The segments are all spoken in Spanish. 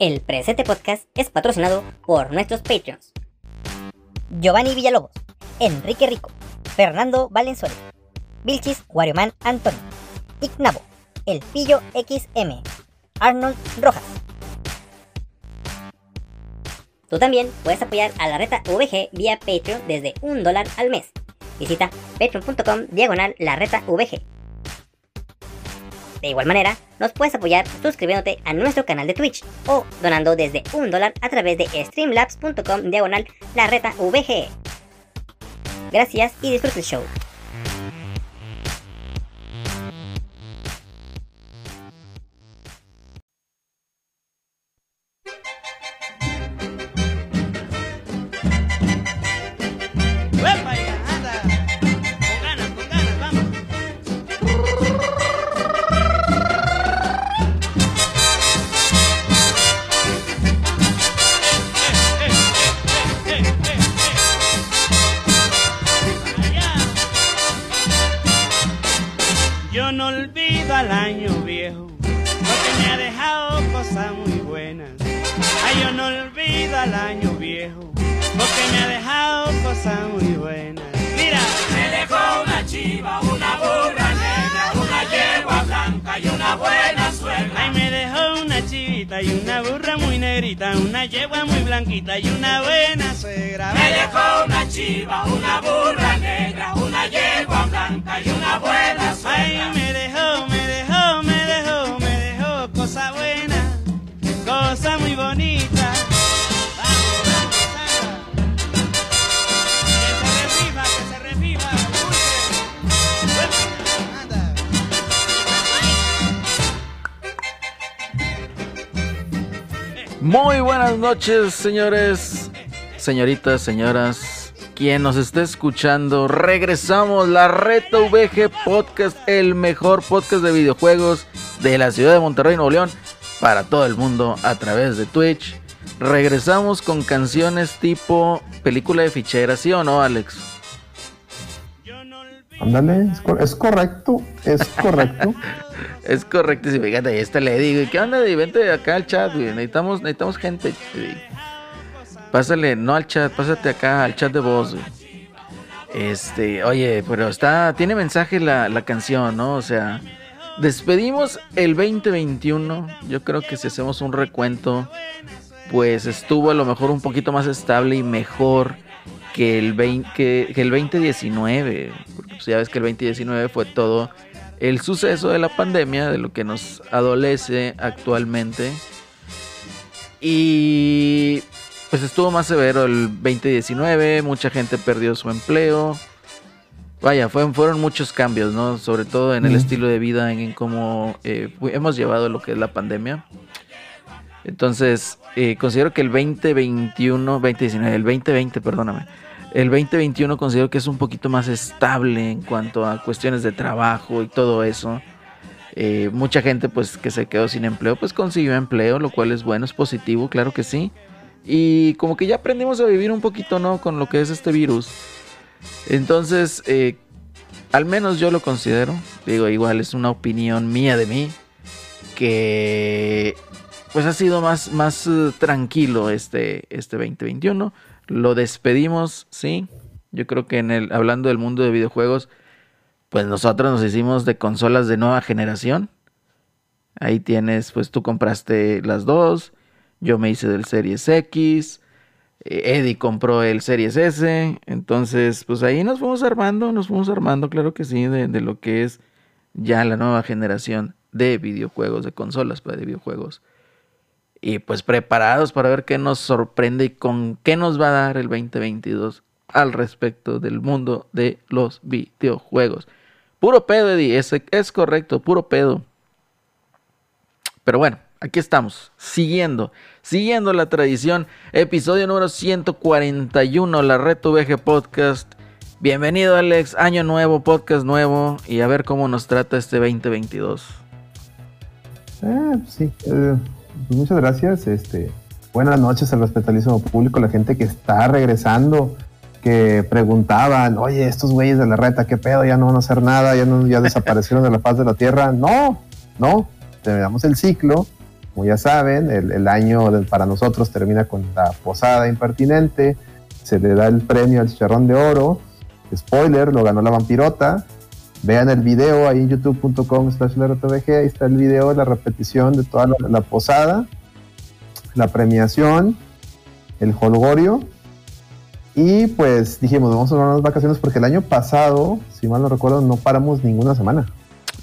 El presente podcast es patrocinado por nuestros Patreons. Giovanni Villalobos, Enrique Rico, Fernando Valenzuela, Vilchis Guarioman Antonio, Ignabo, El Pillo XM, Arnold Rojas. Tú también puedes apoyar a la reta VG vía Patreon desde un dólar al mes. Visita patreon.com diagonal la reta VG. De igual manera, nos puedes apoyar suscribiéndote a nuestro canal de Twitch o donando desde un dólar a través de streamlabs.com diagonal la reta VG. Gracias y disfruta el show. Al año viejo, porque me ha dejado cosas muy buenas. Ay, yo no olvido al año viejo, porque me ha dejado cosas muy buenas. Mira, Me dejó una chiva, una burra negra, una yegua blanca y una buena suegra. ay, me dejó una chivita y una burra muy negrita, una yegua muy blanquita y una buena suegra. Me dejó una chiva, una burra negra, una yegua blanca y una buena Ay, suegra. dejó, me dejó, Anda. Muy buenas noches, señores, señoritas, señoras. Quien nos esté escuchando, regresamos la Reta VG Podcast, el mejor podcast de videojuegos de la ciudad de Monterrey, Nuevo León, para todo el mundo a través de Twitch. Regresamos con canciones tipo película de fichera, ¿sí o no, Alex? Ándale, es, cor- es correcto, es correcto. Es correcto, si fíjate, ahí está le digo, ¿qué onda? Di, Vente acá al chat, güey, necesitamos, necesitamos gente. Pásale, no al chat, pásate acá al chat de voz, güey. Este, oye, pero está, tiene mensaje la, la canción, ¿no? O sea, despedimos el 2021. Yo creo que si hacemos un recuento, pues estuvo a lo mejor un poquito más estable y mejor que el, 20, que, el 2019. Porque pues, ya ves que el 2019 fue todo el suceso de la pandemia, de lo que nos adolece actualmente. Y pues estuvo más severo el 2019, mucha gente perdió su empleo. Vaya, fue- fueron muchos cambios, ¿no? Sobre todo en el Mm. estilo de vida, en, en cómo eh, hemos llevado lo que es la pandemia. Entonces, eh, considero que el 2021, 2019, el 2020, perdóname, el 2021 considero que es un poquito más estable en cuanto a cuestiones de trabajo y todo eso. Eh, mucha gente pues que se quedó sin empleo pues consiguió empleo, lo cual es bueno, es positivo, claro que sí. Y como que ya aprendimos a vivir un poquito, ¿no? Con lo que es este virus. Entonces, eh, al menos yo lo considero, digo, igual es una opinión mía de mí, que pues ha sido más, más eh, tranquilo este, este 2021. Lo despedimos, sí. Yo creo que en el, hablando del mundo de videojuegos, pues nosotros nos hicimos de consolas de nueva generación. Ahí tienes, pues tú compraste las dos. Yo me hice del Series X. eh, Eddie compró el Series S. Entonces, pues ahí nos fuimos armando, nos fuimos armando, claro que sí, de, lo que es ya la nueva generación de videojuegos, de consolas para de videojuegos. Y pues preparados para ver qué nos sorprende y con qué nos va a dar el 2022 al respecto del mundo de los videojuegos. Puro pedo, Eddie, es, es correcto, puro pedo. Pero bueno, aquí estamos, siguiendo, siguiendo la tradición. Episodio número 141, la Reto VG Podcast. Bienvenido, Alex. Año nuevo, podcast nuevo. Y a ver cómo nos trata este 2022. Eh, pues sí, eh, pues muchas gracias. Este, buenas noches al respetalísimo público, la gente que está regresando, que preguntaban, oye, estos güeyes de la reta, ¿qué pedo? Ya no van a hacer nada, ya, no, ya desaparecieron de la faz de la tierra. No, no, terminamos el ciclo, como ya saben, el, año para nosotros termina con la posada impertinente, se le da el premio al chicharrón de oro, spoiler, lo ganó la vampirota, vean el video ahí en youtube.com slash ahí está el video, la repetición de toda la, la posada, la premiación, el holgorio, y pues dijimos, vamos a tomar unas vacaciones porque el año pasado, si mal no recuerdo, no paramos ninguna semana.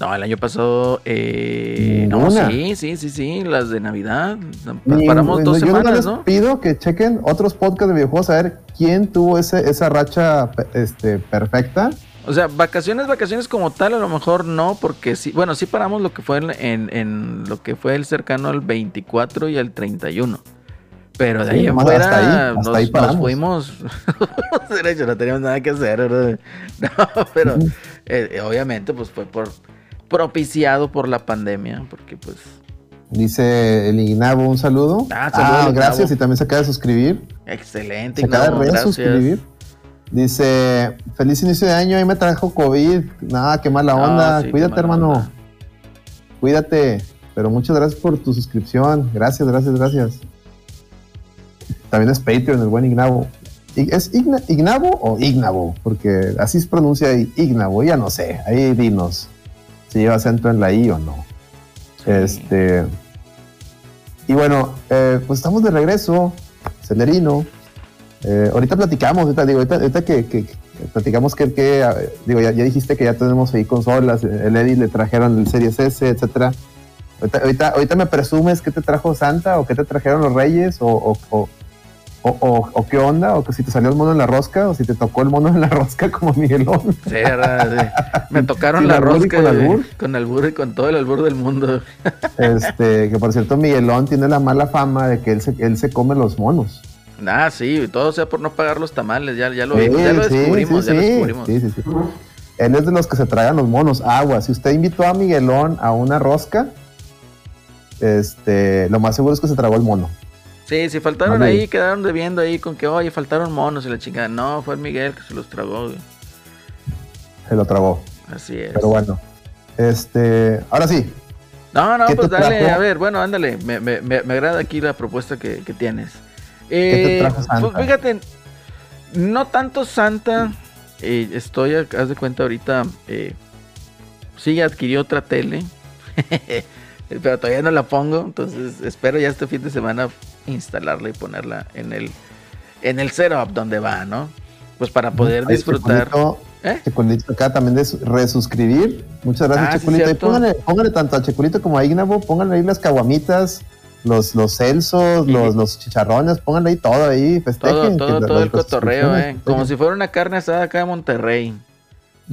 No, el año pasado. Eh, no, sí, sí, sí, sí. Las de Navidad. Ni- Paramos dos yo semanas, les ¿no? pido que chequen otros podcasts de videojuegos a ver quién tuvo ese, esa racha este, perfecta. O sea, vacaciones, vacaciones como tal, a lo mejor no, porque sí, bueno, sí paramos lo que fue en, en- en lo que fue el cercano al 24 y al 31. Pero de Sí, ahí en fuera hasta ahí, hasta nos, ahí nos fuimos. No teníamos nada que hacer, ¿verdad? No, pero eh, obviamente, pues fue por propiciado por la pandemia, porque pues. Dice el Ignabo, un saludo. Ah, saludos, Ignabo. gracias y también se acaba de suscribir. Excelente, Se acaba de gracias. resuscribir. Dice, feliz inicio de año, ahí me trajo COVID. Nada, qué mala No, onda. sí, qué Cuídate, hermano. onda. Cuídate. Pero muchas gracias por tu suscripción. Gracias, gracias, gracias. También es Patreon, el buen Ignabo. ¿Es Igna- Ignabo o Ignabo? Porque así se pronuncia Ignabo, ya no sé. Ahí dinos si lleva acento en la I o no. Sí. Este. Y bueno, eh, pues estamos de regreso, Celerino. Eh, ahorita platicamos, ahorita, digo, ahorita, ahorita que, que- que platicamos que, ver, digo, ya, ya dijiste que ya tenemos ahí consolas, el Eddie le trajeron el Series S, etcétera. Ahorita, ahorita, ahorita me presumes que te trajo Santa o que te trajeron los Reyes o, o, o, o, o- o qué onda, o que si te salió el mono en la rosca o si te tocó el mono en la rosca como Miguelón. Sí, ¿verdad? Sí. Me tocaron la rosca con albur. con albur y con todo el albur del mundo. Este, que por cierto, Miguelón tiene la mala fama de que él se, él se come los monos. Ah, sí, todo sea por no pagar los tamales, ya, ya lo Sí, vimos, ya lo descubrimos, sí, ya lo descubrimos. sí, sí, sí. Él es de los que se tragan los monos. Agua. Si usted invitó a Miguelón a una rosca, este, lo más seguro es que se tragó el mono. Sí, si faltaron ahí, quedaron debiendo ahí con que, oye, faltaron monos y la chingada. No, fue el Miguel que se los tragó, güey. Se lo tragó. Así es. Pero bueno. Este, ahora sí. No, no, ¿Qué pues dale, trajo? a ver, bueno, ándale, me, me, me, me agrada aquí la propuesta que, que tienes. te Eh, trajo Santa? pues fíjate, no tanto Santa, eh, estoy, haz de cuenta ahorita, eh, sí adquirió otra tele, pero todavía no la pongo, entonces espero ya este fin de semana instalarla y ponerla en el, en el setup donde va, ¿no? Pues para poder Ay, disfrutar. ¿Eh? Checulito acá también de su- resuscribir. Muchas gracias, Ah, sí, Checulito. Y cierto. póngale, póngale tanto a Checulito como a Ignabo, pónganle ahí las caguamitas, los, los celsos, los, los chicharrones, pónganle ahí todo ahí, festejen. Todo, todo, todo el cotorreo, eh. festejen. Como si fuera una carne asada acá de Monterrey.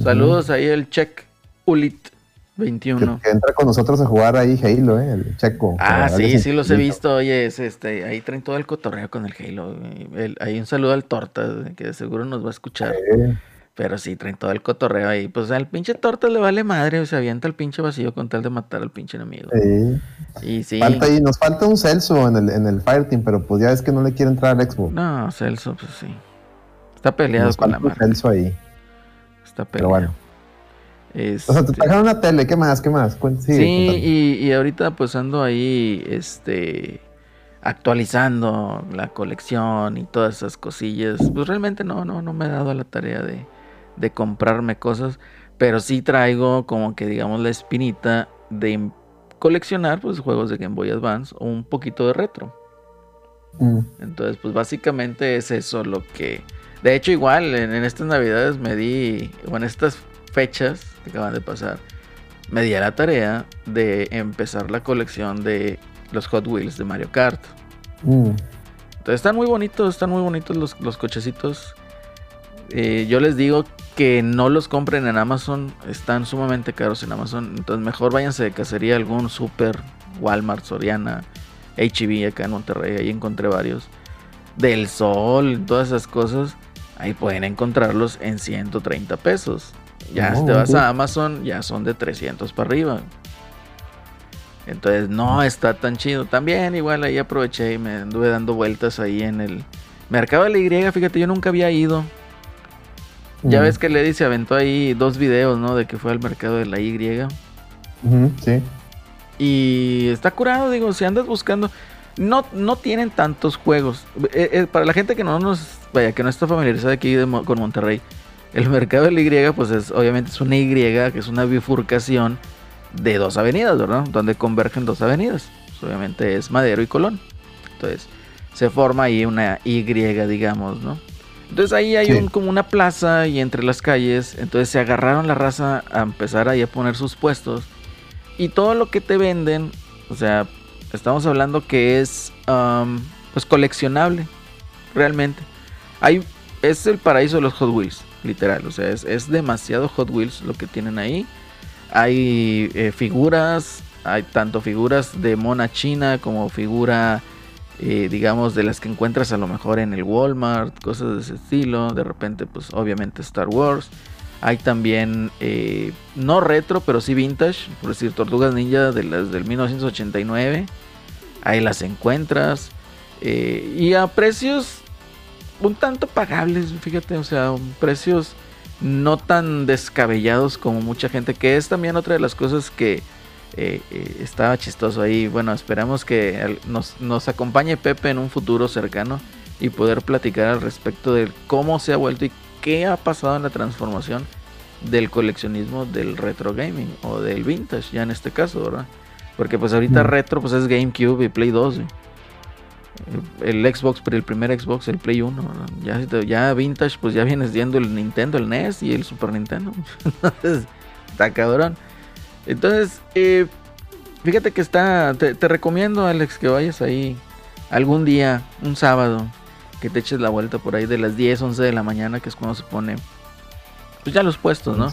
Saludos ahí el Check Ulit 21. que entra con nosotros a jugar ahí Halo, eh, el checo. Ah, sí, sí los he visto. Oye, es este, ahí traen todo el cotorreo con el Halo. ahí un saludo al Torta, que de seguro nos va a escuchar. Eh, Pero sí, traen todo el cotorreo ahí. Pues al pinche Torta le vale madre, se avienta el pinche vacío con tal de matar al pinche enemigo. sí. Y sí. Falta nos falta un Celso en el, en el Fireteam, pero pues ya es que no le quiere entrar al Xbox. No, Celso, pues sí. Está peleado nos con la falta un marca. Celso ahí. Está Pero peleado. Bueno. O sea, te Este- trajeron una tele, ¿qué más? ¿Qué más? Sí, y, y ahorita pues ando ahí, este, actualizando la colección y todas esas cosillas. Pues realmente no, no, no me he dado a la tarea de, de comprarme cosas, pero sí traigo como que digamos la espinita de coleccionar pues juegos de Game Boy Advance o un poquito de retro. Mm. Entonces pues básicamente es eso lo que... De hecho igual en, en estas navidades me di, o en estas fechas que acaban de pasar, me di a la tarea de empezar la colección de los Hot Wheels de Mario Kart. Mm. Entonces están muy bonitos, están muy bonitos los, los cochecitos. Eh, yo les digo que no los compren en Amazon, están sumamente caros en Amazon. Entonces mejor váyanse de cacería a algún super, Walmart, Soriana, HB acá en Monterrey, ahí encontré varios. Del Sol, todas esas cosas, ahí pueden encontrarlos en 130 pesos. Ya si te vas a Amazon, ya son de 300 para arriba. Entonces no está tan chido. También igual ahí aproveché y me anduve dando vueltas ahí en el mercado de la Y. Fíjate, yo nunca había ido. Ya Mm. ves que Lady se aventó ahí dos videos, ¿no? De que fue al mercado de la Y. Ujú, sí. Y está curado, digo, si andas buscando. No, no tienen tantos juegos. Eh, eh, para la gente que no nos. Vaya, que no está familiarizada aquí de con Monterrey. El mercado de la Y, pues es obviamente es una Y, que es una bifurcación de dos avenidas, ¿verdad? Donde convergen dos avenidas. Pues, obviamente es Madero y Colón. Entonces, se forma ahí una Y, digamos, ¿no? Entonces ahí hay Sí. un, como una plaza y entre las calles. Entonces se agarraron la raza a empezar ahí a poner sus puestos. Y todo lo que te venden, o sea, estamos hablando que es pues coleccionable, realmente. Hay, es el paraíso de los Hot Wheels, literal. O sea, es, es demasiado Hot Wheels lo que tienen ahí. Hay eh, figuras, hay tanto figuras de mona china como figura, eh, digamos, de las que encuentras a lo mejor en el Walmart, cosas de ese estilo. De repente, pues obviamente Star Wars. Hay también, eh, no retro, pero sí vintage, por decir, Tortugas Ninja de las del 1989. Ahí las encuentras. y a precios un tanto pagables, fíjate, o sea, precios no tan descabellados como mucha gente, que es también otra de las cosas que eh, eh, estaba chistoso ahí. Bueno, esperamos que nos, nos acompañe Pepe en un futuro cercano y poder platicar al respecto de cómo se ha vuelto y qué ha pasado en la transformación del coleccionismo del retro gaming o del vintage, ya en este caso, ¿verdad? Porque pues ahorita Mm. retro pues es GameCube y Play 2. güey. El, el Xbox, pero el primer Xbox, el Play 1. ¿verdad? Ya, ya vintage pues ya vienes viendo el Nintendo, el NES y el Super Nintendo. Entonces, está cabrón. Entonces, eh, fíjate que está, te, te recomiendo Alex que vayas ahí algún día, un sábado, que te eches la vuelta por ahí de las 10, 11 de la mañana, que es cuando se pone, pues ya los puestos, ¿no?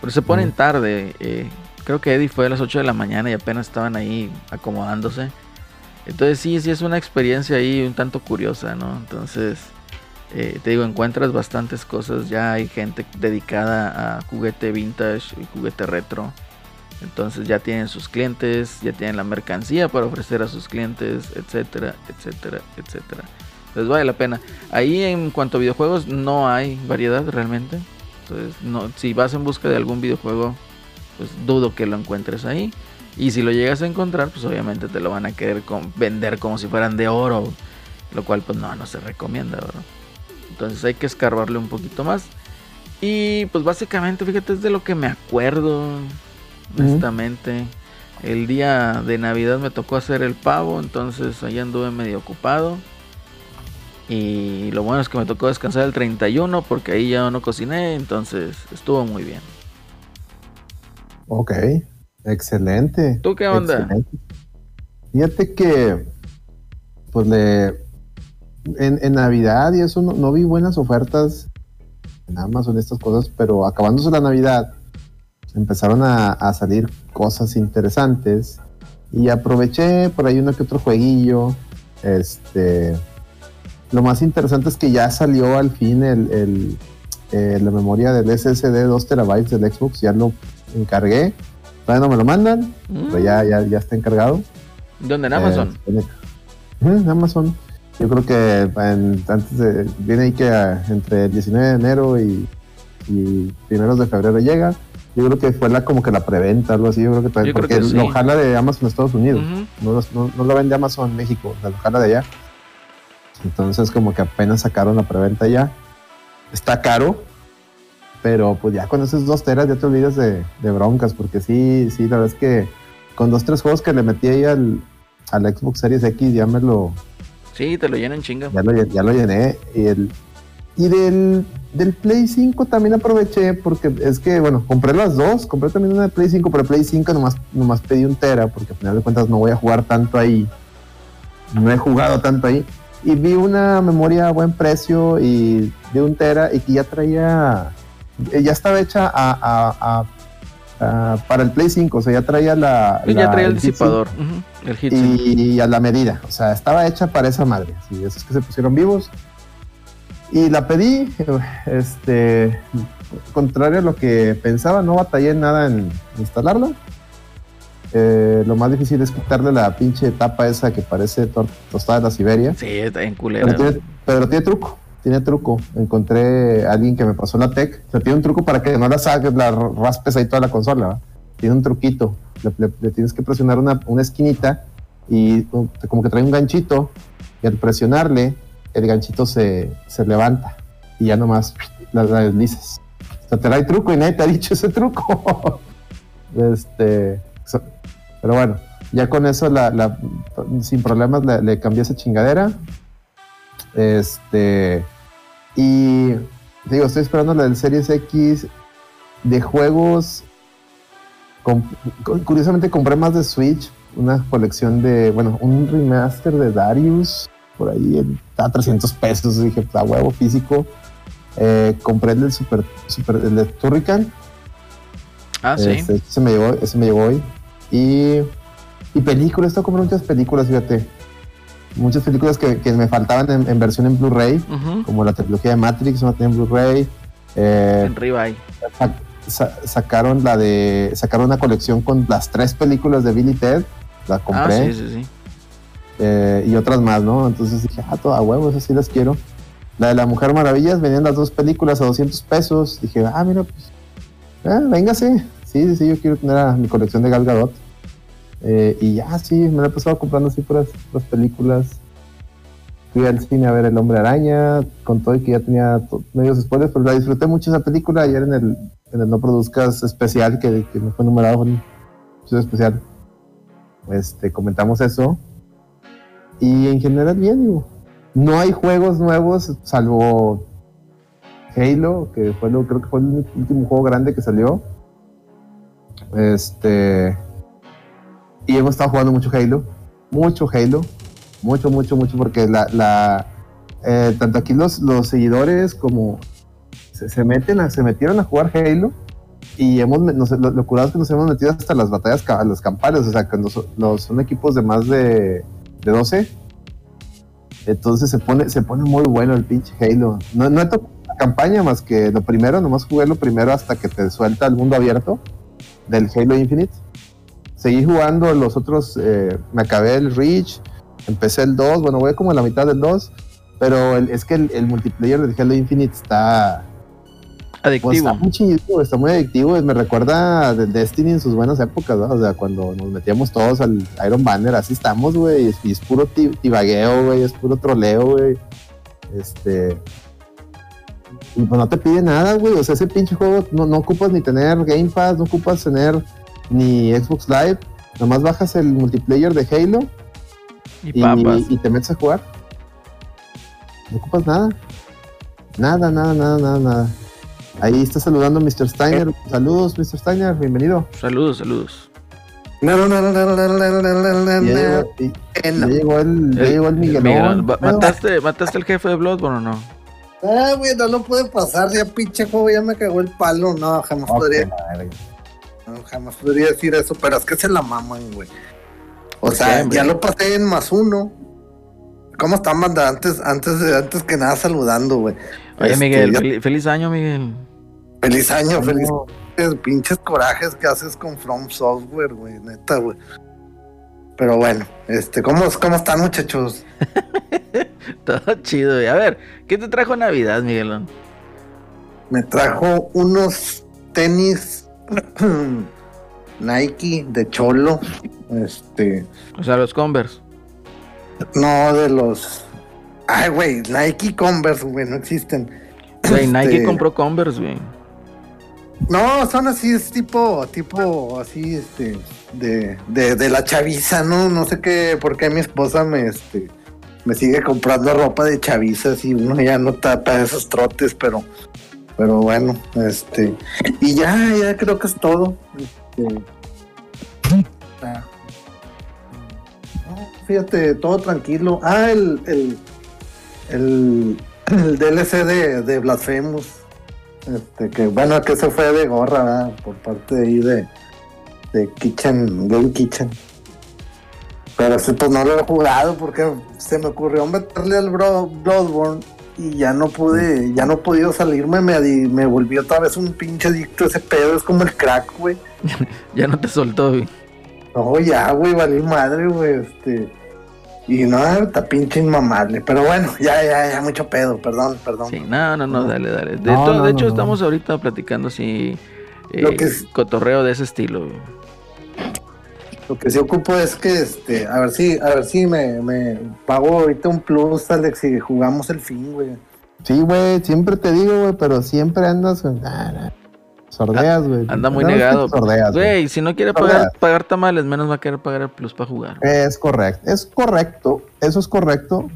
Pero se ponen tarde. eh, creo que Eddie fue a las 8 de la mañana y apenas estaban ahí acomodándose. Entonces sí, sí es una experiencia ahí un tanto curiosa, ¿no? Entonces, eh, te digo, encuentras bastantes cosas. Ya hay gente dedicada a juguete vintage y juguete retro. Entonces ya tienen sus clientes, ya tienen la mercancía para ofrecer a sus clientes, etcétera, etcétera, etcétera. Les vale la pena. Ahí en cuanto a videojuegos no hay variedad realmente. Entonces, no, si vas en busca de algún videojuego, pues dudo que lo encuentres ahí. Y si lo llegas a encontrar, pues obviamente te lo van a querer vender como si fueran de oro. Lo cual pues no, no se recomienda, ¿verdad? Entonces hay que escarbarle un poquito más. Y pues básicamente, fíjate, es de lo que me acuerdo. Honestamente. El día de Navidad me tocó hacer el pavo, entonces ahí anduve medio ocupado. Y lo bueno es que me tocó descansar el 31 porque ahí ya no cociné, entonces estuvo muy bien. Ok, excelente. ¿Tú qué onda? Excelente. Fíjate que, pues le. En, en Navidad y eso no, no vi buenas ofertas en Amazon, estas cosas, pero acabándose la Navidad, empezaron a, a salir cosas interesantes y aproveché por ahí uno que otro jueguillo. Este. Lo más interesante es que ya salió al fin el, el, eh, la memoria del SSD 2 terabytes del Xbox, ya lo encargué. Todavía no me lo mandan, pero ya, ya, ya está encargado. ¿Dónde? En Amazon. Eh, en Amazon. Yo creo que en- antes de, viene ahí que ah, entre el 19 de enero y, y primeros de febrero llega. Yo creo que fue la como que la preventa, algo así. Yo creo que todavía, Yo creo porque que sí. lo jala de Amazon Estados Unidos. No, los- no, no lo vende Amazon en México, o sea, lo jala de allá. Entonces como que apenas sacaron la preventa ya. Está caro, pero pues ya con esos dos teras ya te olvidas de, de broncas, porque sí, sí, la verdad es que con dos, tres juegos que le metí ahí al, al Xbox Series X ya me lo, Sí, te lo llenan chinga. ya lo, ya lo llené. Y, el, y del, del Play 5 también aproveché porque es que, bueno, compré las dos. Compré también una de Play 5, pero Play 5 nomás, nomás pedí un Tera porque al final de cuentas no voy a jugar tanto ahí. No he jugado tanto ahí. Y vi una memoria a buen precio y de un Tera y que ya traía, ya estaba hecha a, a- a- a- para el Play 5. O sea, ya traía la... Sí, ya la- traía el disipador. El y a la medida. O sea, estaba hecha para esa madre. Sí, esos que se pusieron vivos. Y la pedí. Este, contrario a lo que pensaba, no batallé en nada en instalarla. Eh, lo más difícil es quitarle la pinche tapa esa que parece tostada de la Siberia. Sí, está en Pero culera. tiene, pero tiene truco. Tiene truco. Encontré a alguien que me pasó la tech. O sea, tiene un truco para que no la saques, la raspes ahí toda la consola. Tiene un truquito. le, le- tienes que presionar una, una esquinita y como que trae un ganchito y al presionarle el ganchito se, se levanta y ya nomás la, la deslizas. O sea, te el truco y nadie te ha dicho ese truco. este, pero bueno, ya con eso la, sin problemas le, le cambié esa chingadera. Este, y digo, estoy esperando la del Series X de juegos. Curiosamente compré más de Switch, una colección de, bueno, un remaster de Darius, por ahí a 300 pesos, dije, a huevo físico. Eh, compré el del Super, Super el de Turrican, Ah, sí. este, ese me llegó, ese me llegó hoy. Y, y películas, esto compré muchas películas, fíjate. Muchas películas que, que me faltaban en, en versión en Blu-ray, como la trilogía de Matrix, no tenía en Blu-ray. Eh, En sa- sa- sacaron la de. Sacaron una colección con las tres películas de Billy Ted. La Ah, compré. sí, sí, sí. eh, y otras más, ¿no? Entonces dije, ah, toda huevo, esas sí las quiero. La de la Mujer Maravillas, venían las dos películas a 200 pesos. Dije, ah, mira, pues, ah, véngase. Sí, sí, sí, yo quiero tener a mi colección de Gal Gadot. Eh, y ya, sí, me la he pasado comprando así puras, puras películas. Fui al cine a ver El Hombre Araña, con todo y que ya tenía medios spoilers, pero la disfruté mucho esa película ayer en el, en el No Produzcas especial, que, que no fue numerado, un especial. Este, comentamos eso. Y en general bien, digo. No hay juegos nuevos, salvo Halo, que fue lo, creo que fue el último juego grande que salió. Este. Y hemos estado jugando mucho Halo. Mucho Halo. Mucho, mucho, mucho, porque la. eh, tanto aquí los, los seguidores como se, meten se metieron a jugar Halo y hemos lo, curado es que nos hemos metido hasta las batallas los o sea cuando so- los, son equipos de más de, de 12 entonces se pone se pone muy bueno el pinche Halo no, no he tocado campaña más que lo primero nomás jugué lo primero hasta que te suelta el mundo abierto del Halo Infinite seguí jugando los otros eh, me acabé el Reach empecé el 2 bueno voy como a la mitad del 2 pero el- es que el, el multiplayer del Halo Infinite está pues Adictivo. está muy chido, está muy adictivo. Me recuerda del Destiny en sus buenas épocas, ¿no? O sea, cuando nos metíamos todos al Iron Banner, así estamos, güey. Y, y es puro ti- tibagueo, güey. Es puro troleo, güey. Este. Y pues no te pide nada, güey. O sea, ese pinche juego no, no ocupas ni tener Game Pass, no ocupas tener ni Xbox Live. Nomás bajas el multiplayer de Halo y papas. y, y te metes a jugar. No ocupas nada. Nada, nada, nada, nada, nada. Ahí está saludando Mr. Steiner. Saludos, Mr. Steiner, bienvenido. Saludos, saludos. No, no, no, no, no, no, no, no, no, Ya no, llegó, Eh, el, ya llegó el Miguelón. Miguelón, ¿va- Pero- ¿Mataste, ¿Mataste al jefe de Bloodborne o no? Ah, güey, no lo puede pasar, ya pinche juego, ya me cagó el palo. No, jamás podría, jamás podría decir eso, pero es que se la maman, güey. O ¿Por sea, qué, ya lo pasé en más uno. ¿Cómo están, banda? Antes, antes, antes que nada saludando, güey. Oye, Este, Miguel, ya- fel- feliz año, Miguel. Feliz año, No, feliz pinches corajes que haces con From Software, güey, neta, güey. Pero bueno, este, ¿cómo, cómo están, muchachos? Todo chido, güey. A ver, ¿qué te trajo Navidad, Miguelón? Me trajo unos tenis Nike de cholo. Este, O sea, los Converse. no de los. Ay, güey, Nike Converse, güey, no existen. Güey, Nike Este, compró Converse, güey. No, son así, es tipo, tipo, así, este, de, de, de la chaviza, ¿no? No sé qué, por qué mi esposa me, este, me sigue comprando ropa de chavizas y uno ya no tapa esos trotes, pero, pero bueno, este, y ya, ya creo que es todo. Este, fíjate, todo tranquilo. Ah, el, el, el, el DLC de, de Blasphemous. Este, que bueno, que se fue de gorra, ¿verdad? Por parte de ahí de, de Kitchen, Game Kitchen. Pero ese pues no lo he jugado porque se me ocurrió meterle al Bloodborne y ya no pude, ya no he podido salirme, me, me volví otra vez un pinche adicto ese pedo, es como el crack, güey. Ya no te soltó, güey. No, ya, güey, valí madre, güey, este. Y no, está pinche inmamable. Pero bueno, ya, ya, ya, mucho pedo, perdón, perdón. Sí, no, no, no, dale, dale. De, No, to- no, de no, hecho, no. estamos ahorita platicando así. Lo eh, que es- Cotorreo de ese estilo, güey. Lo que sí ocupo es que, este, a ver si, a ver si me, me pago ahorita un plus, Alex, y jugamos el fin, güey. Sí, güey, siempre te digo, güey, pero siempre andas con. ah, nah. Sordeas, güey. Anda muy que negado. Sordeas, güey. Güey, si no quiere pagar, pagar tamales, menos va a querer pagar el plus para jugar. Es correcto, es correcto, eso es correcto.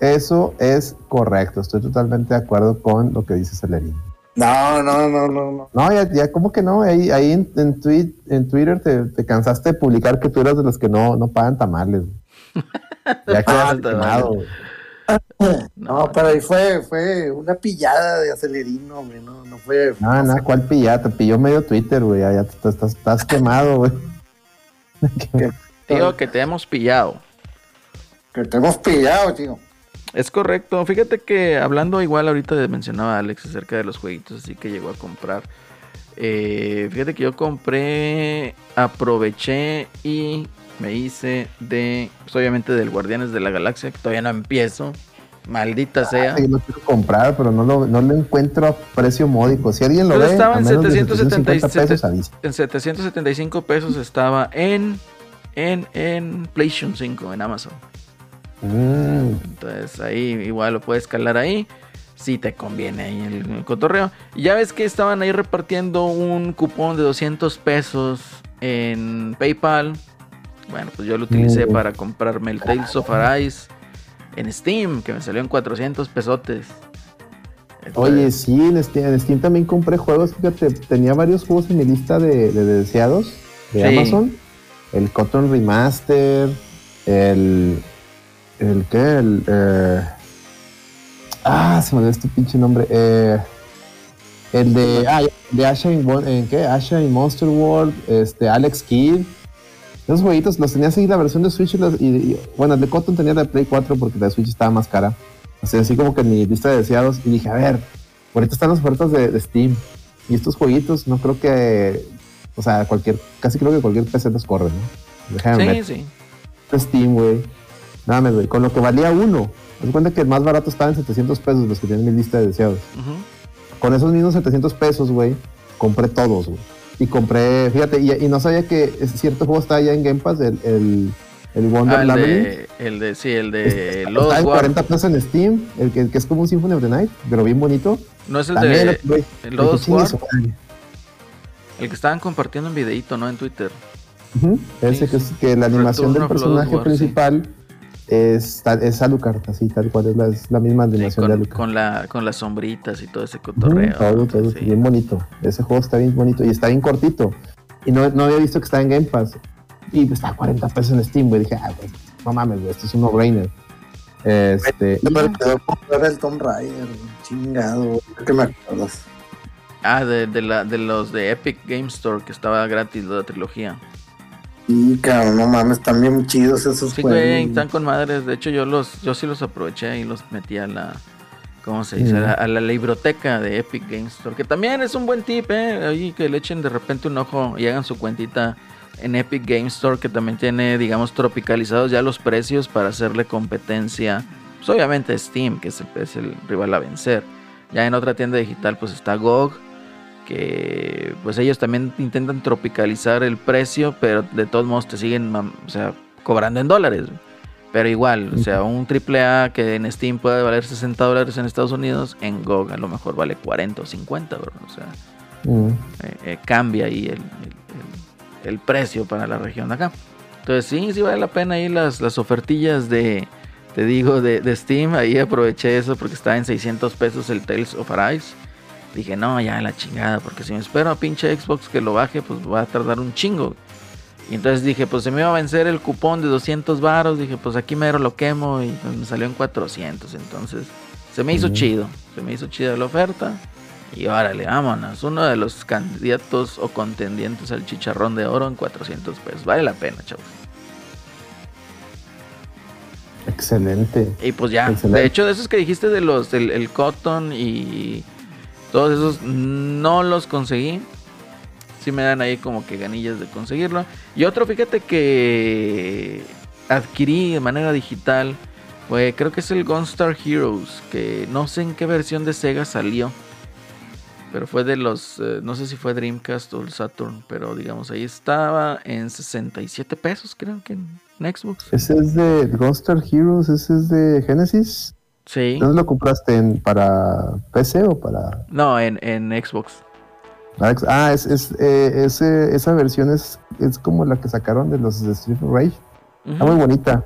Eso es correcto. Estoy totalmente de acuerdo con lo que dice Celerín. No, no, no, no, no. No, ya, ya como que no, ahí, ahí en, en, tweet, en Twitter te, te cansaste de publicar que tú eras de los que no, no pagan tamales. güey. Ya quedaste pagan quemado, güey. No, pero ahí fue, fue una pillada de acelerino, hombre, no, no fue. No, no, ¿cuál pilla? Te pilló medio Twitter, güey. Ya, te- estás, estás quemado, güey. Digo que te hemos pillado. Que te hemos pillado, tío. Es correcto. Fíjate que hablando igual ahorita de, mencionaba Alex acerca de los jueguitos así que llegó a comprar. Eh, fíjate que yo compré, aproveché y me hice de, pues obviamente del Guardianes de la Galaxia, que todavía no empiezo. Maldita sea. Sí, lo quiero comprar, pero no lo, no lo encuentro a precio módico. Si alguien lo Pero ve, estaba a en menos de 777 750 pesos. En 775 pesos estaba en, en, en PlayStation 5 en Amazon. Mm, Entonces ahí igual lo puedes escalar ahí. Si te conviene ahí el, el cotorreo. Y ya ves que estaban ahí repartiendo un cupón de 200 pesos en PayPal. Bueno, pues yo lo utilicé Mm. para comprarme el Tales of Arise en Steam, que me salió en 400 pesotes. Oye, sí, en Steam, en Steam también compré juegos. Fíjate, tenía varios juegos en mi lista de, de deseados de Sí. Amazon. El Cotton Remaster, el. ¿El qué? El. eh, ah, se me olvidó este pinche nombre. eh, el de. Ah, de Asha Won- ¿en qué? Asha in Monster World, este, Alex Kidd. Esos jueguitos los tenía así la versión de Switch y, los- y- y- bueno, el de Cotton tenía la de Play 4 porque la de Switch estaba más cara. Así, así como que en mi lista de deseados y dije, a ver, ahorita están las ofertas de, de Steam y estos jueguitos no creo que, o sea, cualquier, casi creo que cualquier PC los corre, ¿no? Déjame sí, ver. sí. Steam, güey. Nada más, güey. Con lo que valía uno. Me cuenta que el más barato estaba en 700 pesos, los que tienen mi lista de deseados. Con esos mismos 700 pesos, güey, compré todos, güey. Y compré, fíjate, y, y no sabía que cierto juego estaba ya en Game Pass, el, el, el Wonder Ah, el, de, el de, sí, el Está- de está Lost en War. 40 pesos en Steam, el que, el que es como un Symphony of the Night, pero bien bonito. No es el También, de güey, el dije, Lost "Chingue War, su madre". el que estaban compartiendo un videito, ¿no? En Twitter. Ujú, Ese Sí, que es que la animación del personaje War, principal es, es Alucard, así tal cual, es la, es la misma Sí, animación de Alucard. con la, con las sombritas y todo ese cotorreo. todo, todo, sí. bien bonito. Ese juego está bien bonito y está bien cortito. Y no, no había visto que estaba en Game Pass. Y pues, está a 40 pesos en Steam, güey. Dije, ah, güey, no mames, güey, esto es un no-brainer. Este, me comprar el Tomb Raider, chingado, que me acuerdas. Ah, de, de, la, de los de Epic Game Store, que estaba gratis la trilogía. Y cabrón, no mames, están bien chidos esos Sí, juegos. güey, están con madres. De hecho, yo los yo sí los aproveché y los metí a la. ¿Cómo se dice? A, la, a la libroteca de Epic Game Store. Que también es un buen tip, ¿eh? Oye, que le echen de repente un ojo y hagan su cuentita en Epic Game Store. Que también tiene, digamos, tropicalizados ya los precios para hacerle competencia. Pues obviamente Steam, que es el, es el rival a vencer. Ya en otra tienda digital, pues está GOG. Que pues ellos también intentan tropicalizar el precio, pero de todos modos te siguen, o sea, cobrando en dólares. Pero igual, o sea, un AAA que en Steam puede valer 60 dólares en Estados Unidos, en GOG a lo mejor vale 40 o 50, bro. O sea, mm, eh, eh, cambia ahí el, el- el- el precio para la región de acá. Entonces sí, sí vale la pena ahí las, las ofertillas de, te digo, de, de Steam. Ahí aproveché eso porque estaba en 600 pesos el Tales of Arise. Dije, no, ya la chingada, porque si me espero a pinche Xbox que lo baje, pues va a tardar un chingo. Y entonces dije, pues se me iba a vencer el cupón de 200 varos. Dije, pues aquí mero lo quemo y pues, me salió en 400. Entonces se me hizo chido. Se me hizo chida la oferta. Y órale, vámonos. Uno de los candidatos o contendientes al chicharrón de oro en 400 pesos. Vale la pena, chavos. excelente. Y pues ya. Excelente. De hecho, de esos que dijiste de los del el Cotton y todos esos, no los conseguí. Sí me dan ahí como que ganillas de conseguirlo. Y otro, fíjate que adquirí de manera digital. Fue, creo que es el Gunstar Heroes. Que no sé en qué versión de Sega salió. Pero fue de los, eh, no sé si fue Dreamcast o el Saturn, pero digamos, ahí estaba en 67 pesos, creo que en, en Xbox. Ese es de Gunstar Heroes, ese es de Genesis. Sí. ¿Dónde lo compraste? ¿En, ¿Para PC o para.? No, en, en Xbox. Alex? Ah, es, es, eh, esa versión es, es como la que sacaron de los de Street Rage. Está muy bonita,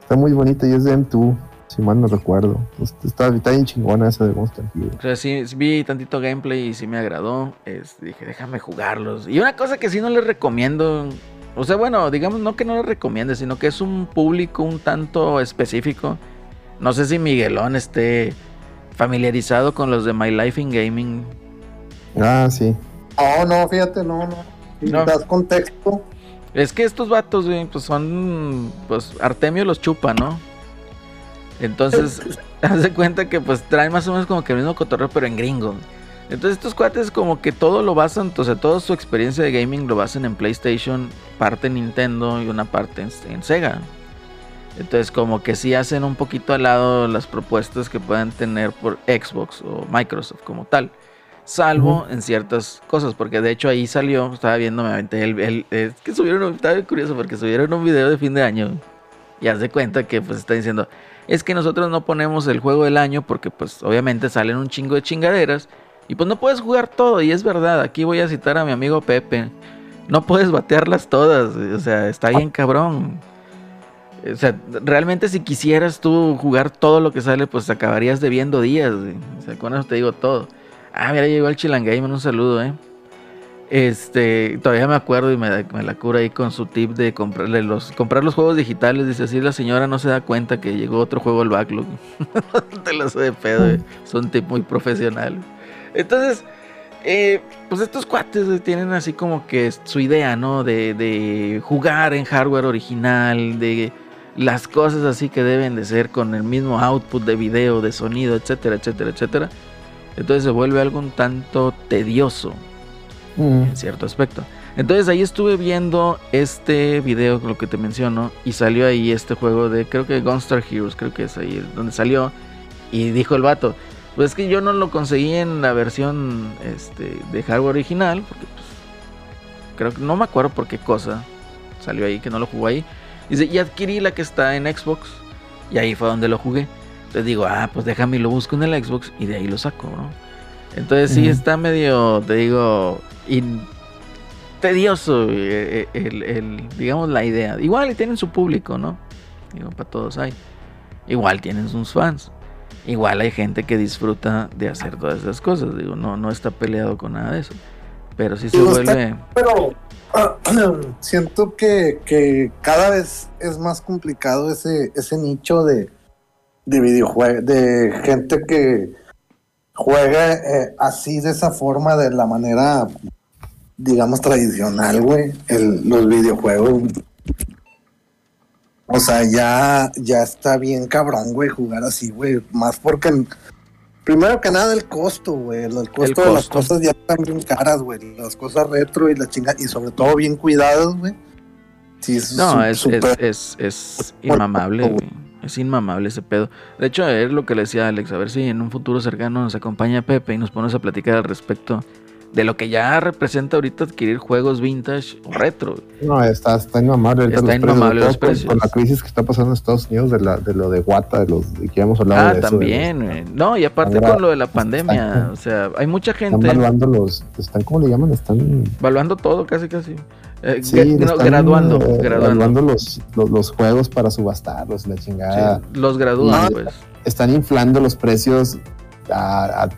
está muy bonita y es de M2, si mal no recuerdo. Está, está bien chingona esa de Monster Hero. O sea, sí vi tantito gameplay y sí me agradó. Es- dije, déjame jugarlos. Y una cosa que sí no les recomiendo. O sea, bueno, digamos, no que no les recomiende, sino que es un público un tanto específico. No sé si Miguelón esté familiarizado con los de My Life in Gaming. Ah, sí. No, no, fíjate, no, no. Si No. das contexto. Es que estos vatos, güey, pues son. Pues Artemio los chupa, ¿no? Entonces, haz de cuenta que pues traen más o menos como que el mismo cotorreo, pero en gringo. Entonces, estos cuates, como que todo lo basan, o sea, toda su experiencia de gaming lo basan en PlayStation, parte en Nintendo y una parte en, en Sega. Entonces, como que sí hacen un poquito al lado las propuestas que puedan tener por Xbox o Microsoft como tal. Salvo en ciertas cosas, porque de hecho ahí salió, estaba viendo, me aventé el, que subieron, un- estaba curioso porque subieron un video de fin de año y haz de cuenta que pues está diciendo, es que nosotros no ponemos el juego del año porque pues obviamente salen un chingo de chingaderas y pues no puedes jugar todo y es verdad, aquí voy a citar a mi amigo Pepe, no puedes batearlas todas, o sea, está bien cabrón. O sea, realmente si quisieras tú jugar todo lo que sale, pues acabarías debiendo días. güey. O sea, con eso te digo todo. Ah, mira, llegó el Chilangamer, un saludo, eh. Este, todavía me acuerdo y me, me la cura ahí con su tip de comprarle los, comprar los juegos digitales. Dice así, la señora no se da cuenta que llegó otro juego al backlog. te lo sé de pedo, eh. es tip muy profesional. Entonces, eh, pues estos cuates tienen así como que su idea, ¿no? De, de jugar en hardware original, de las cosas así que deben de ser con el mismo output de video, de sonido, etcétera, etcétera, etcétera. Entonces se vuelve algo un tanto tedioso Mm. en cierto aspecto. Entonces ahí estuve viendo este video, lo que te menciono, y salió ahí este juego de, creo que Gunstar Heroes, creo que es ahí donde salió, y dijo el vato, pues es que yo no lo conseguí en la versión este, de hardware original, porque pues, creo que no me acuerdo por qué cosa salió ahí, que no lo jugó ahí. Dice, y adquirí la que está en Xbox, y ahí fue donde lo jugué. Entonces digo, ah, pues déjame y lo busco en el Xbox, y de ahí lo saco, ¿no? Entonces sí está medio, te digo, tedioso eh, eh, el, el- digamos, la idea. Igual y tienen su público, ¿no? Digo, para todos hay. Igual tienen sus fans. Igual hay gente que disfruta de hacer todas esas cosas. Digo, no, no está peleado con nada de eso. Pero sí se Digo, está- vuelve... Pero siento que, que cada vez es más complicado ese, ese nicho de, de videojuegos, de gente que juega eh, así de esa forma, de la manera, digamos, tradicional, güey, el- los videojuegos. O sea, ya, ya está bien cabrón, güey, jugar así, güey. Más porque, primero que nada, el costo, güey. El costo de las cosas ya están bien caras, güey. Las cosas retro y la chinga, y sobre todo bien cuidadas, güey. Sí, es No, es, es, es, es inmamable, güey. Es inmamable ese pedo. De hecho, es lo que le decía Alex. A ver si en un futuro cercano nos acompaña Pepe y nos ponemos a platicar al respecto de lo que ya representa ahorita adquirir juegos vintage o retro. No, está, está inmamable. ahorita Está los precios, inmamable sobre los precios. Con la crisis que está pasando en Estados Unidos de, la, de lo de Wata, de los de que ya hemos hablado Ah, de eso, de también. los-. No, y aparte Ahora con lo de la pandemia. están- O sea, hay mucha están gente valuando los, están, ¿cómo le llaman? Están, valuando todo, casi, casi. Eh, sí, no, están, graduando, eh, graduando. los, los, los juegos para subastarlos, la chingada. Sí, los gradúan, pues. Están inflando los precios a- a-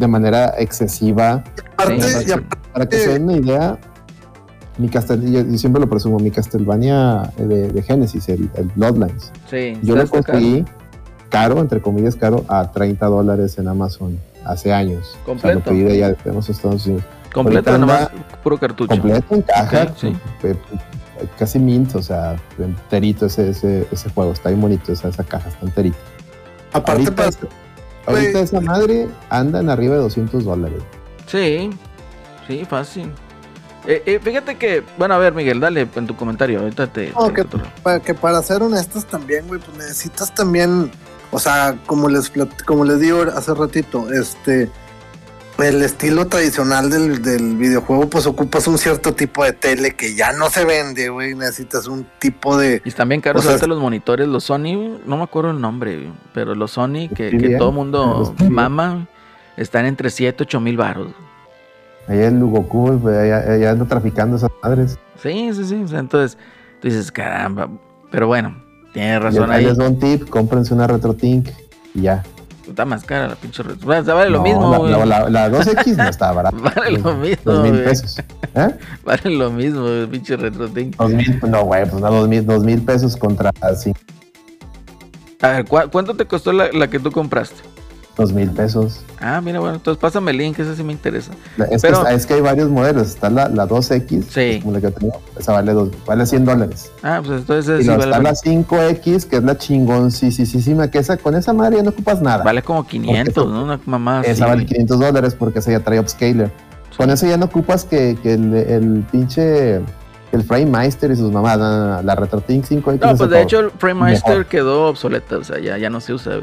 de manera excesiva. Aparte, Sí, y sí. aparte, Para que se den una idea, mi Castel, yo, yo siempre lo presumo, mi Castlevania de, de Genesis, el, el Bloodlines. Sí, Yo lo conseguí caro, entre comillas caro, a 30 dólares en Amazon hace años. O sea, Completo. lo pedí de allá de los Estados Unidos. Completo, nomás puro cartucho. Completo en caja, sí. eh, casi mint, o sea, enterito ese, ese, ese juego. Está bien bonito esa, esa caja, está enterito. aparte Ahorita, para- ahorita esa madre anda en arriba de 200 dólares. Sí, sí, fácil. Eh, eh, fíjate que, bueno, a ver, Miguel, dale en tu comentario. Ahorita te. No, te- que, para, que para ser honestos también, güey, pues necesitas también, o sea, como les como les digo hace ratito, este, el estilo tradicional del, del videojuego, pues ocupas un cierto tipo de tele que ya no se vende, güey. Necesitas un tipo de. Y están bien caros O sea, los monitores, los Sony, no me acuerdo el nombre, pero los Sony que, que todo mundo mama, están entre 7, 8 mil baros. Allá en Goku, güey, allá, allá anda traficando esas madres. Sí, sí, sí. entonces, tú dices, caramba. Pero bueno, tienes Y razón ahí ahí. les doy un tip, cómprense una RetroTink y ya. Está más cara la pinche red. O sea, vale lo No, mismo, la, la, la- la 2X no estaba barata. Vale lo mismo, Dos mil pesos. ¿Eh? Vale lo mismo, pinche RetroTink. Dos mil, no, güey, pues no, dos mil, dos mil pesos contra cinco, A ver, ¿cu- ¿cuánto te costó la, la que tú compraste? Dos mil pesos. Ah, mira, bueno, entonces pásame el link, ese sí me interesa. La- Es, Pero- que, es que hay varios modelos. Está la, la 2X, Sí. como la que tengo, esa vale, dos, vale 100 dólares. Ah, pues entonces Y sí luego vale, está vale, la 5X, que es la chingón, sí, sí, sí, sí, que esa, con esa madre ya no ocupas nada. vale como 500, Porque- ¿no? Una mamá esa vale güey. 500 dólares porque esa ya trae upscaler. Con eso ya no ocupas que, que el, el pinche, el Frame Meister y sus mamás, no, no, no, la RetroTink 5X. No, pues de hecho el FrameMeister quedó obsoleta, o sea, ya, ya no se usa.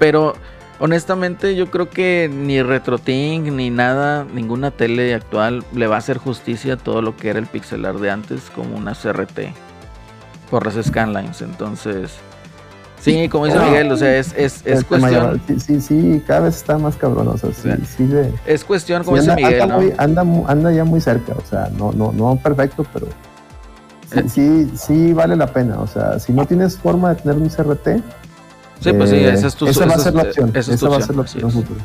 Pero honestamente yo creo que ni RetroTink ni nada, ninguna tele actual le va a hacer justicia a todo lo que era el pixelar de antes como una CRT por las scanlines. Entonces, sí, como dice No. Miguel, o sea, es, es, es cuestión, sí, sí, sí, cada vez está más cabrón, o sea, sí, Sí. sí, le- es cuestión, como dice Miguel, anda ¿no? muy- anda, ya muy cerca, o sea, no, no, no perfecto, pero sí, Eh. sí, sí vale la pena, o sea, si no tienes forma de tener un CRT, Sí, pues sí, esa es tu esa va a esa ser la opción, esa va a ser la opción futura.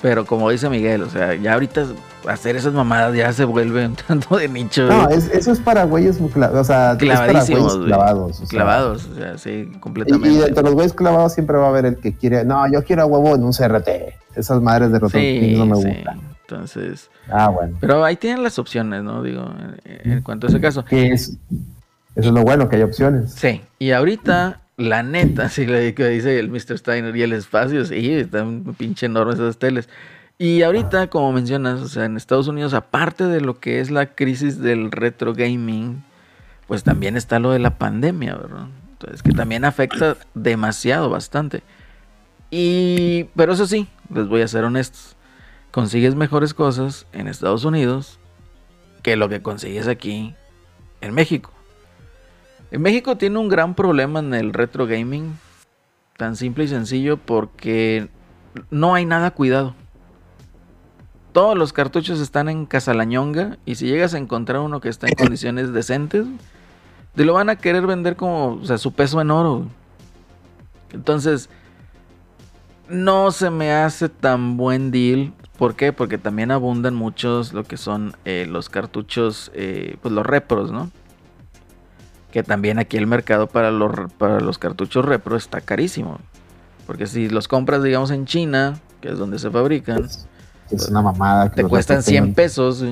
Pero como dice Miguel, o sea, ya ahorita hacer esas mamadas ya se vuelve un tanto de nicho. No, es- eso es para güeyes, o sea, para Clavadísimos, clavados. o sea, clavados, o sea, sí, Y, y completamente. entre los güeyes clavados siempre va a haber el que quiere, no, yo quiero a huevo en un CRT. Esas madres de RetroTink sí, no me sí. gustan. Entonces, Ah, bueno. pero ahí tienen las opciones, ¿no? Digo, en, en cuanto a ese caso. Que es, eso es lo bueno, que hay opciones. Sí, y ahorita, la neta, sí, lo que dice el Mr. Steiner y el espacio, sí, están pinche enormes esas teles. Y ahorita, como mencionas, o sea, en Estados Unidos, aparte de lo que es la crisis del retro gaming, pues también está lo de la pandemia, ¿verdad? Entonces, que también afecta demasiado, bastante. Y, pero eso sí, les voy a ser honestos. Consigues mejores cosas en Estados Unidos que lo que consigues aquí en México. En México tiene un gran problema en el retro gaming, tan simple y sencillo, porque no hay nada cuidado. Todos los cartuchos están en Casalañonga y si llegas a encontrar uno que está en condiciones decentes, te lo van a querer vender como o sea, su peso en oro. Entonces, no se me hace tan buen deal. ¿Por qué? Porque también abundan muchos lo que son eh, los cartuchos, eh, pues los repros, ¿no? Que también aquí el mercado para los, para los cartuchos repro está carísimo. Porque si los compras, digamos, en China, que es donde se fabrican, Es, es una mamada. que te cuestan retos 100 tengan- pesos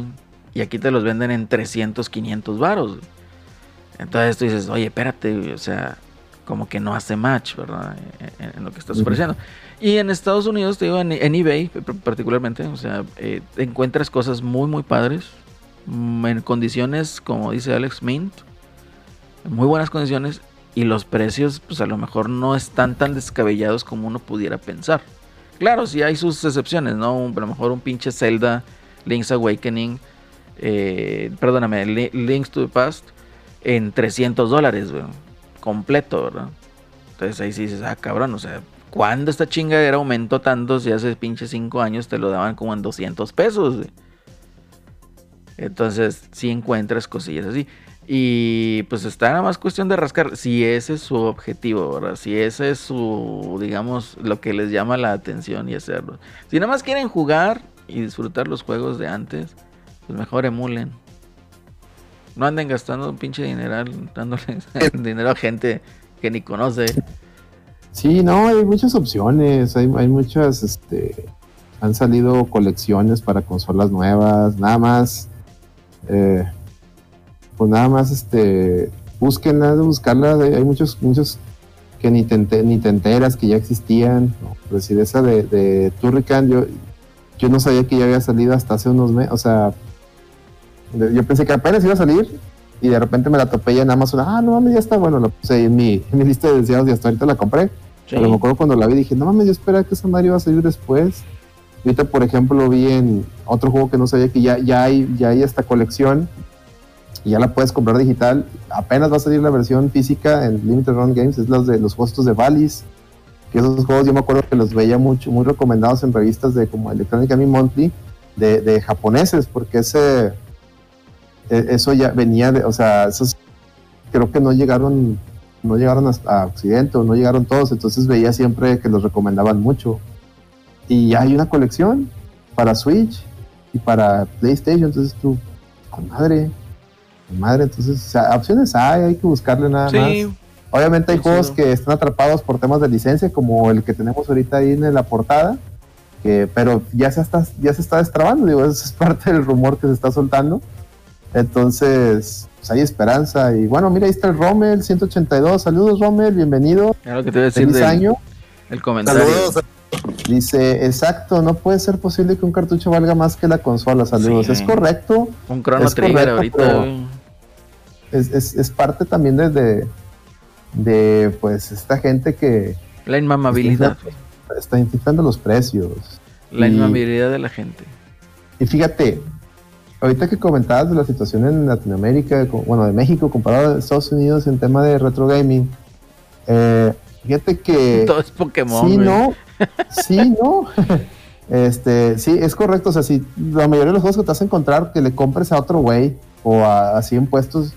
y aquí te los venden en 300, 500 varos. Entonces tú dices, oye, espérate, o sea, como que no hace match, ¿verdad? En, en lo que estás ofreciendo. Y en Estados Unidos, te digo, en, en eBay particularmente, o sea, eh, encuentras cosas muy, muy padres, mm, en condiciones, como dice Alex Mint, muy buenas condiciones, y los precios, pues a lo mejor no están tan descabellados como uno pudiera pensar. Claro, sí hay sus excepciones, ¿no? A lo mejor un pinche Zelda, Link's Awakening, eh, perdóname, Li- Links to the Past, en 300 dólares, completo, ¿verdad? Entonces ahí sí dices, ah, cabrón, o sea, ¿cuándo esta chingadera aumentó tanto si hace pinche 5 años te lo daban como en 200 pesos? Entonces sí encuentras cosillas así. Y pues está nada más cuestión de rascar. Si ese es su objetivo, ¿verdad? Si ese es su, digamos, lo que les llama la atención y hacerlo. Si nada más quieren jugar y disfrutar los juegos de antes, pues mejor emulen. No anden gastando un pinche dineral, dándoles dinero a gente que ni conoce. Sí, no, hay muchas opciones. Hay, hay muchas, este. Han salido colecciones para consolas nuevas. Nada más. eh, pues nada más, este. Búsquenlas, buscarlas. Hay hay muchos, muchos que ni te, ni te enteras que ya existían. ¿no? Esa de, de Turrican, yo, yo no sabía que ya había salido hasta hace unos meses. O sea, de- yo pensé que apenas iba a salir y de repente me la topé ya en Amazon. Ah, no mames, ya está bueno. Lo puse ahí en mi, en mi lista de deseados y hasta ahorita la compré. Sí. Pero me acuerdo cuando la vi dije, no mames, yo esperaba que esa madre iba a salir después. Ahorita, por ejemplo, vi en otro juego que no sabía que ya, ya, hay, ya hay esta colección y ya la puedes comprar digital. Apenas va a salir la versión física en Limited Run Games, es los de los juegos de Valis. Que esos juegos yo me acuerdo que los veía mucho, muy recomendados en revistas de como Electronic Gaming Monthly de, de japoneses, porque ese e- eso ya venía de, o sea, esos creo que no llegaron, no llegaron hasta Occidente o no llegaron todos, entonces veía siempre que los recomendaban mucho. Y hay una colección para Switch y para PlayStation, entonces tú, con madre, madre, entonces, o sea, opciones hay, hay que buscarle nada más. Obviamente hay Sí, juegos sí. que están atrapados por temas de licencia, como el que tenemos ahorita ahí en la portada, que, pero ya se, está, ya se está destrabando, digo, eso es parte del rumor que se está soltando. Entonces, pues hay esperanza. Y bueno, mira, ahí está el Rommel 182. Saludos, Rommel, bienvenido. lo que te iba a decir Feliz del año. el comentario. Saludos. Dice, exacto, no puede ser posible que un cartucho valga más que la consola. Saludos. Sí. Es correcto. Un Chrono Es Trigger correcto, ahorita. Es, es, es parte también de, de, pues, esta gente que La inmamabilidad. está inflando los precios. La Y- inmamabilidad de la gente. Y fíjate, ahorita que comentabas de la situación en Latinoamérica, bueno, de México comparado a Estados Unidos en tema de retro gaming, eh, fíjate que Todo es Pokémon. sí, no, sí, no. Este, sí, es correcto. O sea, si la mayoría de los juegos que te vas a encontrar que le compres a otro güey o a, así en puestos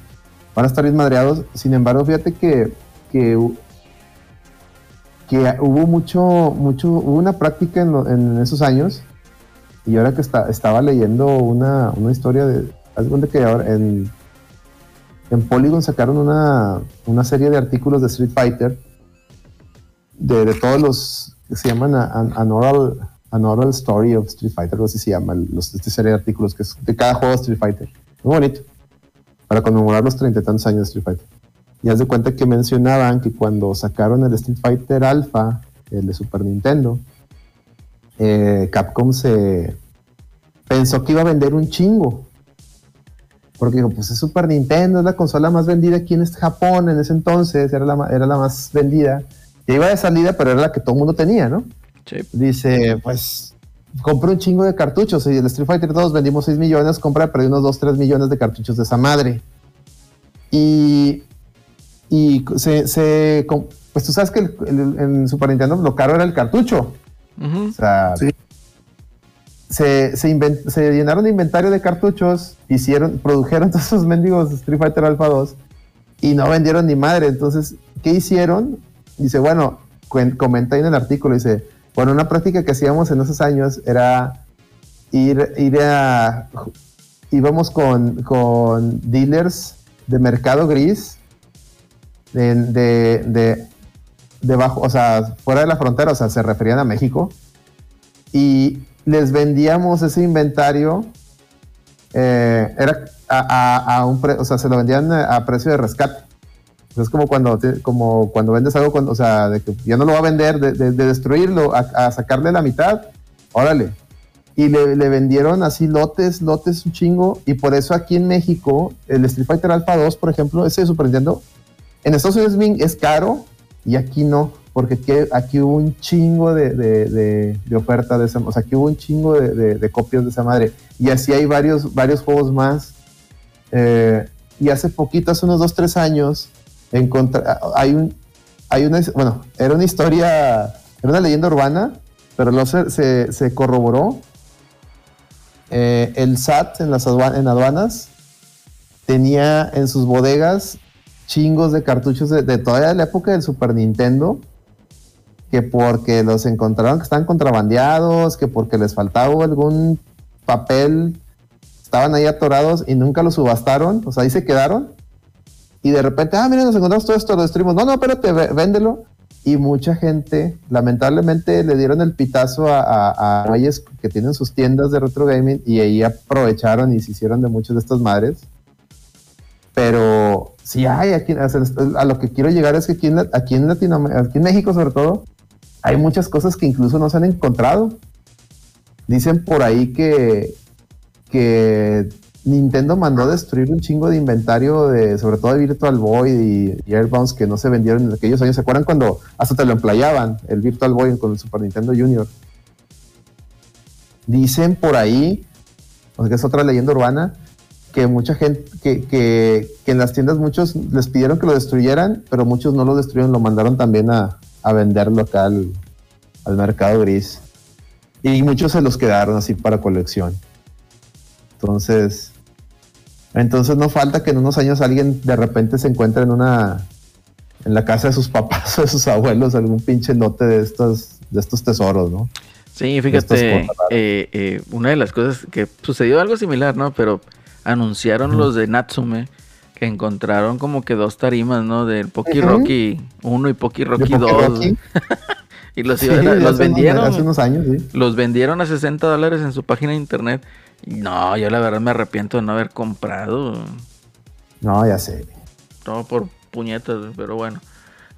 van a estar bien madreados. Sin embargo, fíjate que, que, que hubo mucho, mucho, hubo una práctica en, esos años. Y ahora que estaba leyendo una, una historia de. Haz cuenta que ahora en, en Polygon sacaron una, una serie de artículos de Street Fighter de, todos los se llaman an, an oral, Story of Street Fighter, algo así se llama, los, esta serie de artículos que es de cada juego de Street Fighter. Muy bonito. Para conmemorar los treinta y tantos años de Street Fighter. Y haz de cuenta que mencionaban que cuando sacaron el Street Fighter Alpha, el de Super Nintendo, eh, Capcom se pensó que iba a vender un chingo. Porque dijo, pues es Super Nintendo, es la consola más vendida aquí en este Japón en ese entonces, era la, era la más vendida. Ya iba de salida, pero era la que todo el mundo tenía, ¿no? Sí. Dice, pues compré un chingo de cartuchos y el Street Fighter 2 vendimos 6 millones, compra perdí unos 2, 3 millones de cartuchos de esa madre. Y, y se, pues tú sabes que el- el- en Super Nintendo lo caro era el cartucho. O sea, Sí. se, se llenaron de inventario de cartuchos, hicieron, produjeron todos esos mendigos Street Fighter Alpha 2 y no vendieron ni madre. Entonces, ¿qué hicieron? Dice, bueno, comenta ahí en el artículo, dice, bueno, una práctica que hacíamos en esos años era ir, ir a... íbamos con, con dealers de mercado gris, de, de, de, debajo, o sea, fuera de la frontera, o sea, se referían a México, y les vendíamos ese inventario, eh, era a, a- a un pre- o sea, se lo vendían a precio de rescate. Es como cuando, como cuando vendes algo, cuando- o sea, de que ya no lo va a vender, de, de- de destruirlo, a, a sacarle la mitad, órale. Y le, le vendieron así lotes, lotes un chingo, y por eso aquí en México, el Street Fighter Alpha 2, por ejemplo, ese de Super Nintendo, en Estados Unidos es caro y aquí no, porque aquí, hubo un chingo de, de, oferta de esa, o sea, aquí hubo un chingo de copias de esa madre. Y así hay varios, varios juegos más. Eh, y hace poquito, hace unos 2, 3 años, encontré, hay un, hay una, bueno, era una historia, era una leyenda urbana, pero luego se, se, corroboró. Eh, el SAT en las adua- en aduanas tenía en sus bodegas chingos de cartuchos de, de toda la época del Super Nintendo, que porque los encontraron que estaban contrabandeados, que porque les faltaba algún papel, estaban ahí atorados y nunca los subastaron, o sea, ahí se quedaron. Y de repente, ah, miren, nos encontramos todo esto, lo destruimos. No, no, espérate, vé- véndelo. Y mucha gente, lamentablemente, le dieron el pitazo a, a, a güeyes que tienen sus tiendas de retro gaming y ahí aprovecharon y se hicieron de muchas de estas madres. Pero sí hay aquí, a lo que quiero llegar es que aquí en, aquí en Latinoamérica, aquí en México sobre todo, hay muchas cosas que incluso no se han encontrado. Dicen por ahí que, que Nintendo mandó destruir un chingo de inventario de, sobre todo de Virtual Boy y, y Airbounds que no se vendieron en aquellos años. ¿Se acuerdan cuando hasta te lo emplayaban el Virtual Boy con el Super Nintendo Junior? Dicen por ahí, o sea, que es otra leyenda urbana, que mucha gente, que, que, en las tiendas muchos les pidieron que lo destruyeran, pero muchos no lo destruyeron, lo mandaron también a, a venderlo acá al mercado gris. Y muchos se los quedaron así para colección. Entonces, entonces no falta que en unos años alguien de repente se encuentre en una en la casa de sus papás o de sus abuelos algún pinche lote de estos de estos tesoros, ¿no? Sí, fíjate, eh, eh, una de las cosas que sucedió algo similar, ¿no? Pero anunciaron los de Natsume que encontraron como que dos tarimas, ¿no? Del Poki Ujú. Rocky 1 y Poki Rocky Poké 2. Rocky. Y los, Sí, iban a- los unos- vendieron. Hace unos años, sí. Los vendieron a 60 dólares en su página de internet. No, yo la verdad me arrepiento de no haber comprado. No, ya sé. Todo por puñetas, pero bueno.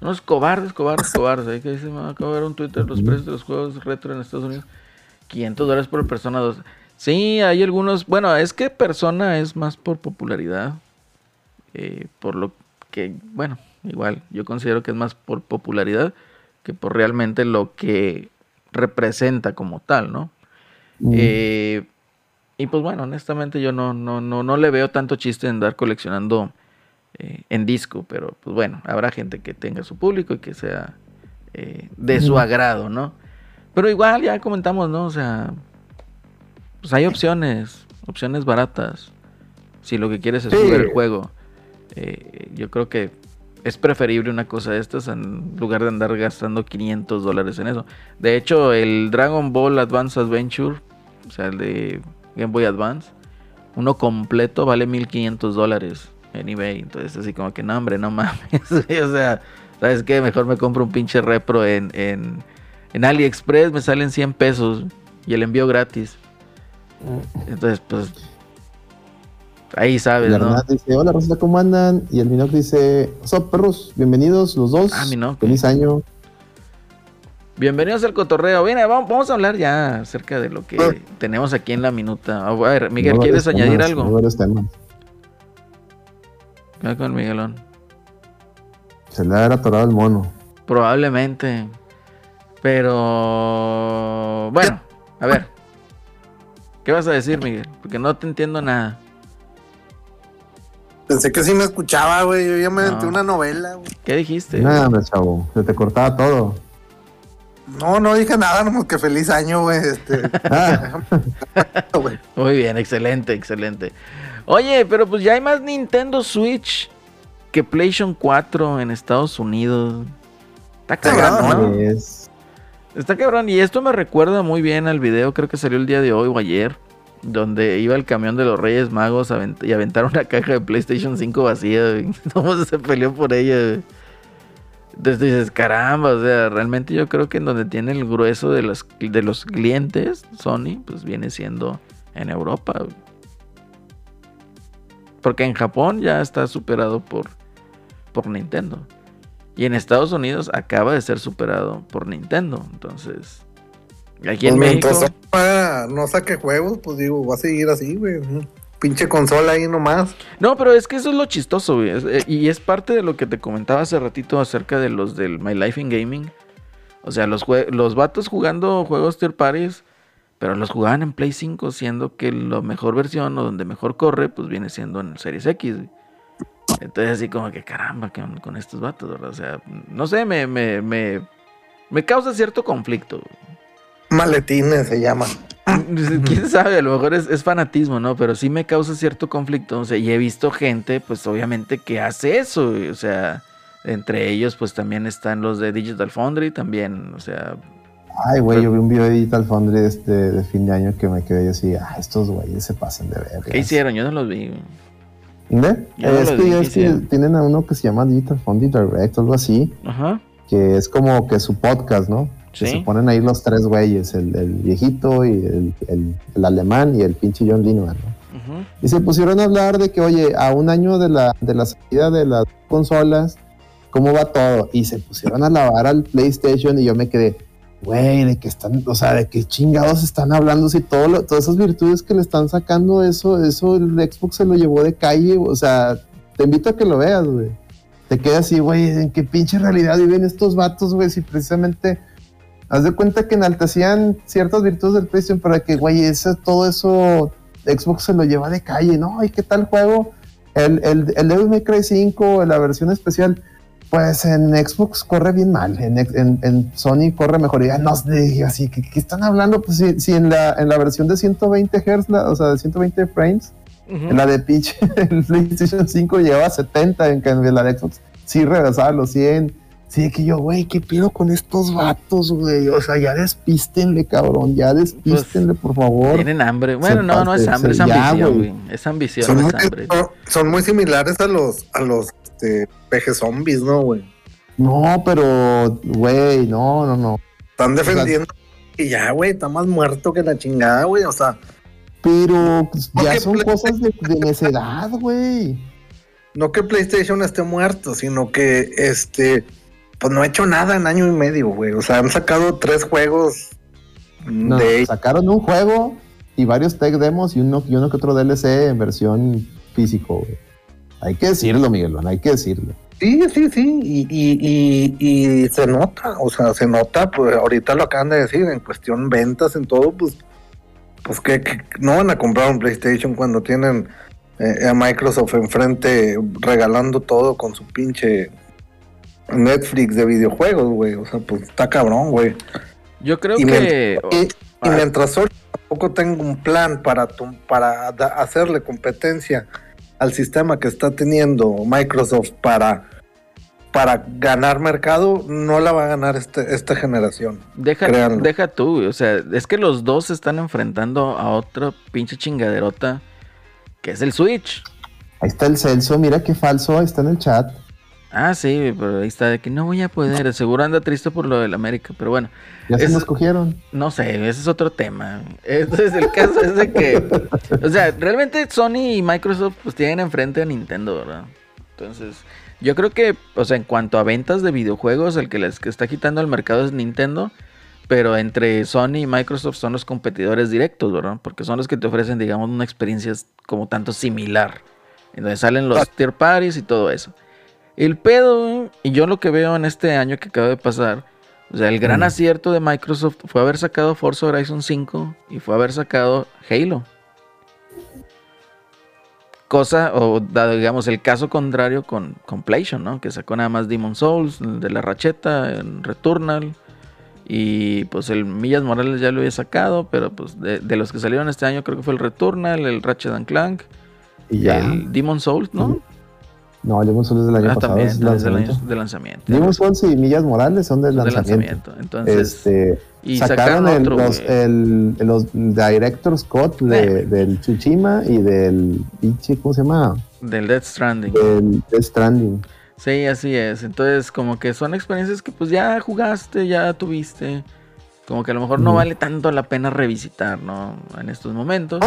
Unos cobardes, cobardes, cobardes. Ahí que dice, me acabo de ver un Twitter, los precios de los juegos retro en Estados Unidos. 500 dólares por persona 2. Sí, hay algunos. Bueno, es que persona es más por popularidad. eh, por lo que, bueno, igual, yo considero que es más por popularidad que por realmente lo que representa como tal, ¿no? Mm. Eh, y pues bueno, honestamente yo no, no, no, no le veo tanto chiste en andar coleccionando eh, en disco, pero pues bueno, habrá gente que tenga su público y que sea eh, de su agrado, ¿no? Pero igual ya comentamos, ¿no? O sea, pues hay opciones, opciones baratas. Si lo que quieres es Sí. jugar el juego, eh, yo creo que es preferible una cosa de estas en lugar de andar gastando 500 dólares en eso. De hecho, el Dragon Ball Advance Adventure, o sea, el de Game Boy Advance, uno completo vale 1500 dólares en eBay. Entonces, así como que no, hombre, no mames. O sea, ¿sabes qué? Mejor me compro un pinche repro en, en, en AliExpress, me salen 100 pesos y el envío gratis. Entonces, pues, ahí sabes, El ¿no? Hernán dice, hola Rosita, ¿cómo andan? Y el Minoc dice, ¿What's perros? Bienvenidos los dos. Ah, Minoc. Feliz año. Bienvenidos al cotorreo. Bien, vamos, vamos a hablar ya acerca de lo que Ah. tenemos aquí en la minuta. A ver, Miguel, ¿quieres añadir temas, algo? varios temas. ¿Qué va con Miguelón? Se le ha atorado el mono. Probablemente. Pero. Bueno, a ver. ¿Qué vas a decir, Miguel? Porque no te entiendo nada. Pensé que sí me escuchaba, güey. Yo ya me No. una novela, güey. ¿Qué dijiste? Nada, chavo. Se te cortaba todo. No, no dije nada, nomás que feliz año, güey. Este, Ah. Muy bien, excelente, excelente. Oye, pero pues ya hay más Nintendo Switch que PlayStation 4 en Estados Unidos. Está cabrón, ¿no? es- Está cabrón, y esto me recuerda muy bien al video, creo que salió el día de hoy o ayer, donde iba el camión de los Reyes Magos a avent- y aventaron una caja de PlayStation 5 vacía, güey. ¿Cómo se peleó por ella? güey? Entonces dices, caramba, o sea, realmente yo creo que en donde tiene el grueso de los, de los clientes, Sony, pues viene siendo en Europa. Porque en Japón ya está superado por, por Nintendo. Y en Estados Unidos acaba de ser superado por Nintendo. Entonces, aquí en Pues México. mientras no saque juegos, pues digo, va a seguir así, güey. Pinche consola ahí nomás. No, pero es que eso es lo chistoso, güey. Eh, Y es parte de lo que te comentaba hace ratito acerca de los del My Life in Gaming. O sea, los, los vatos jugando juegos third parties, pero los jugaban en Play 5, siendo que la mejor versión o donde mejor corre, pues viene siendo en Series X. güey. Entonces, así como que caramba, ¿qué onda con estos vatos, ¿verdad? O sea, no sé, me, me, me, me causa cierto conflicto. Maletines se llama. Quién sabe, a lo mejor es, es fanatismo, ¿no? Pero sí me causa cierto conflicto. O sea, y he visto gente, pues obviamente, que hace eso. O sea, entre ellos, pues también están los de Digital Foundry, también, o sea, Ay, güey, yo vi un video de Digital Foundry de, este, de fin de año que me quedé así, ah, estos güeyes se pasan de ver. ¿qué hicieron? Yo no los vi. ¿Dónde? Yo no es lo que vi, ya ¿qué es que tienen a uno que se llama Digital Foundry Direct o algo así, Ajá. que es como que su podcast, ¿no? Sí. se ponen ahí los tres güeyes, el, el viejito y el, el- el alemán y el pinche John Lineman, ¿no? Ujú. Y se pusieron a hablar de que, oye, a un año de la, de la salida de las consolas, ¿cómo va todo? Y se pusieron a lavar al PlayStation y yo me quedé, güey, de que están, o sea, de qué chingados están hablando, si todo lo- todas esas virtudes que le están sacando, eso, eso el Xbox se lo llevó de calle, o sea, te invito a que lo veas, güey. Te quedas así, güey, ¿en qué pinche realidad viven estos vatos, güey? Si precisamente haz de cuenta que enaltecían ciertas virtudes del PlayStation para que, güey, ese, todo eso Xbox se lo lleva de calle, ¿no? ¿Y qué tal juego? El, el, el Devil May Cry 5, la versión especial, pues en Xbox corre bien mal, en, en, en Sony corre mejor. Y ya no sé, así, ¿qué, qué están hablando? Pues si, si en, la, en la versión de 120 Hz, la- o sea, de 120 frames, en la de Peach, el PlayStation 5 llevaba 70, en cambio la de Xbox sí rebasaba los 100. Sí, que yo, güey, ¿qué pido con estos vatos, güey? O sea, ya despístenle, cabrón, ya despístenle, por favor. Tienen hambre. Bueno, no, no es hambre, es ambición, güey. Es ambición, Son es hambre. son- son muy similares a los, a los este, peje zombies, ¿no, güey? No, pero, güey, no, no, no. Están defendiendo y ya, güey, está más muerto que la chingada, güey. O sea, Pero pues, ya son cosas de, de necedad, güey. no que PlayStation esté muerto, sino que este, pues no ha hecho nada en año y medio, güey. O sea, han sacado tres juegos No, de sacaron un juego y varios tech demos y uno, y uno que otro DLC en versión físico, güey. Hay que decirlo, Miguelón, hay que decirlo. Sí, sí, sí, y, y, y, y se nota, o sea, se nota, pues ahorita lo acaban de decir, en cuestión ventas, en todo, pues, pues que, que no van a comprar un PlayStation cuando tienen eh, a Microsoft enfrente regalando todo con su pinche Netflix de videojuegos, güey, o sea, pues está cabrón, güey. Yo creo Y que. Y, y Ah. mientras Sony tampoco tengo un plan para, tu- para da- hacerle competencia al sistema que está teniendo Microsoft para, para ganar mercado, no la va a ganar este, esta generación. Deja, Créanlo. deja tú, güey, o sea, es que los dos se están enfrentando a otra pinche chingaderota que es el Switch. Ahí está el Celso, mira qué falso, ahí está en el chat. Ah, sí, pero ahí está de que no voy a poder. Seguro anda triste por lo del América, pero bueno, Ya se nos cogieron. no sé, ese es otro tema. Entonces, el caso es de que, o sea, realmente Sony y Microsoft pues tienen enfrente a Nintendo, ¿verdad? Entonces, yo creo que, o sea, en cuanto a ventas de videojuegos, el que les que está quitando al mercado es Nintendo. Pero entre Sony y Microsoft son los competidores directos, ¿verdad? Porque son los que te ofrecen, digamos, una experiencia como tanto similar. En donde salen los tier parties y todo eso. El pedo, y yo lo que veo en este año que acaba de pasar, o sea, el gran Mm. acierto de Microsoft fue haber sacado Forza Horizon 5 y fue haber sacado Halo. Cosa, o dado, digamos, el caso contrario con, con PlayStation, ¿no? Que sacó nada más Demon Souls, de la racheta, en Returnal. Y pues el Millas Morales ya lo había sacado, pero pues de, de los que salieron este año creo que fue el Returnal, el Ratchet and Clank Y y ya. el Demon Souls, ¿no? No, Demon Souls es del año Ah, pasado. también, es el lanzamiento. año de lanzamiento. Demon Souls y Millas Morales son del de lanzamiento. lanzamiento. Entonces, este, y sacaron, sacaron el- otro, los, güey. el, los Director Scott de- del Tsushima y del ¿cómo se llama? del Death Stranding. Del Death Stranding. Sí, así es. Entonces, como que son experiencias que pues ya jugaste, ya tuviste. Como que a lo mejor no vale tanto la pena revisitar, ¿no? En estos momentos.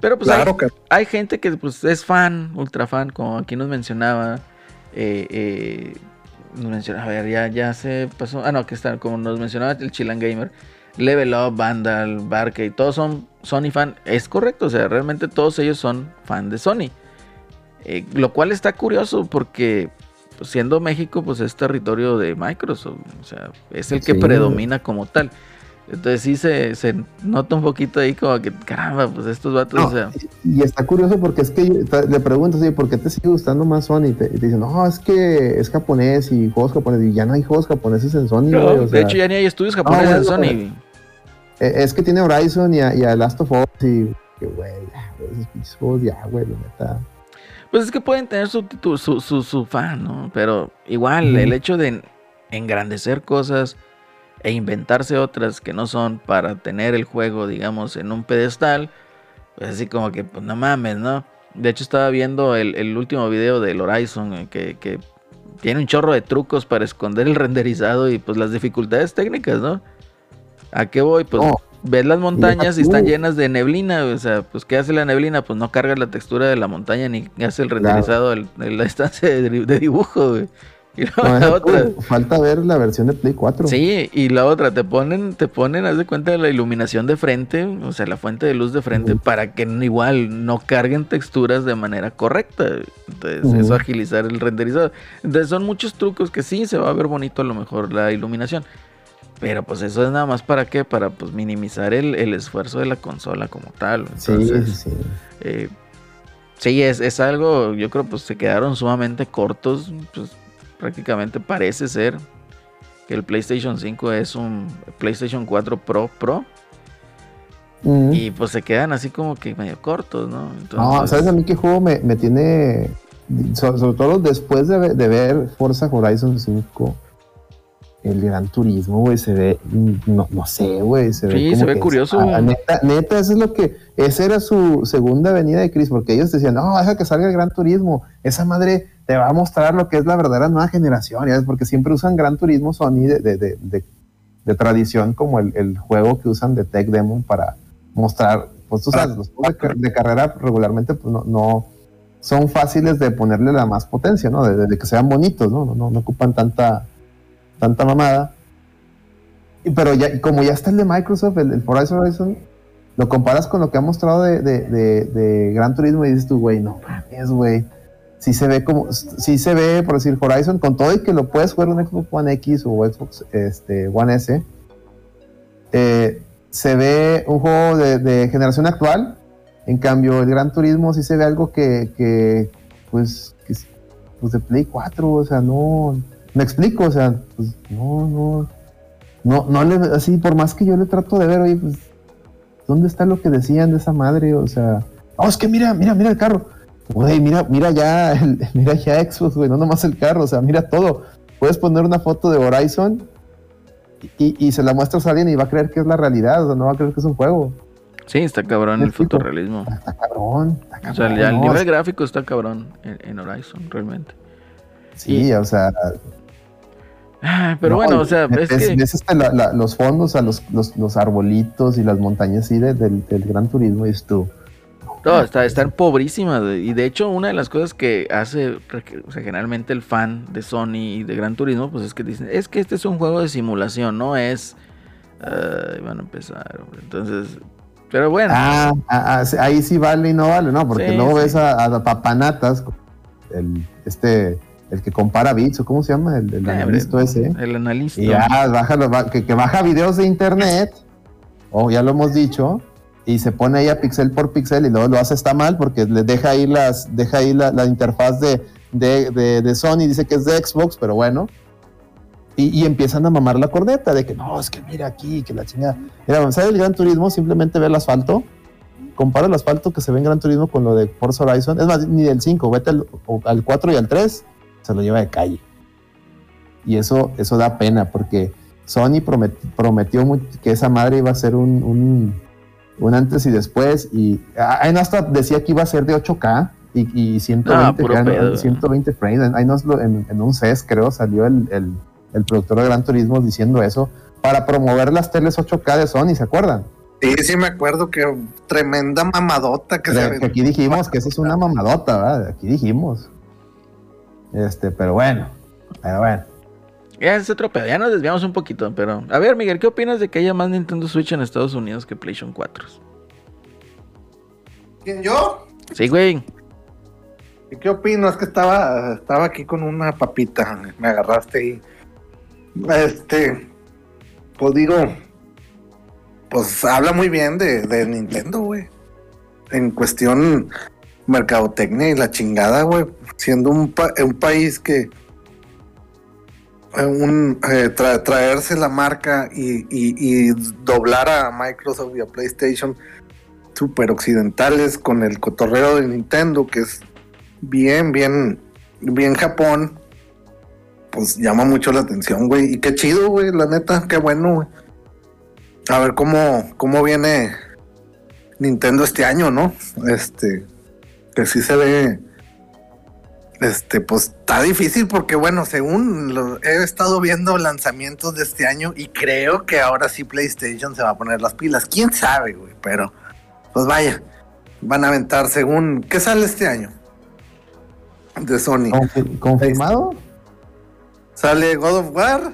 Pero pues claro hay, que hay gente que pues es fan, ultra fan, como aquí nos mencionaba. eh, eh, nos menciona, a ver, ya, ya se pasó. Ah, no, que está, como nos mencionaba el Chilan Gamer. Level Up, Vandal, Barkey, todos son Sony fan. Es correcto, o sea, realmente todos ellos son fan de Sony. Eh, lo cual está curioso porque pues, siendo México, pues es territorio de Microsoft. O sea, es el que Sí. predomina como tal. Entonces sí se, se nota un poquito ahí como que, caramba, pues estos vatos, No, o sea, Y está curioso porque es que le preguntas, oye, ¿por qué te sigue gustando más Sony? Y te, y te dicen, no, es que es japonés y juegos japoneses. Y ya no hay juegos japoneses en Sony, no, o de sea, hecho ya ni hay estudios japoneses bueno, en Sony. eh, Es que tiene Horizon y a, y a Last of Us y que, güey, esos juegos ya, güey, la neta. Pues es que pueden tener su, su, su, su fan, ¿no? Pero igual, el hecho de engrandecer cosas e inventarse otras que no son para tener el juego, digamos, en un pedestal, pues así como que, pues no mames, ¿no? De hecho, estaba viendo el, el último video del Horizon, eh, que, que tiene un chorro de trucos para esconder el renderizado y pues las dificultades técnicas, ¿no? ¿A qué voy? Pues ves las montañas y están llenas de neblina, o sea, pues ¿qué hace la neblina? Pues no carga la textura de la montaña ni hace el renderizado de la instancia de, de dibujo, güey. Y No, la otra. falta ver la versión de Play 4. Sí, y la otra, te ponen, te ponen, haz de cuenta de la iluminación de frente, o sea, la fuente de luz de frente, para que igual no carguen texturas de manera correcta. Entonces, eso agilizar el renderizado. Entonces, son muchos trucos que sí se va a ver bonito a lo mejor la iluminación. Pero pues eso es nada más para qué, para pues minimizar el, el esfuerzo de la consola como tal. Sí, Entonces, sí, sí. eh, sí, es, es algo, yo creo pues se quedaron sumamente cortos, pues prácticamente parece ser que el PlayStation 5 es un PlayStation 4 Pro Pro Mm. y pues se quedan así como que medio cortos, ¿no? No, Entonces, ¿sabes a mí qué juego me, me tiene? so- Sobre, todo después de, ve- de ver Forza Horizon 5, el Gran Turismo, güey, se ve, no, no sé, güey, se ve Sí, como se ve que- curioso, ah, güey. neta, neta, eso es lo que, esa era su segunda venida de Chris, porque ellos decían, no, deja que salga el Gran Turismo, esa madre te va a mostrar lo que es la verdadera nueva generación, ya porque siempre usan Gran Turismo Sony de, de, de, de- tradición como el, el juego que usan de Tech Demo para mostrar, pues tú sabes, los juegos de, car- de carrera regularmente pues, no, no son fáciles de ponerle la más potencia, ¿no? De, que sean bonitos, ¿no? No, no, no ocupan tanta, tanta mamada. Y- Pero ya, y como ya está el de Microsoft, el, el Forza Horizon, lo comparas con lo que ha mostrado de, de, de- de Gran Turismo y dices tú, güey, no mames, güey. Sí se ve como, sí se ve, por decir, Horizon, con todo y que lo puedes jugar en Xbox One X o Xbox este, One S, eh, se ve un juego de, generación actual. En cambio, el Gran Turismo sí se ve algo que, que, pues, pues de Play 4, o sea, no, me explico, o sea, pues no, no, no, no le, así, por más que yo le trato de ver, oye, pues, ¿dónde está lo que decían de esa madre? O sea, oh, es que mira, mira, mira el carro, güey, mira, mira ya, el- mira ya Xbox, güey, no nomás el carro, o sea, mira todo. Puedes poner una foto de Horizon y, y se la muestras a alguien y va a creer que es la realidad, o sea, no va a creer que es un juego. sí, está cabrón el fotorrealismo. Está cabrón, está cabrón. O sea, ya el nivel es- gráfico está cabrón en, en Horizon, realmente. Sí, o sea, Ah, Pero no, bueno, y o sea, ves, es que... ves este, la- la- los fondos, a los, los, los arbolitos y las montañas así de- del, del Gran Turismo y dices tú. No, está, están pobrísimas. Y de hecho, una de las cosas que hace o sea, generalmente el fan de Sony y de Gran Turismo, pues es que dicen, es que este es un juego de simulación, no es... Ay, van a empezar. Entonces, pero bueno. Ah, ah, ah, ahí sí vale y no vale, ¿no? Porque Sí, luego sí. ves a, a papanatas, el, este, el que compara bits, cómo se llama, el, el analista ese. El analista. Y ya baja, que, que baja videos de internet, o ya lo hemos dicho, y se pone ahí a pixel por pixel y luego lo hace está mal porque le deja ahí las, deja ahí la, la interfaz de, de, de, de Sony, dice que es de Xbox, pero bueno. Y, y empiezan a mamar la corneta de que no, es que mira aquí, que la chingada. Mira, ¿sabes el Gran Turismo? Simplemente ve el asfalto. Compara el asfalto que se ve en Gran Turismo con lo de Forza Horizon. Es más, ni del 5, vete al, al 4 y al 3, se lo lleva de calle. Y eso, eso da pena porque Sony promet- prometió que esa madre iba a ser un, un, un antes y después. Y ah, ahí no hasta decía que iba a ser de 8K y, y 120, Ah, puro que eran pedo. 120 frames. Ahí nos lo- en, en un CES, creo, salió el, el, el productor de Gran Turismo diciendo eso para promover las teles 8K de Sony, ¿se acuerdan? Sí, sí me acuerdo que tremenda mamadota que se Que, aquí dijimos que eso es una mamadota, ¿verdad? Aquí dijimos. Este, pero bueno, pero bueno. Ya es otro pedo, ya nos desviamos un poquito, pero... A ver, Miguel, ¿qué opinas de que haya más Nintendo Switch en Estados Unidos que PlayStation 4? ¿Quién yo? Sí, güey. ¿Y qué opino? Es que estaba, estaba aquí con una papita, me agarraste ahí. Este, pues digo, pues habla muy bien de, de Nintendo, güey. En cuestión mercadotecnia y la chingada, güey. Siendo un, pa- un país que un, eh, tra- traerse la marca y doblar a Microsoft y a PlayStation super occidentales con el cotorreo de Nintendo, que es bien, bien, bien Japón, pues llama mucho la atención, güey. Y qué chido, güey, la neta, qué bueno, güey. A ver cómo, cómo viene Nintendo este año, ¿no? Este, que sí se ve. Este, pues está difícil porque, bueno, según lo, he estado viendo lanzamientos de este año y creo que ahora sí PlayStation se va a poner las pilas. Quién sabe, güey, pero pues vaya, van a aventar según. ¿Qué sale este año? De Sony. Confi- ¿Confirmado? Sale God of War,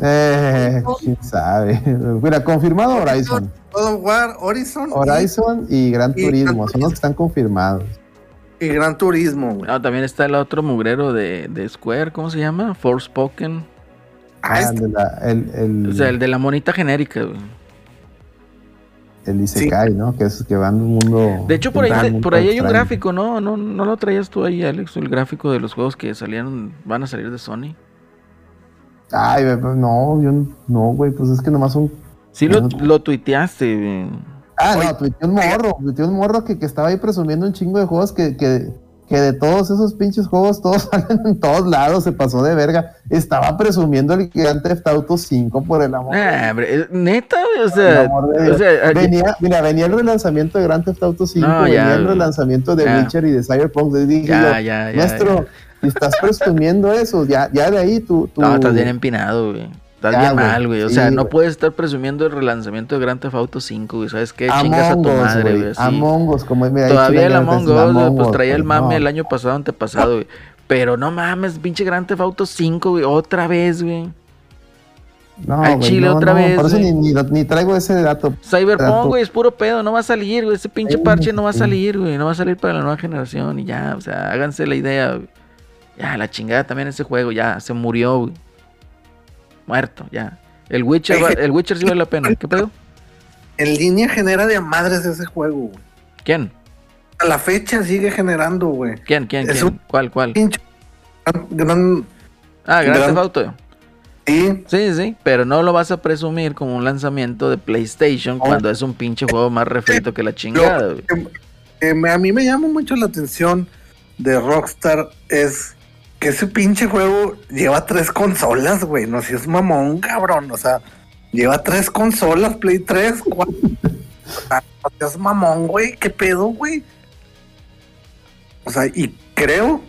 Eh, quién sabe. Mira, confirmado Horizon. God of War, Horizon Horizon y Gran y Gran Turismo son los que están confirmados. Y, Gran Turismo, güey. Ah, también está el otro mugrero de, de Square, ¿cómo se llama? Forspoken. Ah, este- de la- el, el, O sea, el de la monita genérica, güey. el Isekai, ¿no? Que es que van en un mundo. De hecho, por ahí, mundo por ahí hay un gráfico, ¿no? ¿no? ¿No lo traías tú ahí, Alex? El gráfico de los juegos que salieron, van a salir de Sony. Ay, no, yo no, güey, pues es que nomás son. Sí, lo, No. lo tuiteaste, güey. Ah, Oye. no, tuiteó un morro, tuiteó un morro que, que estaba ahí presumiendo un chingo de juegos que, que, que de todos esos pinches juegos, todos salen en todos lados, se pasó de verga. Estaba presumiendo el Grand Theft Auto 5 por el amor. Nah, eh, neta, o sea, de o sea, venía, mira, venía el relanzamiento de Grand Theft Auto 5, No, venía ya, el relanzamiento de Ya. Witcher y de Cyberpunk. Y dije Ya, yo, maestro, estás presumiendo eso, ya, ya de ahí tú. tú no, estás bien empinado, güey. Estás Ya, bien mal, güey. O sí, sea, no puedes estar presumiendo el relanzamiento de Grand Theft Auto 5, güey. ¿Sabes qué? Chingas a tu madre, güey. así. Among Us, como mira, ahí Todavía el Among es Us, Among pues traía el mame no. el año pasado, antepasado, güey. Pero no mames, pinche Grand Theft Auto 5, güey. Otra vez, güey. No, Al chile no, otra no, vez, Por eso ni, ni, ni traigo ese dato. Cyberpunk, güey, es puro pedo, no va a salir, güey. Ese pinche Sí, parche no va a sí. salir, güey. No va a salir para la nueva generación y ya, o sea, háganse la idea, güey. Ya, la chingada también ese juego, ya, se murió, güey. Muerto, ya. El Witcher, va- el Witcher sí vale la pena. ¿Qué pedo? En línea genera de a madres ese juego, güey. ¿Quién? A la fecha sigue generando, güey. ¿Quién? ¿Quién? Es ¿Quién? un- ¿Cuál? ¿Cuál? Pinche gran, Ah, Grand gran- Theft Auto. sí, Sí, sí, pero no lo vas a presumir como un lanzamiento de PlayStation cuando es un pinche juego más refrito que la chingada, a mí me llama mucho la atención de Rockstar es que ese pinche juego lleva tres consolas, güey. No si es mamón, cabrón. O sea, lleva tres consolas, Play 3, 4. No seas mamón, güey. ¿Qué pedo, güey? O sea, y creo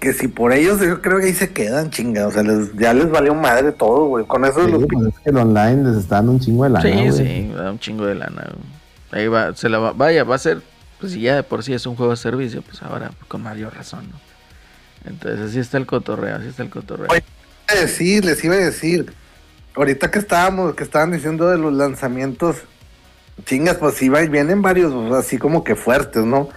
que si por ellos, yo creo que ahí se quedan, chinga. O sea, les- ya les valió madre todo, güey. Con eso de Sí, los pues es que el online les está dando un chingo de lana. Sí, güey. sí, da un chingo de lana. güey. Ahí va, se la va, vaya, va a ser, pues si ya de por sí es un juego de servicio, pues ahora con mayor razón, ¿no? Entonces así está el cotorreo, así está el cotorreo. Oye, iba a decir, les iba a decir. Ahorita que estábamos, que estaban diciendo de los lanzamientos, chingas, pues sí, vienen varios así como que fuertes, ¿no?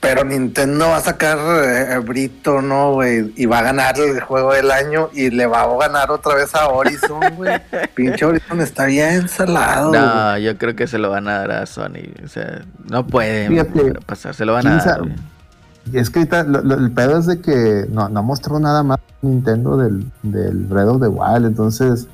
Pero Nintendo va a sacar eh, Brito, ¿no, güey? Y va a ganar el juego del año y le va a ganar otra vez a Horizon, güey. Pinche Horizon está bien salado. No, yo creo que se lo van a dar a Sony, o sea, no pueden Fíjate, pasar, se lo van a dar. Es que ahorita lo- lo- el pedo es de que no, no mostró nada más Nintendo del, del Breath of the Wild, entonces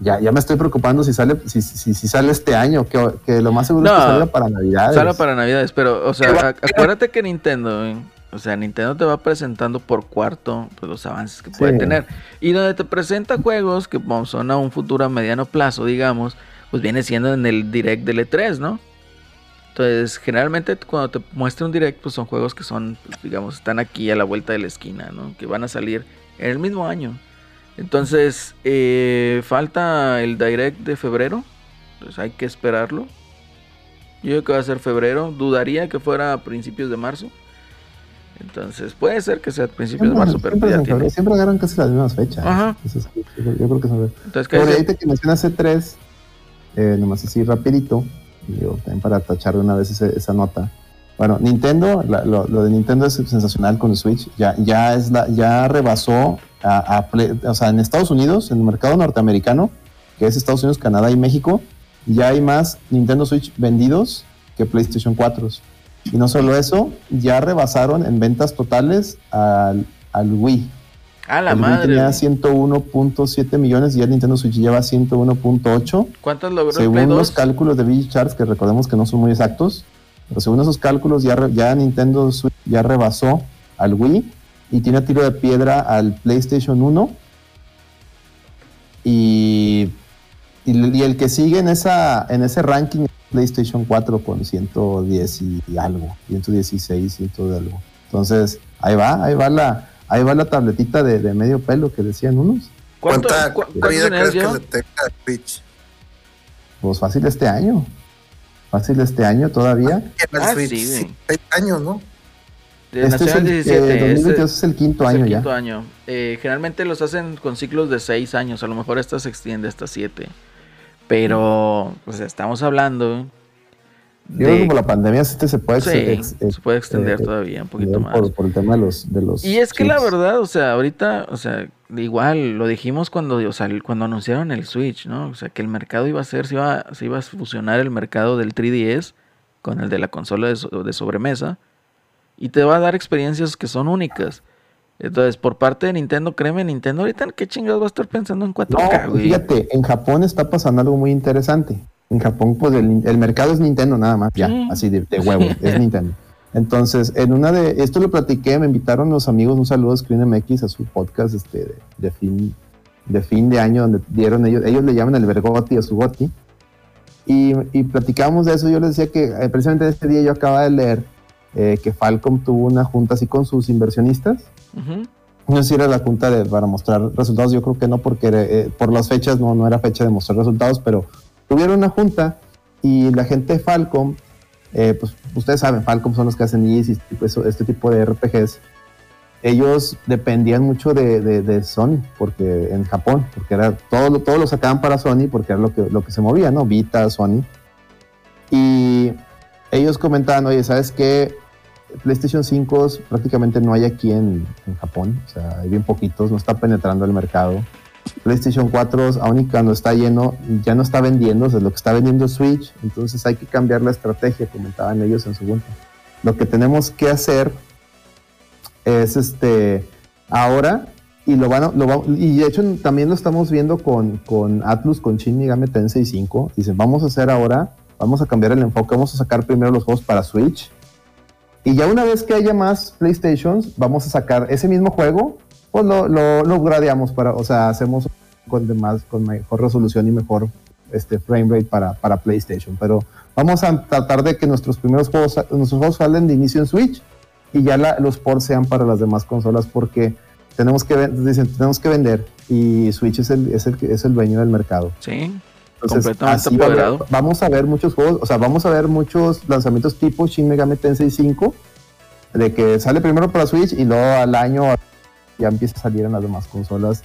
ya, ya me estoy preocupando si sale, si, si, si sale este año, que, que lo más seguro es que salga para Navidad. Solo para Navidades, pero, o sea, a- acuérdate que Nintendo, o sea, Nintendo te va presentando por cuarto pues, los avances que puede Sí. tener. Y donde te presenta juegos que son a un futuro a mediano plazo, digamos, pues viene siendo en el direct del E3, ¿no? Entonces, generalmente cuando te muestra un direct, pues son juegos que son, pues, digamos, están aquí a la vuelta de la esquina, ¿no? Que van a salir en el mismo año. Entonces, eh, falta el direct de febrero. Entonces hay que esperarlo. Yo creo que va a ser febrero. Dudaría que fuera a principios de marzo. Entonces puede ser que sea a principios de marzo, pero siempre pues ya tiene. siempre agarran casi las mismas fechas. Ajá. Entonces, yo, yo creo que son- Entonces, ¿qué Pero ahorita que mencionas C3, eh, nomás así rapidito, también para tachar de una vez esa nota. Bueno, Nintendo, lo, de Nintendo es sensacional con el Switch. Ya, ya, es ya rebasó a, a o sea, en Estados Unidos, en el mercado norteamericano, que es Estados Unidos, Canadá y México, ya hay más Nintendo Switch vendidos que PlayStation 4. Y no solo eso, ya rebasaron en ventas totales al, al Wii. Ah, la el Wii madre. tenía güey. 101.7 millones y el Nintendo Switch lleva 101.8. ¿Cuántas logró el Según Play los 2? cálculos de VG Charts, que recordemos que no son muy exactos, pero según esos cálculos ya, re- ya Nintendo Switch ya rebasó al Wii y tiene a tiro de piedra al PlayStation 1. Y, y, y el que sigue en, esa, en ese ranking es PlayStation 4 con 110 y algo, 116, 100 de algo. Entonces, ahí va, ahí va la, ahí va la tabletita de, de medio pelo que decían unos. ¿Cuánto, ¿Cuánta, cu- cuánta vida crees que le tenga a Switch? Pues fácil este año. Fácil este año todavía. El Ah, Switch, sí, güey. sí, seis años, ¿no? De Este es el, 17. eh, este- 2022 es el quinto es el año ya. quinto año. Eh, generalmente los hacen con ciclos de 6 años. A lo mejor esta se extiende hasta 7. Pero, pues estamos hablando Yo creo que por la pandemia este se puede Sí, ex- ex- se puede extender eh, todavía un poquito más. por el tema de los, de los Y es que la verdad, o sea, ahorita, o sea, igual, lo dijimos cuando, o sea, cuando anunciaron el Switch, ¿no? O sea, que el mercado iba a ser, se iba, se iba a fusionar el mercado del 3DS con el de la consola de, so- de sobremesa. Y te va a dar experiencias que son únicas. Entonces, por parte de Nintendo, créeme, Nintendo ahorita qué chingados va a estar pensando en 4K, No, güey. fíjate, en Japón está pasando algo muy interesante. En Japón, pues el, el mercado es Nintendo nada más, ya, Sí. así de, de huevo, es Nintendo. Entonces, en una de, esto lo platiqué, me invitaron los amigos, un saludo a Screen MX a su podcast este, de, de fin, de fin de año, donde dieron ellos, ellos le llaman el Vergoti a su Goti. Y, y platicábamos de eso, yo les decía que eh, precisamente ese día yo acababa de leer eh, que Falcom tuvo una junta así con sus inversionistas Ujú. no sé si era la junta de, para mostrar resultados, yo creo que no, porque eh, por las fechas no, no era fecha de mostrar resultados, pero tuvieron una junta y la gente de Falcom, eh, pues ustedes saben, Falcom son los que hacen IS y eso- este tipo de RPGs. Ellos dependían mucho de, de- de Sony, porque en Japón, porque era todo, todo lo sacaban para Sony, porque era lo que, lo que se movía, ¿no? Vita, Sony. Y ellos comentaban, oye, ¿sabes qué? PlayStation 5 prácticamente no hay aquí en, en Japón, o sea, hay bien poquitos, no está penetrando el mercado. PlayStation 4, aún y cuando está lleno, ya no está vendiendo, o lo que está vendiendo Switch, entonces hay que cambiar la estrategia, comentaban ellos en su junta. Lo que tenemos que hacer es este, ahora, y lo van a- y de hecho también lo estamos viendo con, con Atlus, con Shin Megami Tensei 5, dicen, vamos a hacer ahora, vamos a cambiar el enfoque, vamos a sacar primero los juegos para Switch, y ya una vez que haya más PlayStations, vamos a sacar ese mismo juego, pues lo, lo, lo gradeamos para, o sea, hacemos con de más, con mejor resolución y mejor este frame rate para, para PlayStation. Pero vamos a tratar de que nuestros primeros juegos, nuestros juegos salen de inicio en Switch y ya la- los ports sean para las demás consolas porque tenemos que, dicen, tenemos que vender y Switch es el, es el, es el dueño del mercado. Sí, Entonces, completamente así va a vamos a ver muchos juegos, o sea, vamos a ver muchos lanzamientos tipo Shin Megami Tensei 5, de que sale primero para Switch y luego al año ya empieza a salir en las demás consolas.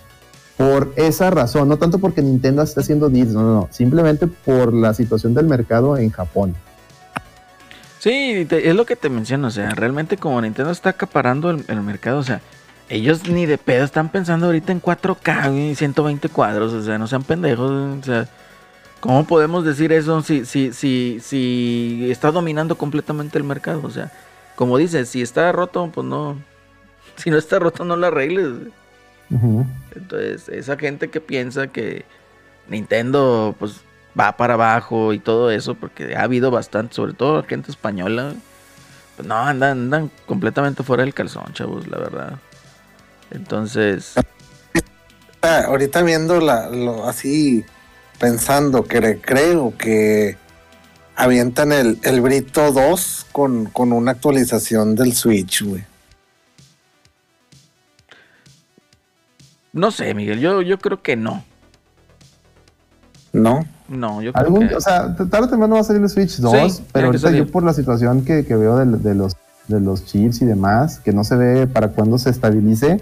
Por esa razón, no tanto porque Nintendo está haciendo deals, no, no, no, simplemente por la situación del mercado en Japón. Sí, es lo que te menciono, o sea, realmente como Nintendo está acaparando el, mercado, o sea, ellos ni de pedo están pensando ahorita en 4K, güey, 120 cuadros, o sea, no sean pendejos, o sea, ¿cómo podemos decir eso si, si, si, si está dominando completamente el mercado? O sea, como dices, si está roto, pues no, si no está roto no lo arregles. Entonces, esa gente que piensa que Nintendo pues va para abajo y todo eso, porque ha habido bastante, sobre todo gente española, pues no, andan, andan completamente fuera del calzón, chavos, la verdad. Entonces, Ah, ahorita viendo la, lo, así, pensando que creo que avientan el, el Brito 2 con, con una actualización del Switch, güey. No sé, Miguel, yo, yo creo que no. ¿No? No, yo creo Algún- que... O sea, tarde o temprano va a salir el Switch 2, tiene que pero ahorita yo por la situación que, que veo de, de los, de los chips y demás, que no se ve para cuándo se estabilice,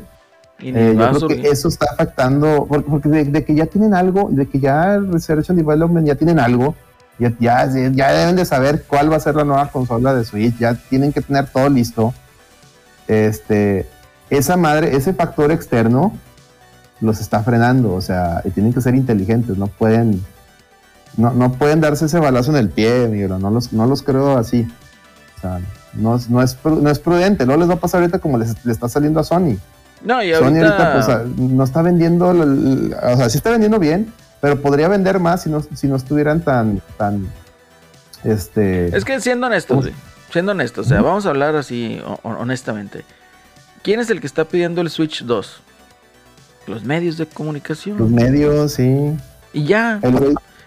Eh, yo creo que eso está afectando, por- porque de, de que ya tienen algo, de que ya Research and Development ya tienen algo, ya, ya, ya deben de saber cuál va a ser la nueva consola de Switch, ya tienen que tener todo listo. Este, esa madre, ese factor externo los está frenando, o sea, y tienen que ser inteligentes, no pueden, no, no pueden darse ese balazo en el pie, Miguel, no los, no los creo así. O sea, no, es- no, es, no es prudente, no les va a pasar ahorita como les, le está saliendo a Sony. No, y Sony ahorita... ahorita pues, no está vendiendo, o sea, sí está vendiendo bien, pero podría vender más si no, si no estuvieran tan, tan, este... Es que siendo honestos, güey, siendo honestos, o sea, vamos a hablar así ho- ho- honestamente. ¿Quién es el que está pidiendo el Switch 2? Los medios de comunicación. los medios, sí. Y ya,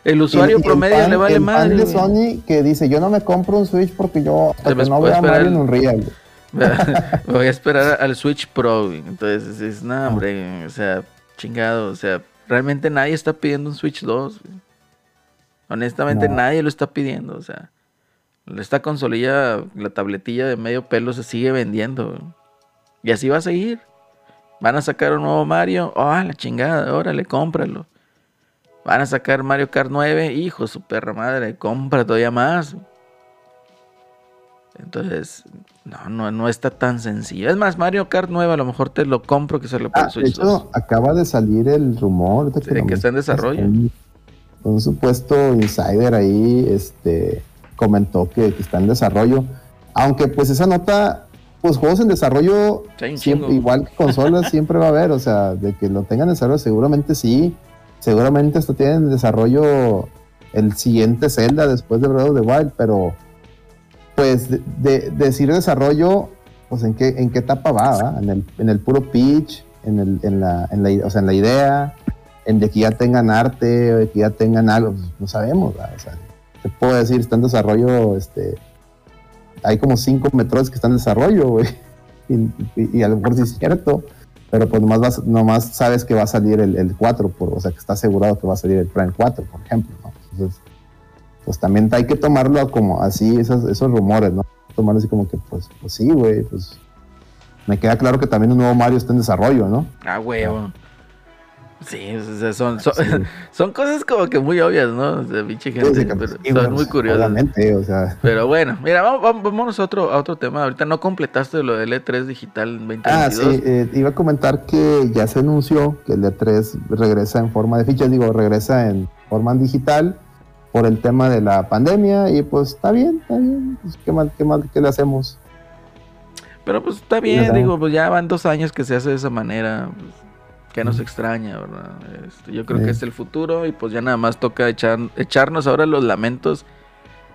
El, usuario y- y el promedio le vale el madre. de. Sony que dice, yo no me compro un Switch porque yo hasta que no vea a esperar Mario en Unreal. Voy a esperar al Switch Pro. Entonces, es nada, hombre. O sea, chingado. O sea, realmente nadie está pidiendo un Switch 2. güey. Honestamente, No. nadie lo está pidiendo. O sea, esta consolilla, la tabletilla de medio pelo se sigue vendiendo. Y así va a seguir. Van a sacar un nuevo Mario. Oh, la chingada, órale, cómpralo. Van a sacar Mario Kart 9. Hijo, su perra madre, compra todavía más. Entonces, no, no, no está tan sencillo. Es más, Mario Kart 9 a lo mejor te lo compro que sale para Ah, de Switch 2. hecho, acaba de salir el rumor Sí, lo que está en desarrollo. Un, un supuesto insider ahí este, comentó que, que está en desarrollo. Aunque pues esa nota, pues juegos en desarrollo, siempre- igual que consolas, siempre va a haber. O sea, de que lo tengan en desarrollo, seguramente sí. Seguramente hasta tienen en desarrollo el siguiente Zelda después de Breath of the Wild, pero pues de, de- decir desarrollo, pues en qué, en qué etapa va. En el, en el puro pitch, en, el, en, la, en, la, o sea, en la idea, en de que ya tengan arte, o de que ya tengan algo, pues, no sabemos, ¿va? O sea, te puedo decir, está en desarrollo, este, hay como cinco metros que están en desarrollo, güey, y, y- y a lo mejor sí es cierto, pero pues nomás, vas- nomás sabes que va a salir el, el 4, por, o sea, que está asegurado que va a salir el Prime 4, por ejemplo, ¿no? Entonces, pues también hay que tomarlo como así, esos, esos rumores, ¿no? Tomarlo así como que, pues, pues sí, güey, pues me queda claro que también un nuevo Mario está en desarrollo, ¿no? Ah, huevo. Sí, o sea, son, son, Sí. son cosas como que muy obvias, ¿no? O sea, pinche gente, Sí, pero sí, son muy curiosas. O sea. Pero bueno, mira, vamos, vamos- a otro, a otro tema. Ahorita no completaste lo del E3 digital en 2022. Ah, sí, eh, iba a comentar que ya se anunció que el E3 regresa en forma de fichas, digo, regresa en forma digital por el tema de la pandemia y pues está bien, está bien, pues, qué mal, qué mal, ¿qué le hacemos? Pero pues está bien, digo, pues ya van dos años que se hace de esa manera. pues, que nos extraña, ¿verdad? Este, yo creo Sí. que es el futuro y pues ya nada más toca echar, echarnos ahora los lamentos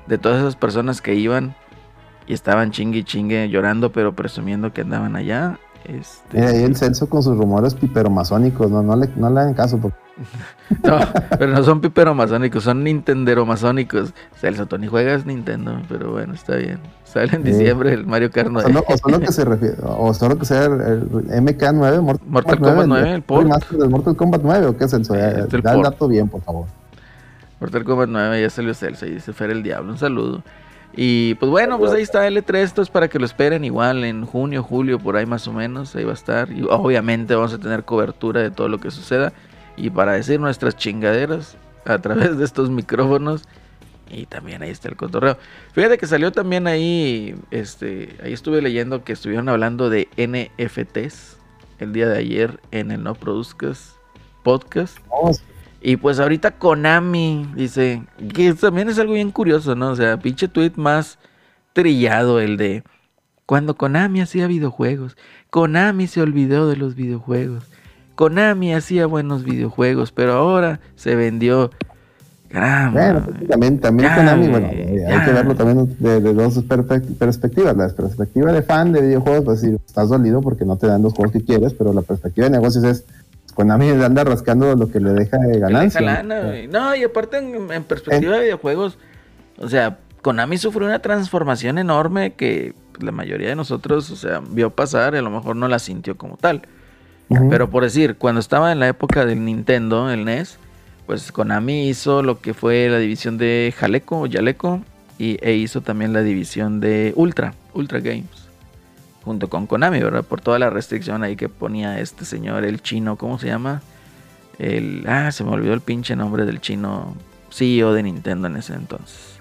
de todas esas personas que iban y estaban chingue y chingue llorando, pero presumiendo que andaban allá. Este, Mira, ahí el Celso con sus rumores piperomasónicos, no, no le, no le hagan caso, porque No, pero no son piperomasónicos, son nintenderomasónicos. Celso, Tony juegas Nintendo, pero bueno, está bien. Sale en Sí. diciembre el Mario Kart 9. solo, o solo que se refiere, o solo que sea el, el MK9, Mortal, Mortal Kombat 9, el port. remaster del Mortal Kombat 9, ¿o qué es Celso? Eh, es el da el dato bien, por favor. Mortal Kombat 9 ya salió Celso y dice Fer el Diablo. Un saludo. Y pues bueno, pues ahí está L3. Esto es para que lo esperen igual en junio, julio, por ahí más o menos. Ahí va a estar. Y obviamente vamos a tener cobertura de todo lo que suceda. Y para decir nuestras chingaderas a través de estos micrófonos. Y también ahí está el cotorreo. Fíjate que salió también ahí. Este, ahí estuve leyendo que estuvieron hablando de NFTs el día de ayer en el No Produzcas podcast. No, Y pues ahorita Konami dice que también es algo bien curioso, ¿no? O sea, pinche tweet más trillado el de cuando Konami hacía videojuegos, Konami se olvidó de los videojuegos, Konami hacía buenos videojuegos, pero ahora se vendió. Caramba. Bueno, pues, también, también Konami, bueno, hay que verlo también de, de dos perspectivas. La perspectiva de fan de videojuegos, pues sí, estás dolido porque no te dan los juegos que quieres, pero la perspectiva de negocios es, Konami le anda rascando lo que le deja de ganancia. deja lana, güey. No, y aparte en, en perspectiva de videojuegos, o sea, Konami sufrió una transformación enorme que la mayoría de nosotros, o sea, vio pasar y a lo mejor no la sintió como tal. Pero por decir, cuando estaba en la época del Nintendo, el NES, pues Konami hizo lo que fue la división de Jaleco o Yaleco y, e hizo también la división de Ultra, Ultra Games, junto con Konami, ¿verdad? Por toda la restricción ahí que ponía este señor, el chino, ¿cómo se llama? El, ah, se me olvidó el pinche nombre del chino CEO de Nintendo en ese entonces.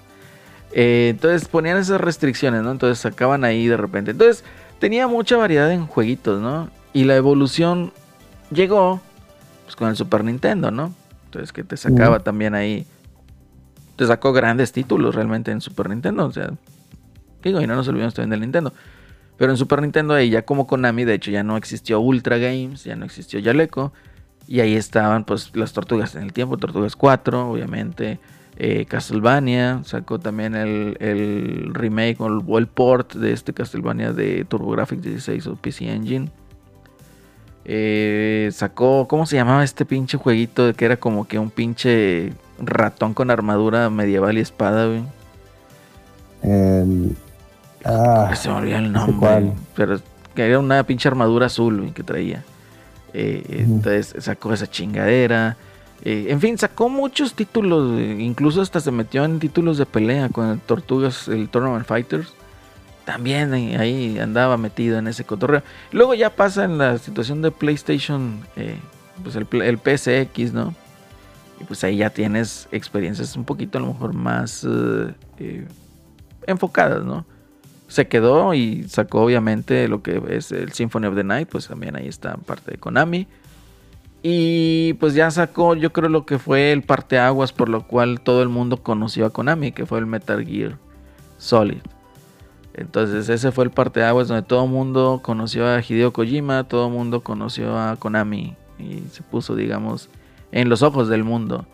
Eh, entonces ponían esas restricciones, ¿no? Entonces sacaban ahí de repente. Entonces tenía mucha variedad en jueguitos, ¿no? Y la evolución llegó pues, con el Super Nintendo, ¿no? Entonces que te sacaba también ahí. Te sacó grandes títulos realmente en Super Nintendo. O sea, digo, y no nos olvidemos también del Nintendo. Pero en Super Nintendo ahí ya como Konami, de hecho ya no existió Ultra Games, ya no existió Yaleco. Y ahí estaban pues las Tortugas en el tiempo, Tortugas 4, obviamente. eh, Castlevania, sacó también el, el remake o el, port de este Castlevania de TurboGrafx 16 o PC Engine. Eh, sacó, ¿cómo se llamaba este pinche jueguito? Que era como que un pinche ratón con armadura medieval y espada, güey. El- ah, se me olvidó el nombre. cuál. Pero que era una pinche armadura azul que traía. Eh, Ujú. Entonces sacó esa chingadera. Eh, en fin, sacó muchos títulos. Incluso hasta se metió en títulos de pelea con el Tortugas, el Tournament Fighters. También ahí- andaba metido en ese cotorreo. Luego ya pasa en la situación de PlayStation, eh, pues el, PSX, ¿no? Y pues ahí ya tienes experiencias un poquito a lo mejor más eh, eh, enfocadas, ¿no? Se quedó y sacó obviamente lo que es el Symphony of the Night, pues también ahí está parte de Konami. Y pues ya sacó, yo creo lo que fue el parteaguas por lo cual todo el mundo conoció a Konami, que fue el Metal Gear Solid. Entonces ese fue el parteaguas donde todo el mundo conoció a Hideo Kojima, todo el mundo conoció a Konami y se puso, digamos, en los ojos del mundo.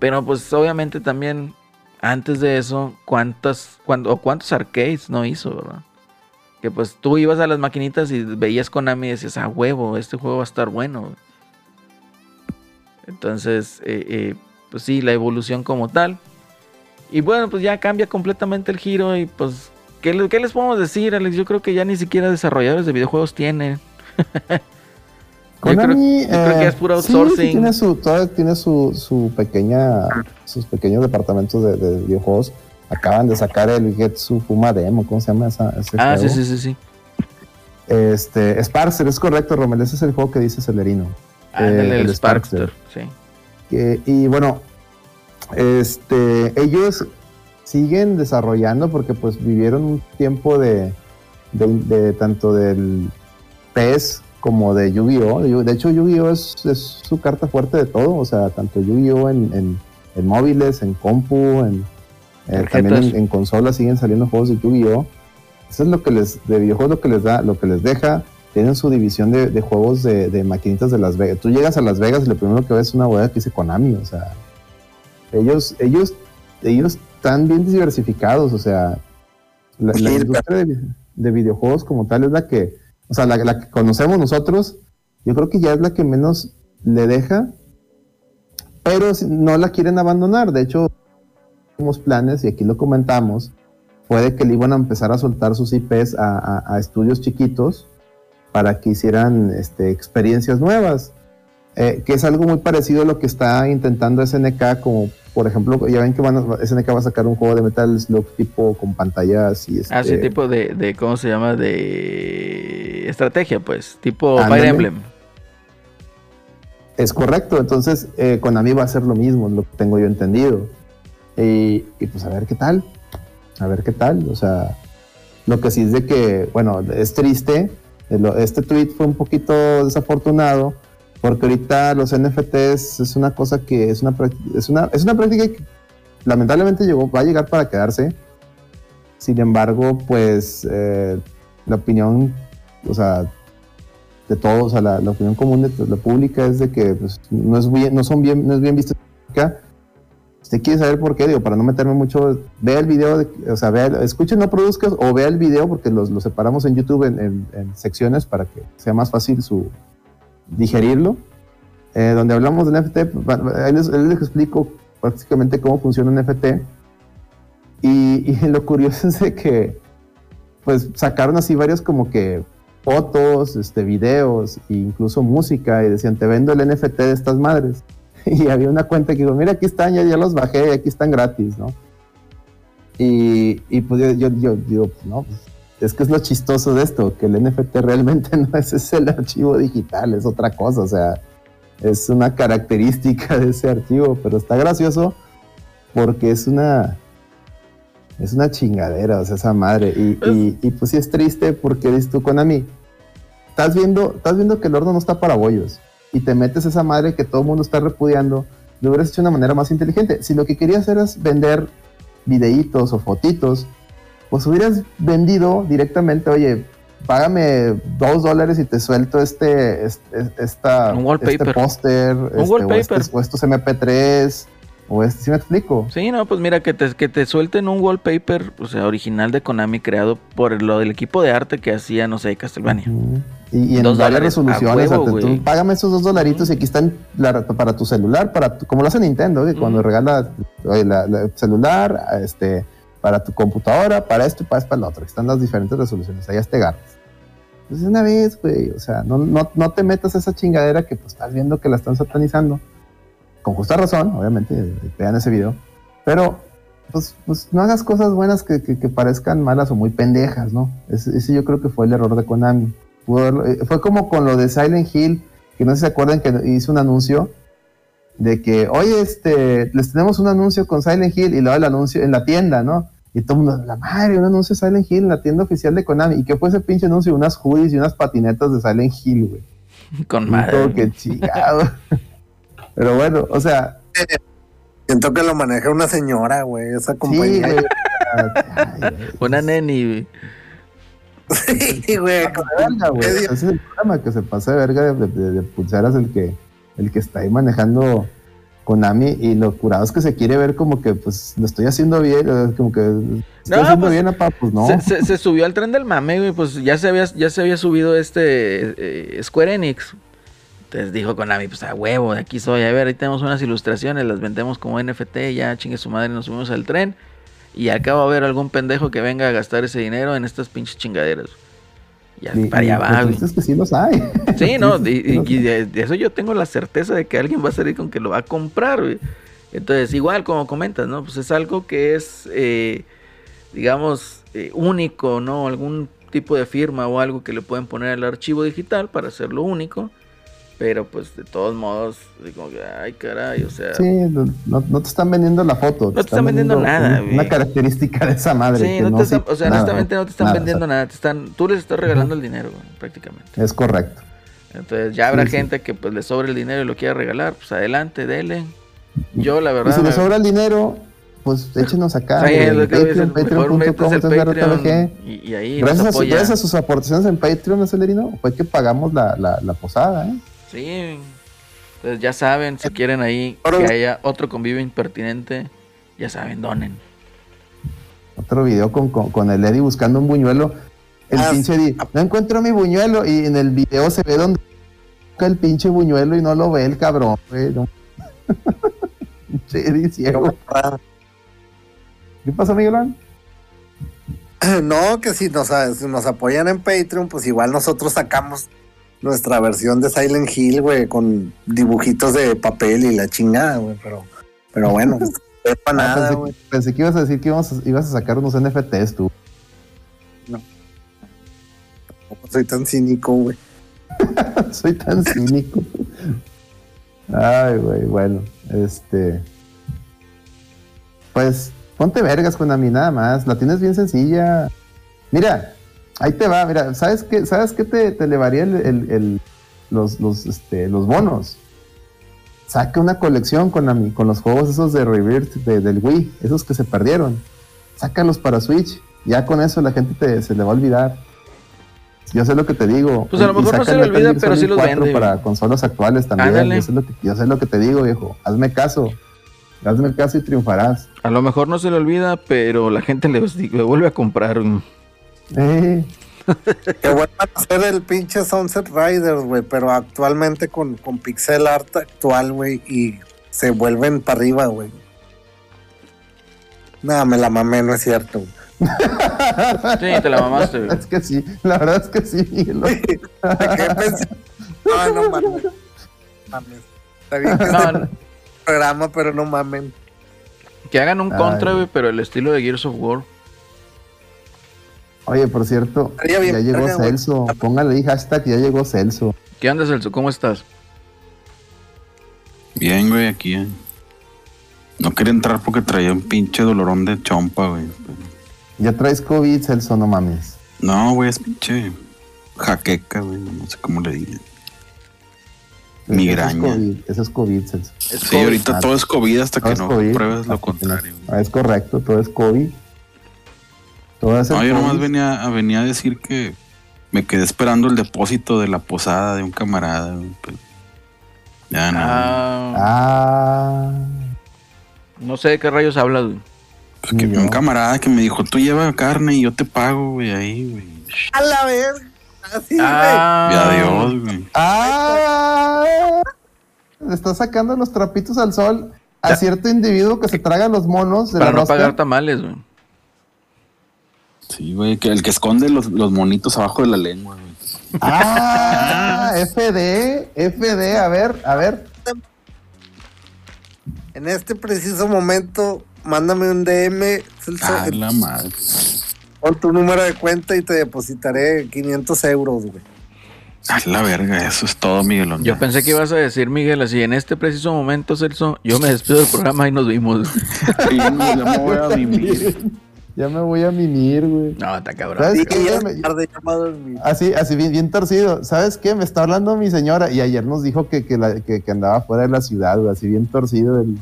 Pero pues obviamente también antes de eso, ¿cuántas, o cuántos arcades no hizo, verdad? Que pues tú ibas a las maquinitas y veías Konami y decías, ah, huevo, este juego va a estar bueno. Entonces, eh, eh, pues sí, la evolución como tal. Y bueno, pues ya cambia completamente el giro y pues, ¿qué, les podemos decir, Alex? Yo creo que ya ni siquiera desarrolladores de videojuegos tienen. Konami, yo creo, que es puro outsourcing. tiene su, todavía tiene su, su pequeña, sus pequeños departamentos de, videojuegos. Acaban de sacar el Getsu Fuma Demo, ¿cómo se llama esa? Ese ah, sí, sí, sí, sí. Este, Sparcer, es correcto, Romel, ese es el juego que dice Celerino. Eh, el, Sparkster, sí. y bueno, este, ellos siguen desarrollando porque pues vivieron un tiempo de, de, tanto del PES como de Yu-Gi-Oh! De hecho, Yu-Gi-Oh! Es, su carta fuerte de todo, o sea, tanto Yu-Gi-Oh! En, en, móviles, en compu, en, eh, también en, consolas siguen saliendo juegos de Yu-Gi-Oh! Eso es lo que les, de videojuegos lo que les da, lo que les deja tienen su división de, juegos de, maquinitas de Las Vegas. Tú llegas a Las Vegas y lo primero que ves es una hueá que dice Konami, o sea, ellos, ellos, ellos están bien diversificados, o sea, la, industria de, videojuegos como tal es la que, o sea, la, que conocemos nosotros, yo creo que ya es la que menos le deja, pero no la quieren abandonar, de hecho, tenemos planes, y aquí lo comentamos, puede que le iban a empezar a soltar sus IPs a estudios chiquitos, para que hicieran este, experiencias nuevas, eh, que es algo muy parecido a lo que está intentando SNK, como por ejemplo, ya ven que van SNK va a sacar un juego de Metal Slug tipo con pantallas y este... Ah, sí, tipo de, de, ¿cómo se llama? De estrategia, pues, tipo Fire Emblem. Es correcto, entonces eh, Konami va a hacer lo mismo, lo que tengo yo entendido. Y, y, pues a ver qué tal, a ver qué tal, o sea, lo que sí es de que, bueno, es triste este tweet fue un poquito desafortunado porque ahorita los NFTs es una cosa que es una, es una, es una práctica que lamentablemente llegó, va a llegar para quedarse. Sin embargo, pues eh, la opinión, o sea, de todos, o sea, la, opinión común de la pública es de que pues, no es bien, no son bien, no es bien visto usted quiere saber por qué, digo, para no meterme mucho, vea el video, o sea, vea, escuche, no produzcas o vea el video porque los, separamos en YouTube en, secciones para que sea más fácil su digerirlo. Eh, donde hablamos del NFT, ahí les, explico prácticamente cómo funciona un NFT. Y, lo curioso es de que, pues, sacaron así varios como que fotos, este, videos, e incluso música, y decían, te vendo el NFT de estas madres. y había una cuenta que digo, mira, aquí están, ya, ya los bajé, aquí están gratis, ¿no? Y, y pues yo, yo, digo, pues, no, pues, es que es lo chistoso de esto, que el NFT realmente no es ese el archivo digital, es otra cosa, o sea, es una característica de ese archivo, pero está gracioso porque es una, es una chingadera, o sea, esa madre. Y, y, y pues sí es triste porque dices tú, Konami, estás viendo, estás viendo que el horno no está para bollos y te metes esa madre que todo el mundo está repudiando, lo hubieras hecho de una manera más inteligente. Si lo que querías era vender videitos o fotitos, pues hubieras vendido directamente, oye, págame dos dólares y te suelto este, este, esta, este póster, este, o, estos MP3, o este, ¿sí me explico? Sí, no, pues mira, que te, que te suelten un wallpaper, o sea, original de Konami, creado por lo del equipo de arte que hacía, no sé, Castlevania. Y, en varias resoluciones, págame esos dos dolaritos y aquí están para tu celular, para como lo hace Nintendo, que cuando regala el celular, este, para tu computadora, para esto y para, para lo otro, están las diferentes resoluciones, allá te ganas. Pues una vez, güey, o sea, no, no, no te metas a esa chingadera que pues estás viendo que la están satanizando con justa razón, obviamente, vean ese video, pero pues, pues no hagas cosas buenas que, parezcan malas o muy pendejas, ¿no? Ese, yo creo que fue el error de Konami. Eh, fue como con lo de Silent Hill, que no se acuerdan que hizo un anuncio de que, oye, este, les tenemos un anuncio con Silent Hill y luego el anuncio en la tienda, ¿no? Y todo el mundo, la madre, un anuncio de Silent Hill en la tienda oficial de Konami. ¿Y qué fue ese pinche anuncio? Unas hoodies y unas patinetas de Silent Hill, güey. Con Y madre. todo que chingado. Pero bueno, o sea, Siento que lo maneja una señora, güey, esa sí, compañía. güey. Ay, güey. Una neni, güey. Sí, güey. es el programa que se pasa de verga de, de- de pulseras el que, el que está ahí manejando Konami y lo curado es que se quiere ver como que pues lo estoy haciendo bien, como que estoy No, haciendo pues, bien, apa, pues no. Se, se- se subió al tren del mame, güey. Pues ya se había, ya se había subido este eh, Square Enix. Entonces dijo Konami, pues a huevo, de aquí soy. A ver, ahí tenemos unas ilustraciones, las vendemos como NFT, ya chingue su madre, nos subimos al tren. Y acá va a haber algún pendejo que venga a gastar ese dinero en estas pinches chingaderas. Ya Y- para allá va, güey. es que sí los hay. Sí, no, y, y de, de eso yo tengo la certeza de que alguien va a salir con que lo va a comprar, güey. Entonces, igual como comentas, ¿no? Pues es algo que es, eh, digamos, eh, único, ¿no? Algún tipo de firma o algo que le pueden poner al archivo digital para hacerlo único. Pero pues de todos modos, digo, ay caray, o sea... Sí, no, no- no te están vendiendo la foto. te están vendiendo nada, un- güey. Una característica de esa madre. Sí, que no te no están- sirve o sea, nada, honestamente no te están nada, vendiendo nada, te están, tú les estás regalando el dinero, prácticamente. Es correcto. Entonces ya habrá Sí, sí. gente que pues le sobre el dinero y lo quiera regalar, pues adelante, dele. Yo la Y verdad... si le sobra el dinero, pues échenos acá. Sí, patreon.com, y, y ahí nos Gracias a, su- gracias a sus aportaciones en Patreon, Acelerino, fue que pagamos la, la, la posada, ¿eh? Sí. Entonces ya saben, si quieren ahí que haya otro convivio impertinente, ya saben, donen. Otro video con, con, con el Eddie buscando un buñuelo. El Ah, pinche Eddie, no encuentro mi buñuelo. Y en el video se ve donde busca el pinche buñuelo y no lo ve el cabrón, güey. No. Pinche Eddie ciego. ¿Qué pasó, Miguelón? No, que si nos, si nos apoyan en Patreon, pues igual nosotros sacamos nuestra versión de Silent Hill, güey, con dibujitos de papel y la chingada, güey, pero, pero bueno, no es para Ah, nada, pensé, güey. pensé que ibas a decir que íbamos a- ibas a sacar unos NFTs tú. Tampoco soy tan cínico, güey. Soy tan cínico. Ay, güey, bueno, este. Pues ponte vergas con a mí nada más. La tienes bien sencilla. Mira, ahí te va. Mira, ¿sabes qué, ¿sabes qué te, te elevaría el, el- el- los, los, este, los bonos? Saca una colección con, a mí, con los juegos esos de Rebirth de- del Wii, esos que se perdieron. Sácalos para Switch. Ya con eso la gente te- se le va a olvidar. Yo sé lo que te digo. Pues a lo mejor no se le olvida, pero sí los 4 vende, Para consolas actuales también. Yo sé, lo que, yo sé lo que te digo, viejo. Hazme caso. Hazme caso y triunfarás. A lo mejor no se le olvida, pero la gente le, le vuelve a comprar. güey. Eh, Que vuelvan a hacer el pinche Sunset Riders, güey, pero actualmente con, con pixel art actual, güey, y se vuelven para arriba, güey. Nada, me la mamé, no es cierto. Sí, te la mamaste. güey. es que sí, la verdad es que sí, Miguel. No, no mames. mames. Está bien que No, el no, programa, pero no mamen. que hagan un Ay. contra, güey, pero el estilo de Gears of War. Oye, por cierto, ya llegó. Celso. Póngale ahí hashtag, ya llegó Celso. ¿Qué onda, Celso? ¿Cómo estás? Bien, güey, aquí. eh. No quería entrar porque traía un pinche dolorón de chompa, güey. Ya traes COVID, Celso, no mames. No, güey, es pinche jaqueca, güey. No sé cómo le digan. Eso es Migraña. COVID, Eso es COVID, Celso. Es Sí, COVID. ahorita todo es COVID hasta Todo que no COVID. pruebes lo Hasta que no- contrario. Ah, es correcto, todo es COVID. No, yo nomás venía, a- venía a decir que me quedé esperando el depósito de la posada de un camarada, güey. Ya no. Ah, Ah, no sé de qué rayos hablas, güey. Pues que un camarada que me dijo, tú lleva carne y yo te pago, güey, ahí, güey. A la verga. Así, güey. Ah, Y adiós, güey. ah, le está sacando los trapitos al sol a Ya. cierto individuo que se traga los monos de Para la no rosca. pagar tamales, güey. Sí, güey, que el que esconde los, los monitos abajo de la lengua, güey. Ah, FD, FD, a ver, a ver. En este preciso momento, mándame un DM, Celso, Ah, la madre. con tu número de cuenta y te depositaré 500 euros, güey. A la verga, eso es todo, Miguelón. Yo pensé que ibas a decir, Miguel, así en este preciso momento, Celso, yo me despido del programa y nos vimos. Sí, no, ya me voy a vivir. Ya me voy a mimir, güey. No, está cabrón. ¿Sabes Sí, qué? ya Me- es tarde, ya va a dormir. Así, así bien, bien torcido. ¿Sabes qué? Me está hablando mi señora y ayer nos dijo que, que, la- que- que andaba fuera de la ciudad, güey. Así bien torcido el,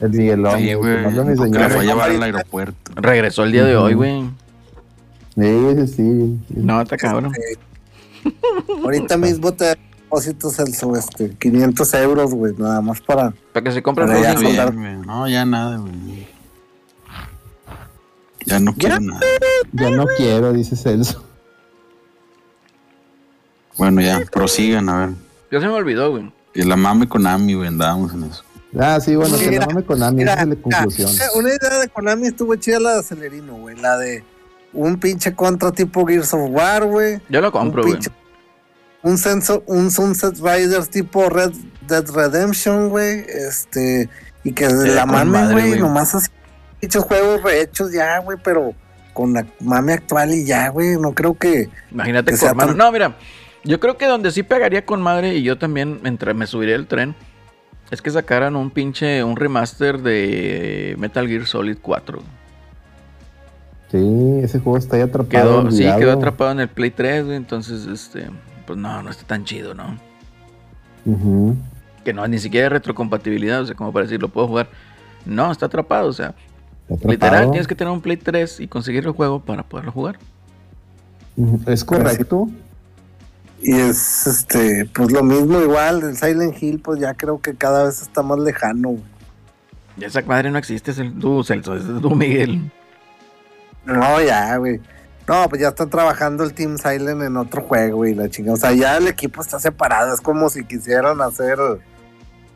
el Miguelón. Sí, güey, me mi señora. fue a llevar al aeropuerto. Regresó el día de hoy, güey. Sí, sí, sí. No, está cabrón. Ahorita mismo te depósito Celso, este, 500 euros, güey, nada más para. Para que se Para ya güey. No, ya nada, güey. Ya no quiero nada. Ya no quiero, dice Celso. Bueno, ya, prosigan, a ver. Ya se me olvidó, güey. Y la mame con Ami, güey, andábamos en eso. Ah, sí, bueno, que no mame con Ami, Mira, esa es la conclusión. una idea de Konami estuvo chida la de Acelerino, güey. La de un pinche contra tipo Gears of War, güey. Yo lo compro, un güey. Un, senso, un Sunset Riders tipo Red Dead Redemption, güey. Este. Y que la mame, güey. Nomás así. Pinches juegos rehechos ya, güey. Pero con la mame actual y ya, güey. No creo que. Imagínate que con mano. tan- No, mira, yo creo que donde sí pegaría con madre y yo también entre, me subiría el tren es que sacaran un pinche, un remaster de Metal Gear Solid 4. Sí, ese juego está ahí atrapado. Quedó, sí, quedó atrapado en el Play 3, güey, entonces, este, pues no, no está tan chido, ¿no? Que no, ni siquiera hay retrocompatibilidad, o sea, como para decir, lo puedo jugar. No, está atrapado, o sea. Literal, tienes que tener un Play 3 y conseguir el juego para poderlo jugar. Es correcto. Y es este. Pues lo mismo, igual. El Silent Hill, pues ya creo que cada vez está más lejano, güey. Ya esa madre no existe, es el tú, Celso, es tú, Miguel. No, ya, güey. No, pues ya están trabajando el Team Silent en otro juego, güey, la chingada. O sea, ya el equipo está separado. Es como si quisieran hacer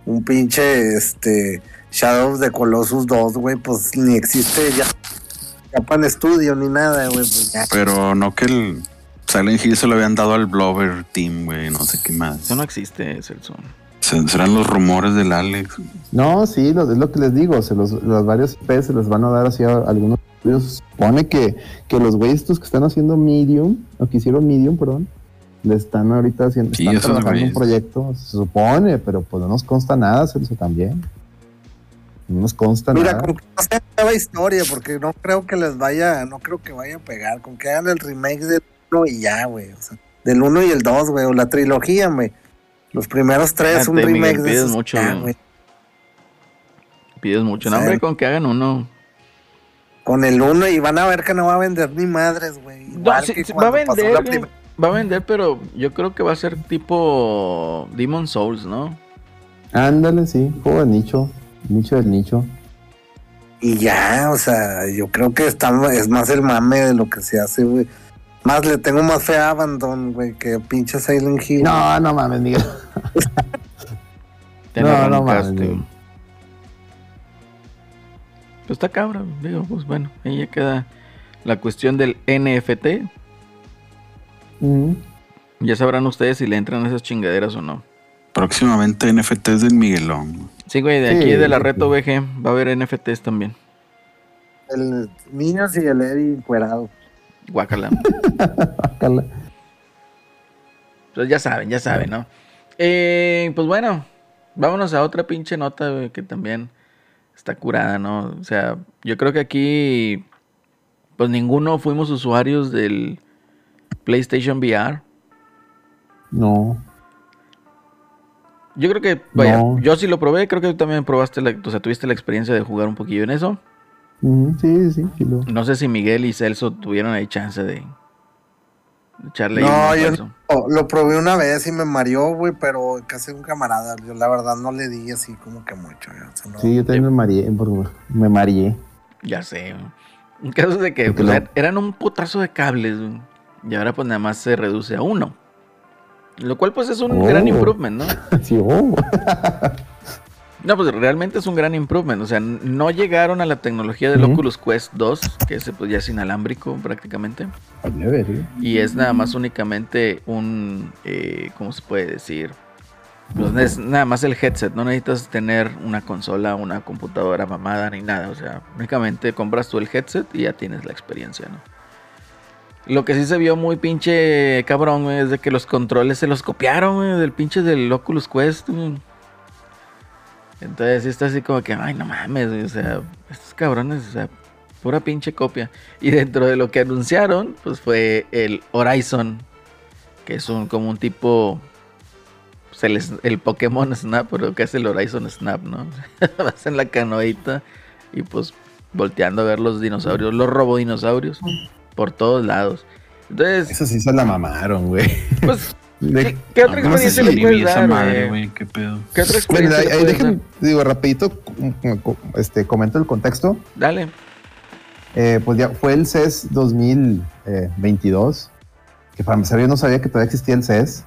un pinche, este, Shadow of the Colossus 2, güey. Pues ni existe ya. Japan Studio ni nada, güey. Pues ya. Pero no que el Silent Hill se lo habían dado al Blover Team, güey, no sé qué más. Eso no existe, Celso. Se- Serán los rumores del Alex. No, sí, lo- es lo que les digo. Se los, los varios IP se les van a dar así a algunos estudios. Se supone que, que los güeyes estos que están haciendo Medium, o que hicieron Medium, perdón, le están ahorita haciendo, Sí, están trabajando un proyecto, se supone, pero pues no nos consta nada, Celso también. No nos consta Mira, nada. con que no sea nueva historia, porque no creo que les vaya, no creo que vaya a pegar. Con que hagan el remake del 1 y ya, güey. O sea, del 1 y el 2, güey. O la trilogía, güey. Los primeros tres, un Fíjate, remake Miguel, de pides esos, mucho, ya, güey. Pides mucho. Sí. No, hombre, con que hagan uno. Con el 1 y van a ver que no va a vender ni madres, güey. No, que sí, va a vender, Va a vender, pero yo creo que va a ser tipo Demon Souls, ¿no? Ándale, sí, juego de nicho, nicho del nicho. Y ya, o sea, yo creo que está, es más el mame de lo que se hace, güey. Más le tengo más fe a Abandon, güey, que pinche Silent Hill. No, no mames, Miguel. Te No, no mames. Pues está cabra, digo, pues bueno, ahí ya queda la cuestión del NFT. Ujú. Ya sabrán ustedes si le entran esas chingaderas o no. Próximamente NFTs del Miguelón. Sí, güey, de Sí, aquí de la Reto. VG va a haber NFTs también. El Niños y el Eddie encuerado. Guácala. Bácala. Pues ya saben, ya saben, ¿no? Eh, pues bueno, vámonos a otra pinche nota güey, que también está curada, ¿no? O sea, yo creo que aquí, pues ninguno fuimos usuarios del PlayStation VR. No. Yo creo que, vaya, No. yo sí lo probé, creo que tú también probaste, la, o sea, tuviste la experiencia de jugar un poquillo en eso. Sí, sí, sí. Lo... No sé si Miguel y Celso tuvieron ahí chance de echarle No, un yo no, lo probé una vez y me mareó, güey, pero casi un camarada. Yo la verdad no le di así como que mucho. güey, o sea, no. Sí, yo también me mareé, porque me mareé. Ya sé. El caso de que pues, eran un putazo de cables güey, y ahora pues nada más se reduce a uno. Lo cual pues es un Oh. gran improvement, ¿no? Sí, oh. No, pues realmente es un gran improvement. O sea, no llegaron a la tecnología del. Oculus Quest 2, que ese pues ya es inalámbrico prácticamente. Vale, verga. Y es nada más únicamente un, eh, ¿cómo se puede decir? Pues es nada más el headset, no necesitas tener una consola, una computadora mamada ni nada, o sea, únicamente compras tú el headset y ya tienes la experiencia, ¿no? Lo que sí se vio muy pinche cabrón, es de que los controles se los copiaron, del pinche del Oculus Quest. Entonces sí está así como que, ay, no mames, o sea, estos cabrones, o sea, Pura pinche copia. Y dentro de lo que anunciaron, pues fue el Horizon. Que es un como un tipo. pues, el, el Pokémon Snap, pero que es el Horizon Snap, ¿no? Vas en la canoita y pues volteando a ver los dinosaurios, los robodinosaurios, por todos lados. Entonces, Eso sí se la mamaron, güey. pues, De- ¿qué, qué otra No, no sé experiencia si le puedes dar, madre. ¿Qué pedo? ¿Qué otra Bueno, experiencia ahí, le ahí puedes dar? dejen, digo, rapidito, cu- este, comento el contexto. Dale. Eh, pues ya fue el CES 2022, que para empezar yo no sabía que todavía existía el CES.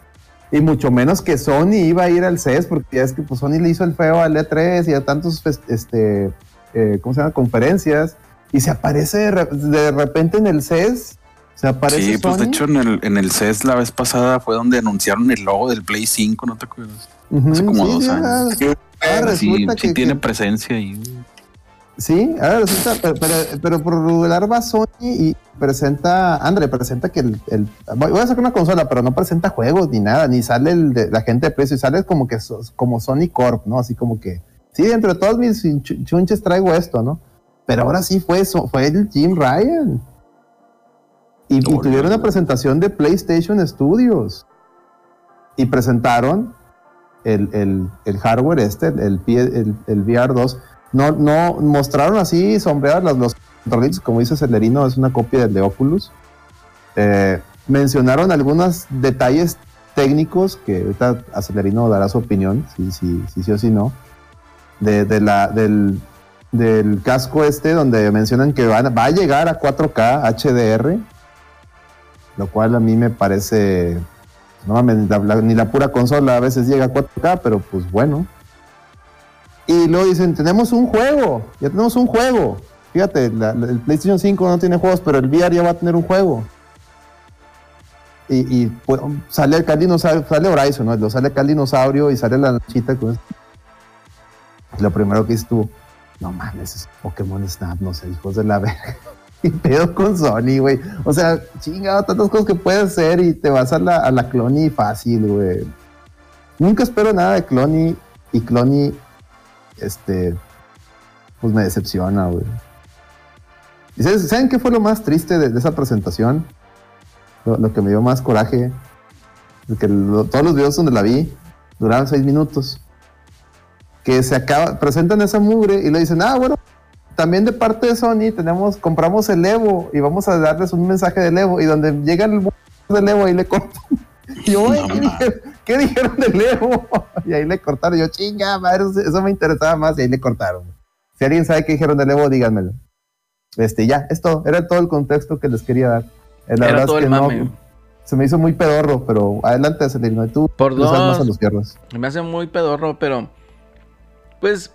Y mucho menos que Sony iba a ir al CES, porque ya es que pues, Sony le hizo el feo al E3 y a tantos, este, eh, ¿cómo se llama? Conferencias. Y se aparece de, re- de repente en el CES. Se aparece Sí, pues de hecho en el, en el CES la vez pasada fue donde anunciaron el logo del Play 5, ¿no te acuerdas? Hace como sí, dos años. ah, sí, resulta sí que- tiene que- presencia ahí. Sí, ahora resulta, pero, pero, pero por regular va Sony y presenta, André, presenta que el, el- voy a sacar una consola, pero no presenta juegos ni nada, ni sale el de, la gente de precio, y sale como que como Sony Corp, ¿no? Así como que, sí, dentro de todos mis chu- chunches traigo esto, ¿no? Pero ahora sí fue eso, fue el Jim Ryan. Y, tuvieron una presentación de PlayStation Studios. Y presentaron el, el- el hardware este, el, el, el VR 2. No, no mostraron así sombreadas los, los controlitos, como dice Celerino, es una copia del de Oculus. Eh, mencionaron algunos detalles técnicos que ahorita Acelerino dará su opinión, si sí si, o si no, de, de la, del, del casco este, donde mencionan que van- va a llegar a 4K HDR, lo cual a mí me parece, no mames, ni la pura consola a veces llega a 4K, pero pues bueno. Y luego dicen, tenemos un juego, ya tenemos un juego. Fíjate, el PlayStation 5 no tiene juegos, pero el VR ya va a tener un juego. Y, pues, sale el dinosaurio, sale Horizon, ¿no? Sale el dinosaurio y sale la lanchita con Lo primero que tú, no mames, es Pokémon Snap, no sé, hijos de la verga. Y pedo con Sony, güey. O sea, chingado, tantas cosas que puedes hacer y te vas a la, a la Clony fácil, güey. Nunca espero nada de Clony y Clony, este, pues me decepciona, güey. ¿Y ¿Saben qué fue lo más triste de, esa presentación? Lo, que me dio más coraje, de que lo- todos los videos donde la vi duraron seis minutos. Que se acaba, presentan esa mugre y le dicen, ah, bueno, también de parte de Sony tenemos, compramos el Evo y vamos a darles un mensaje del Evo y donde llega el del Evo ahí le cortan. Y yo, "Oye, ¿qué, dijeron, qué dijeron del Evo? Y ahí le cortaron. Yo, chinga, madre, eso, me interesaba más y ahí le cortaron. Si alguien sabe qué dijeron del Evo, díganmelo. Este, ya, es todo. Era todo el contexto que les quería dar. Eh, La Era verdad todo es el que no, mame. se me hizo muy pedorro, pero adelante, Celino. Y tú Por más a dos. los fierros. Me hace muy pedorro, pero. Pues.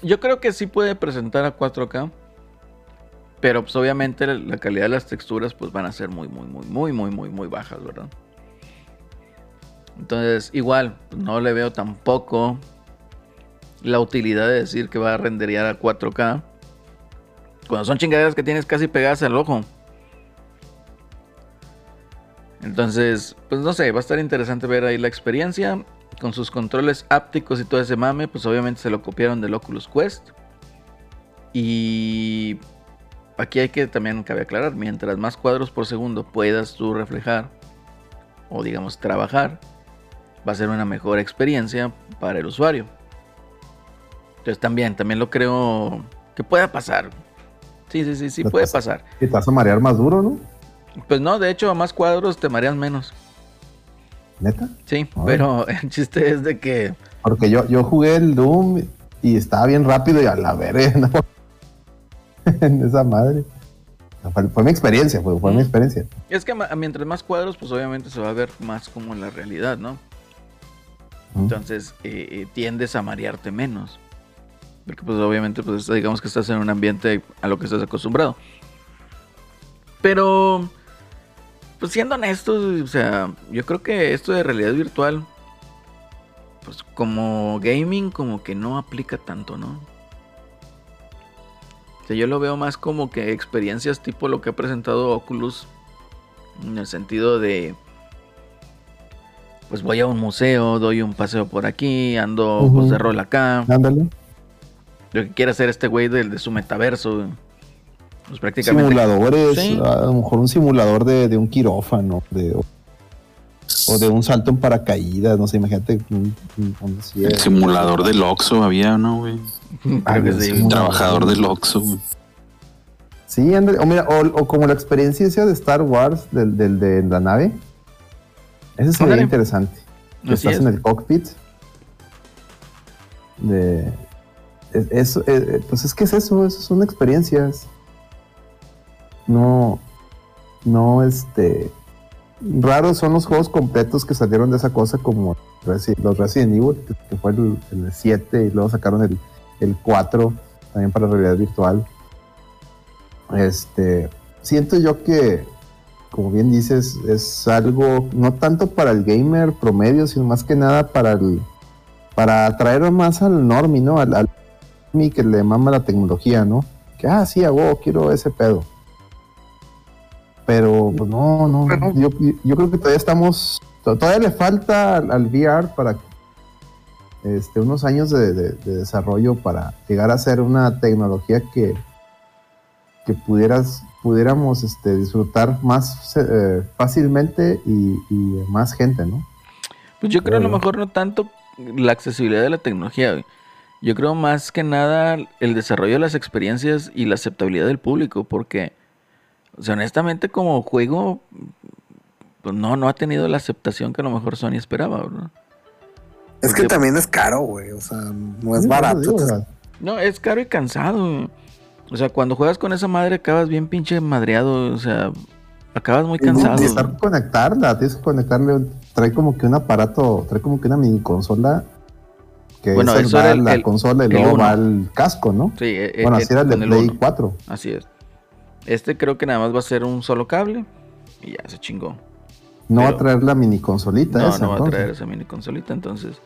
Yo creo que sí puede presentar a 4K. Pero pues obviamente la- calidad de las texturas pues van a ser muy, muy, muy, muy, muy, muy, muy bajas, ¿verdad? Entonces, igual, no le veo tampoco la utilidad de decir que va a renderear a 4K. Cuando son chingaderas que tienes casi pegadas al ojo. Entonces, pues no sé, va a estar interesante ver ahí la experiencia. Con sus controles ápticos y todo ese mame, pues obviamente se lo copiaron del Oculus Quest. Y aquí hay que también cabe aclarar, mientras más cuadros por segundo puedas tú reflejar o digamos trabajar, va a ser una mejor experiencia para el usuario. Entonces también, también lo creo que pueda pasar. Sí, sí, sí, sí Puede puede pasar. pasar. Y te vas a marear más duro, ¿no? Pues no, de hecho a más cuadros te mareas menos. Neta. Sí, Ay. pero el chiste es de que Porque yo, yo jugué el Doom y estaba bien rápido y a la verga, ¿no? en esa madre. Fue, fue mi experiencia, fue, fue mi experiencia. es que mientras más cuadros, pues obviamente se va a ver más como en la realidad, ¿no? Mm. Entonces eh, eh, tiendes a marearte menos. Porque pues obviamente pues digamos que estás en un ambiente a lo que estás acostumbrado. Pero, pues siendo honestos, o sea, yo creo que esto de realidad virtual, pues como gaming como que no aplica tanto, ¿no? O sea, yo lo veo más como que experiencias tipo lo que ha presentado Oculus. En el sentido de... Pues voy a un museo, doy un paseo por aquí, ando pues, de Ujú. rol acá. Ándale. lo que quiere hacer este güey de su metaverso. Pues prácticamente. Simuladores, Sí. a lo mejor un simulador de, de un quirófano, de, o, o de un salto en paracaídas, no sé, imagínate. un- un- un- sí, El simulador del Oxxo había, ¿no, güey? Sí, güey. Un trabajador del Oxxo, güey. Sí, ándale, o, mira, o, o como la experiencia esa de Star Wars, del, del- de la nave. Ese sería Ándale. interesante. Que Así estás es. en el cockpit. De. es- Eso, eh, eh, pues es que es eso, eso son experiencias. No. No, este. Raros son los juegos completos que salieron de esa cosa, como los Resident Evil, que, fue el, el 7, y luego sacaron el, el 4 también para realidad virtual. Este. Siento yo que, como bien dices, es algo no tanto para el gamer promedio, sino más que nada para el para atraer más al normie, ¿no? Al, al que le mama la tecnología, ¿no? Que ah, sí, hago, quiero ese pedo. Pero pues, no, no, Bueno. yo, yo creo que todavía estamos, to- todavía le falta al, al VR para este, unos años de, de- de desarrollo para llegar a ser una tecnología que, que pudieras, pudiéramos este, disfrutar más eh, fácilmente y, y más gente, ¿no? Pues yo creo a lo mejor no tanto la accesibilidad de la tecnología, güey. Yo creo más que nada el desarrollo de las experiencias y la aceptabilidad del público, porque, o sea, honestamente como juego, pues no, no ha tenido la aceptación que a lo mejor Sony esperaba, ¿verdad? Es que también es caro, güey. O sea, no es barato. digo, o entonces- sea, No, es caro y cansado. O sea, cuando juegas con esa madre acabas bien pinche madreado, o sea, acabas muy cansado. necesitar güey. conectarla, tienes que conectarle, trae como que un aparato, trae como que una mini consola que Bueno, es el- eso va era el- la el- consola y el luego uno. va el casco, ¿no? Sí, eh, bueno, eh, así era el de el Play uno. 4. Así es. Este creo que nada más va a ser un solo cable y ya se chingó. No va a traer la mini consolita No, esa, no va a traer esa mini consolita, entonces.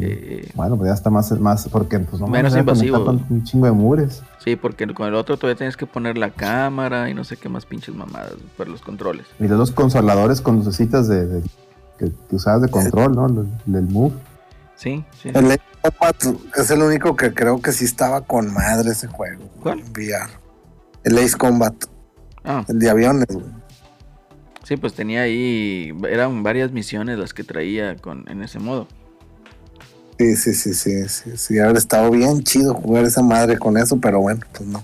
eh, Bueno, pues ya está más, más porque pues no Menos me invasivo. con un chingo de mures. sí, porque con el otro todavía tienes que poner la cámara y no sé qué más pinches mamadas para los controles. Y de los consoladores con lucecitas de, de- que, que usabas de control, ¿no? El, del Move. Sí, sí. El Combat es el único que creo que sí estaba con madre ese juego. ¿Cuál? VR. El Ace Combat, Ah, el de aviones, güey. sí, pues tenía ahí, eran varias misiones las que traía con, en ese modo. Sí, sí, sí, sí, sí, sí. Haber estado bien chido jugar esa madre con eso, pero bueno, pues no.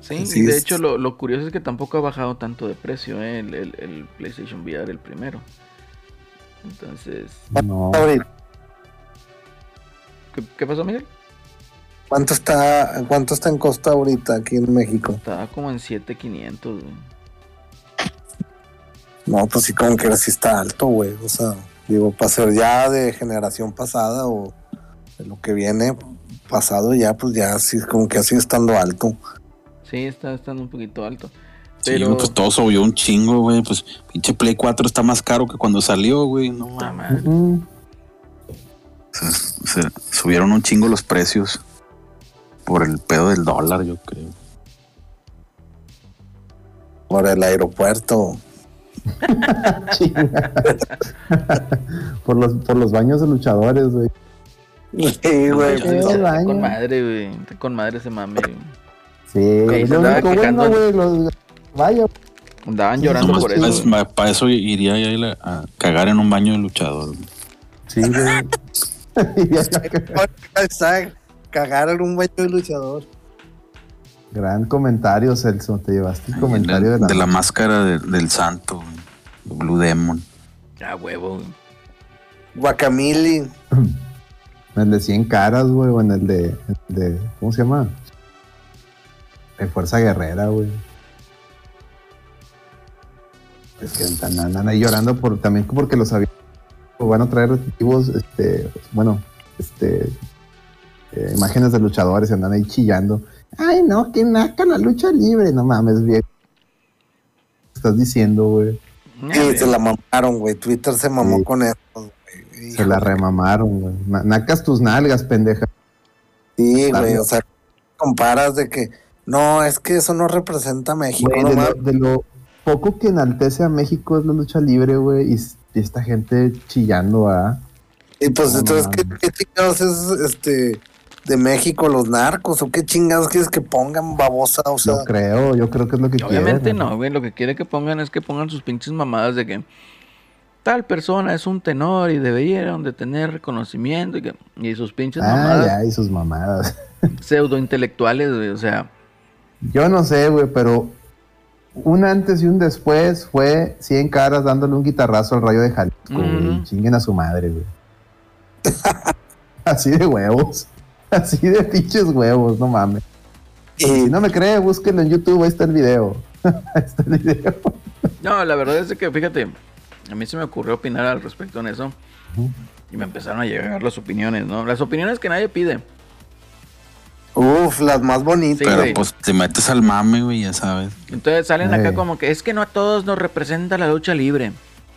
Sí, Sí, y de es- hecho lo, lo curioso es que tampoco ha bajado tanto de precio eh, el, el- el PlayStation VR, el primero. Entonces, No. ¿qué, qué pasó, Miguel? ¿Cuánto está, cuánto está en costa ahorita aquí en México? Estaba como en 7500, güey. No, pues sí, como que sí está alto, güey. O sea, digo, para ser ya de generación pasada o de lo que viene pasado ya, pues ya sí, como que así estando alto. Sí, está estando un poquito alto. Sí, Pero, pues todo subió un chingo, güey. Pues pinche Play 4 está más caro que cuando salió, güey. No mames. se subieron un chingo los precios por el pedo del dólar, yo creo. Por el aeropuerto. por, los, por los baños de luchadores, güey. Sí, güey. Está con madre, güey. Está con madre ese mame, güey. Sí, lo único quejando bueno, güey. Los, vaya, Andaban llorando nomás por eso. Para, eso iría a cagar en un baño de luchador. güey. sí, güey. Cagar en un baño de luchador. Gran comentario, Celso. Te llevaste el comentario de, la, de la máscara de- del santo, Blue Demon. Ah, huevo, güey. Guacamili. En el de 100 caras, güey, o en el de, el de- ¿Cómo se llama? De Fuerza Guerrera, güey. Es que están ahí llorando por, también porque los aviones van a traer respectivos, este, bueno, este, eh, imágenes de luchadores andan ahí chillando. Ay, no, que naca la lucha libre. No mames, viejo. Estás diciendo, güey. Sí, se la mamaron, güey. Twitter se mamó Sí. con eso. güey. Se la remamaron, güey. Na- Nacas tus nalgas, pendeja. Sí, güey. O sea, comparas de que no, es que eso no representa a México. No de, lo, mames. de lo poco que enaltece a México es la lucha libre, güey, y, esta gente chillando, ¿ah? Y pues No, entonces, ¿qué, qué chingados es este de México los narcos o qué chingados quieres que pongan babosa, o sea, Yo creo, yo creo que es lo que Obviamente quieren. no, güey. Lo que quiere que pongan es que pongan sus pinches mamadas de que tal persona es un tenor y deberían de tener reconocimiento y, que, y sus pinches Ah, mamadas ya, y sus mamadas. pseudo intelectuales, güey. O sea, Yo no sé, güey, pero un antes y un después fue 100 caras dándole un guitarrazo al rayo de Jalisco, güey. Chinguen a su madre, güey. Así de huevos. Así de pinches huevos, no mames. y Si no me cree, búsquenlo en YouTube, ahí está el video. ahí está el video. no, la verdad es que fíjate, a mí se me ocurrió opinar al respecto en eso. Y me empezaron a llegar las opiniones, ¿no? Las opiniones que nadie pide. uf, las más bonitas. Sí, Pero güey. pues te metes al mame, güey, ya sabes. Entonces salen acá Eh. como que es que no a todos nos representa la lucha libre.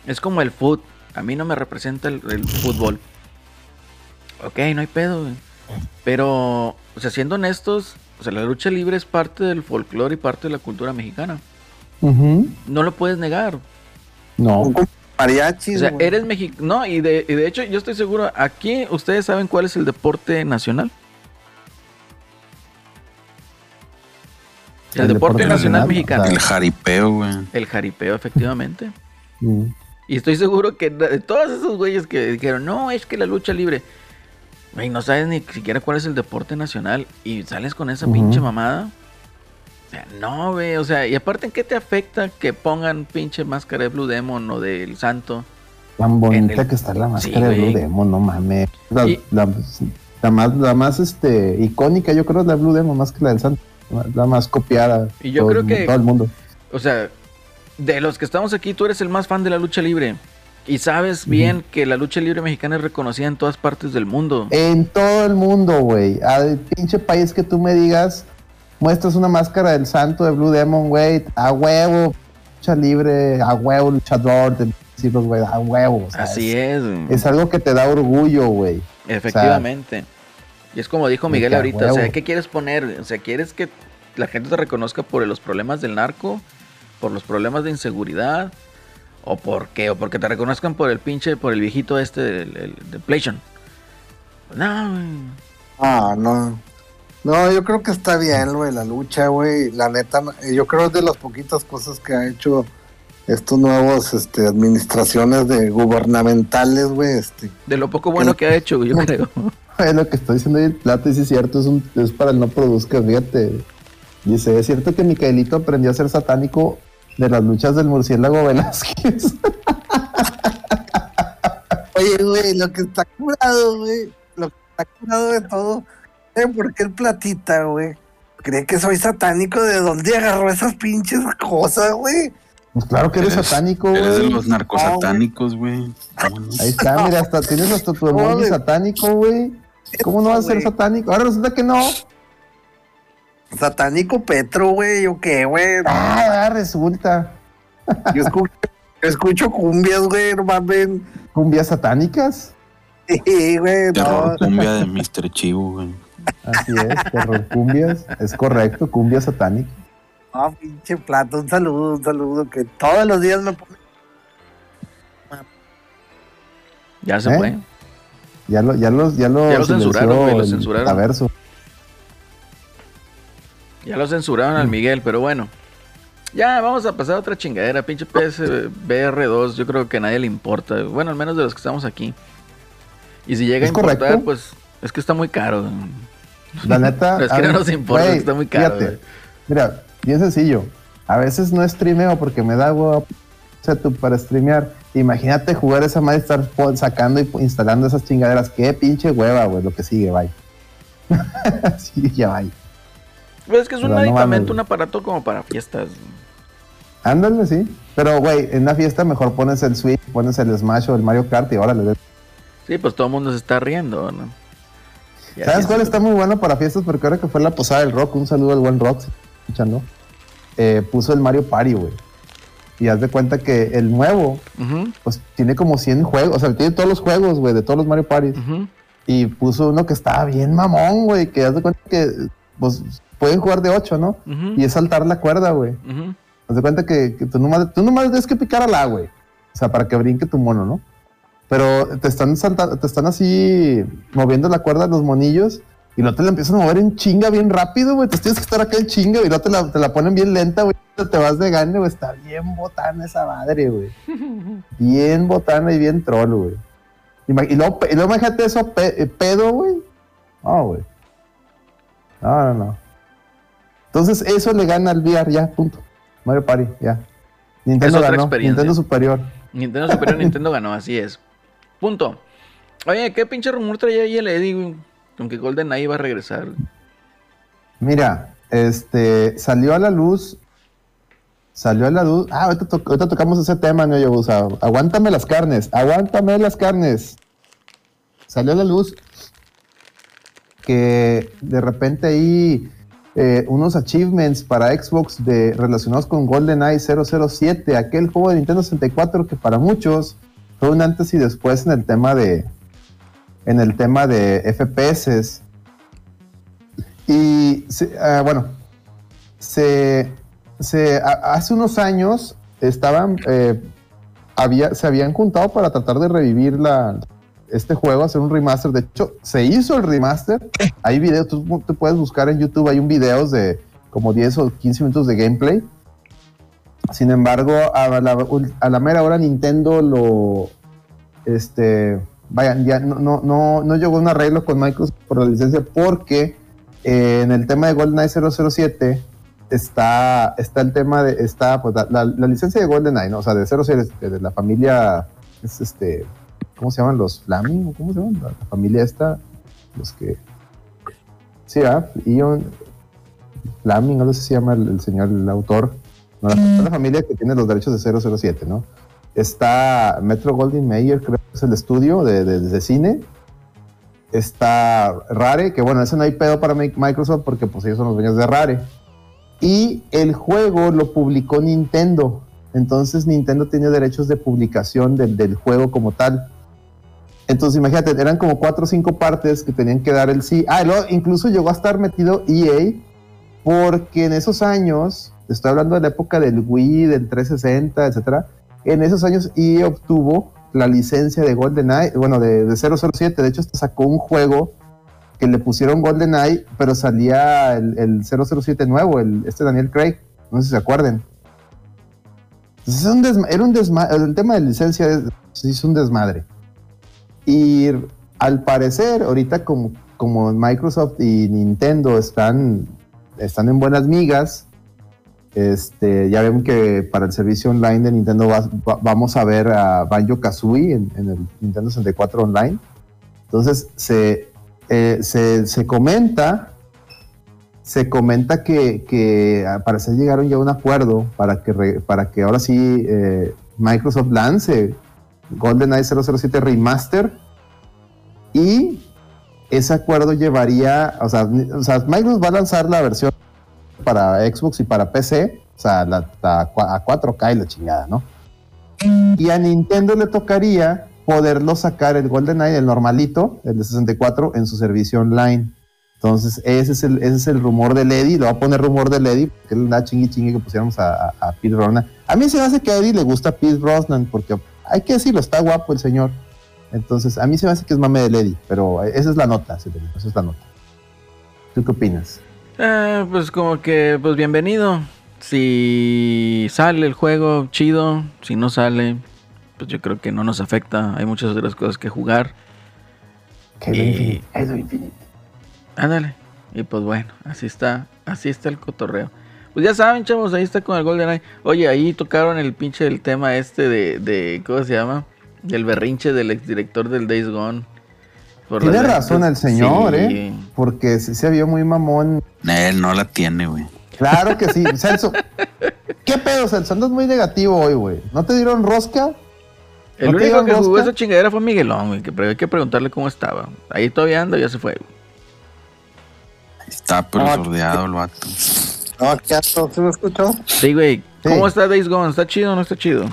Es como el foot. A mí no me representa el, el fútbol. Ok, no hay pedo, güey. Pero, o sea, siendo honestos, o sea, la lucha libre es parte del folclore y parte de la cultura mexicana. No lo puedes negar. No. Mariachis, O sea, eres mexicano. No, y de, y de hecho, yo estoy seguro, aquí ustedes saben cuál es el deporte nacional. El, deporte, nacional, mexicano. El jaripeo, güey. El jaripeo, efectivamente. Mm. Y estoy seguro que de todos esos güeyes que dijeron, no, es que la lucha libre. Güey, no sabes ni siquiera cuál es el deporte nacional y sales con esa pinche mamada. O sea, no, güey, o sea, y aparte, ¿en qué te afecta que pongan pinche máscara de Blue Demon o del Santo? Tan bonita el- que está la Sí, máscara de Blue. Demon, no mames. La, Y- la- la más, la más este, icónica, yo creo, es la Blue Demon, más que la del Santo. La más copiada. Y yo por creo que- Todo el mundo. O sea, de los que estamos aquí, tú eres el más fan de la lucha libre. Y sabes bien que la lucha libre mexicana es reconocida en todas partes del mundo. En todo el mundo, güey. Al pinche país que tú me digas, muestras una máscara del santo de Blue Demon, güey. A huevo, lucha libre, a huevo, luchador, de decirlo, güey, a huevo. o sea, Así es, es, es algo que te da orgullo, güey. Efectivamente. y es como dijo Miguel ahorita, o sea. ¿qué quieres poner? O sea, ¿quieres que la gente te reconozca por los problemas del narco? ¿Por los problemas de inseguridad? ¿O por qué? ¿O porque te reconozcan por el pinche, por el viejito este del, el- de PlayStation? No, güey. Ah, no. No, yo creo que está bien, güey, la lucha, güey. La neta, yo creo que es de las poquitas cosas que ha hecho estos nuevos este, administraciones de gubernamentales, güey. Este. De lo poco bueno que ha hecho, yo creo. Es lo que estoy diciendo ahí el plato, y sí es cierto, es, un, es para el no produzca, fíjate. Dice, es cierto que Micaelito aprendió a ser satánico de las luchas del murciélago Velázquez. Oye, güey, lo que está curado, güey, lo que está curado de todo, ¿saben por qué el platita, güey? Cree que soy satánico, ¿de dónde agarró esas pinches cosas, güey? Pues claro que eres, satánico, Eres de güey. los narcosatánicos, güey. Vámonos. Ahí está, mira, hasta tienes hasta tu emoji satánico, güey. ¿Cómo no vas a ser Güey. satánico? Ahora resulta que no. Satánico Petro, güey, ¿o qué, güey? Ah, ah, resulta. Yo escucho, yo escucho cumbias, güey, no mames. Cumbias satánicas. Sí, güey, no. Terror cumbia de Mr. Chivo, güey. Así es, terror cumbias. Es correcto, cumbia satánica. No, pinche plato, un saludo, un saludo, que todos los días me pone. Ya se ¿Eh? fue. Ya lo, ya los, ya lo, Ya lo censuraron, güey, lo censuraron. Ya lo censuraron al Miguel, pero bueno. Ya, vamos a pasar a otra chingadera. Pinche PSVR2, yo creo que a nadie le importa. Bueno, al menos de los que estamos aquí. Y si llega a ¿Es importar, correcto? pues es que está muy caro. La neta. Es que no nos importa, está muy caro, fíjate. Mira, bien sencillo. A veces no streameo porque me da huevo para streamear. Imagínate jugar esa madre, estar sacando y instalando esas chingaderas. Qué pinche hueva, güey, lo que sigue, bye. sí, ya bye. Pues es que es un no medicamento, un aparato como para fiestas. Ándale, sí. Pero, güey, en una fiesta mejor pones el Switch, pones el Smash o el Mario Kart y órale. Sí, pues todo el mundo se está riendo, ¿no? Y ¿Sabes cuál es. está muy bueno para fiestas? Porque ahora que fue la posada del rock, un saludo al buen rock, escuchando. Eh, puso el Mario Party, güey. Y haz de cuenta que el nuevo, Ujú, pues tiene como 100 juegos, o sea, tiene todos los juegos, güey, de todos los Mario Parties. Y puso uno que estaba bien mamón, güey, que haz de cuenta que, pues, pueden jugar de 8, ¿no? Ujú, Y es saltar la cuerda, güey. ujú. Haz de cuenta que, que tú, nomás, tú nomás tienes que picar al A, güey. O sea, para que brinque tu mono, ¿no? Pero te están saltando, te están así moviendo la cuerda los monillos Y no te la empiezan a mover en chinga bien rápido, güey. Entonces tienes que estar acá en chinga y no te la, te la ponen bien lenta, güey. Te vas de gane, güey. Está bien botana esa madre, güey. Bien botana y bien troll, güey. Y luego, y luego imagínate eso, pe- pedo, güey. No, güey. No, no, no. Entonces eso le gana al VR, ya, punto. Mario Party, ya. Nintendo otra ganó. experiencia. Nintendo superior. Nintendo Superior Nintendo ganó, así es. Punto. Oye, ¿qué pinche rumor traía ahí el Eddie? Con que Golden iba a regresar. Mira, este salió a la luz. Salió a la luz. Ah, ahorita, to- ahorita tocamos ese tema, ¿no? Yo, o sea, aguántame las carnes, aguántame las carnes. Salió a la luz que de repente ahí eh, unos achievements para Xbox de, relacionados con GoldenEye 007, aquel juego de Nintendo 64 que para muchos fue un antes y después en el tema de en el tema de FPS. Y ah, bueno, se, se- hace unos años estaban, eh, había, se habían juntado para tratar de revivir la, este juego, hacer un remaster. De hecho, se hizo el remaster. Hay videos, tú te puedes buscar en YouTube, hay un videos de como 10 o 15 minutos de gameplay. Sin embargo, a la, a la mera hora Nintendo lo, este, vayan, ya no, no, no, no llegó a un arreglo con Microsoft por la licencia porque eh, en el tema de GoldenEye 007 está, está el tema de, está pues, la, la- la licencia de GoldenEye, ¿no? O sea, de 007, de, de la familia, es este, ¿cómo se llaman los Flaming? ¿Cómo se llaman? La, familia esta, los que, sí, ¿ah? Ion, Flaming, no sé si se llama el, el señor, el autor, no, la, la familia que tiene los derechos de 007, ¿no? Está Metro Goldwyn Mayer, creo que es el estudio de, de- de cine. Está Rare, que bueno, ese no hay pedo para Mi- Microsoft porque pues ellos son los dueños de Rare. Y el juego lo publicó Nintendo. Entonces Nintendo tiene derechos de publicación del, del juego como tal. Entonces imagínate, eran como cuatro o cinco partes que tenían que dar el sí. Ah, luego incluso llegó a estar metido EA porque en esos años, estoy hablando de la época del Wii, del 360, etcétera, en esos años EA obtuvo la licencia de GoldenEye, bueno, de, de 007, de hecho sacó un juego que le pusieron GoldenEye, pero salía el, el 007 nuevo, el, este Daniel Craig, no sé si se acuerden. Entonces, era un desmadre, el tema de licencia es, un desmadre. Y al parecer, ahorita como, Microsoft y Nintendo están, están en buenas migas, este, ya vemos que para el servicio online de Nintendo va- va- vamos a ver a Banjo Kazooie en, el Nintendo 64 Online. Entonces se, eh, se, se comenta, se comenta que, que llegaron ya a un acuerdo para que, para que ahora sí eh, Microsoft lance GoldenEye 007 Remaster y ese acuerdo llevaría, o sea, o sea, Microsoft va a lanzar la versión para Xbox y para PC, o sea, la, la a 4K y la chingada, ¿no? Y a Nintendo le tocaría poderlo sacar el GoldenEye, el normalito, el de 64, en su servicio online. Entonces, ese es el, ese es el rumor de Eddie, lo va a poner rumor de Eddie, porque él da chingui chingui que pusiéramos a, a, a Pete Brosnan. A mí se me hace que a Eddie le gusta Pete Brosnan, porque hay que decirlo, está guapo el señor. Entonces, a mí se me hace que es mame de Eddie, pero esa es la nota, esa es la nota. ¿Tú qué opinas? Eh, pues como que, pues bienvenido. Si sale el juego, chido. Si no sale, pues yo creo que no nos afecta. Hay muchas otras cosas que jugar. Y- Infinite, Halo Infinite. Ándale. Y pues bueno, así está. Así está el cotorreo. Pues ya saben, chavos, ahí está con el GoldenEye. Oye, ahí tocaron el pinche el tema este de, de ¿cómo se llama? Del berrinche del exdirector del Days Gone. Por Tiene razón el señor, Sí. ¿eh? Porque sí se vio muy mamón. Él no la tiene, güey. Claro que sí. Celso, ¿qué pedo, Celso? Andas muy negativo hoy, güey. ¿No te dieron rosca? El ¿No te único que jugó esa chingadera fue Miguelón, güey. Que pero hay que preguntarle cómo estaba. Ahí todavía anda, ya se fue. güey. Está pero Ah, sordeado el vato. No, aquí ando, ¿sí me escuchó? Sí, güey. Sí. ¿Cómo está Days Gone? ¿Está chido o no está chido?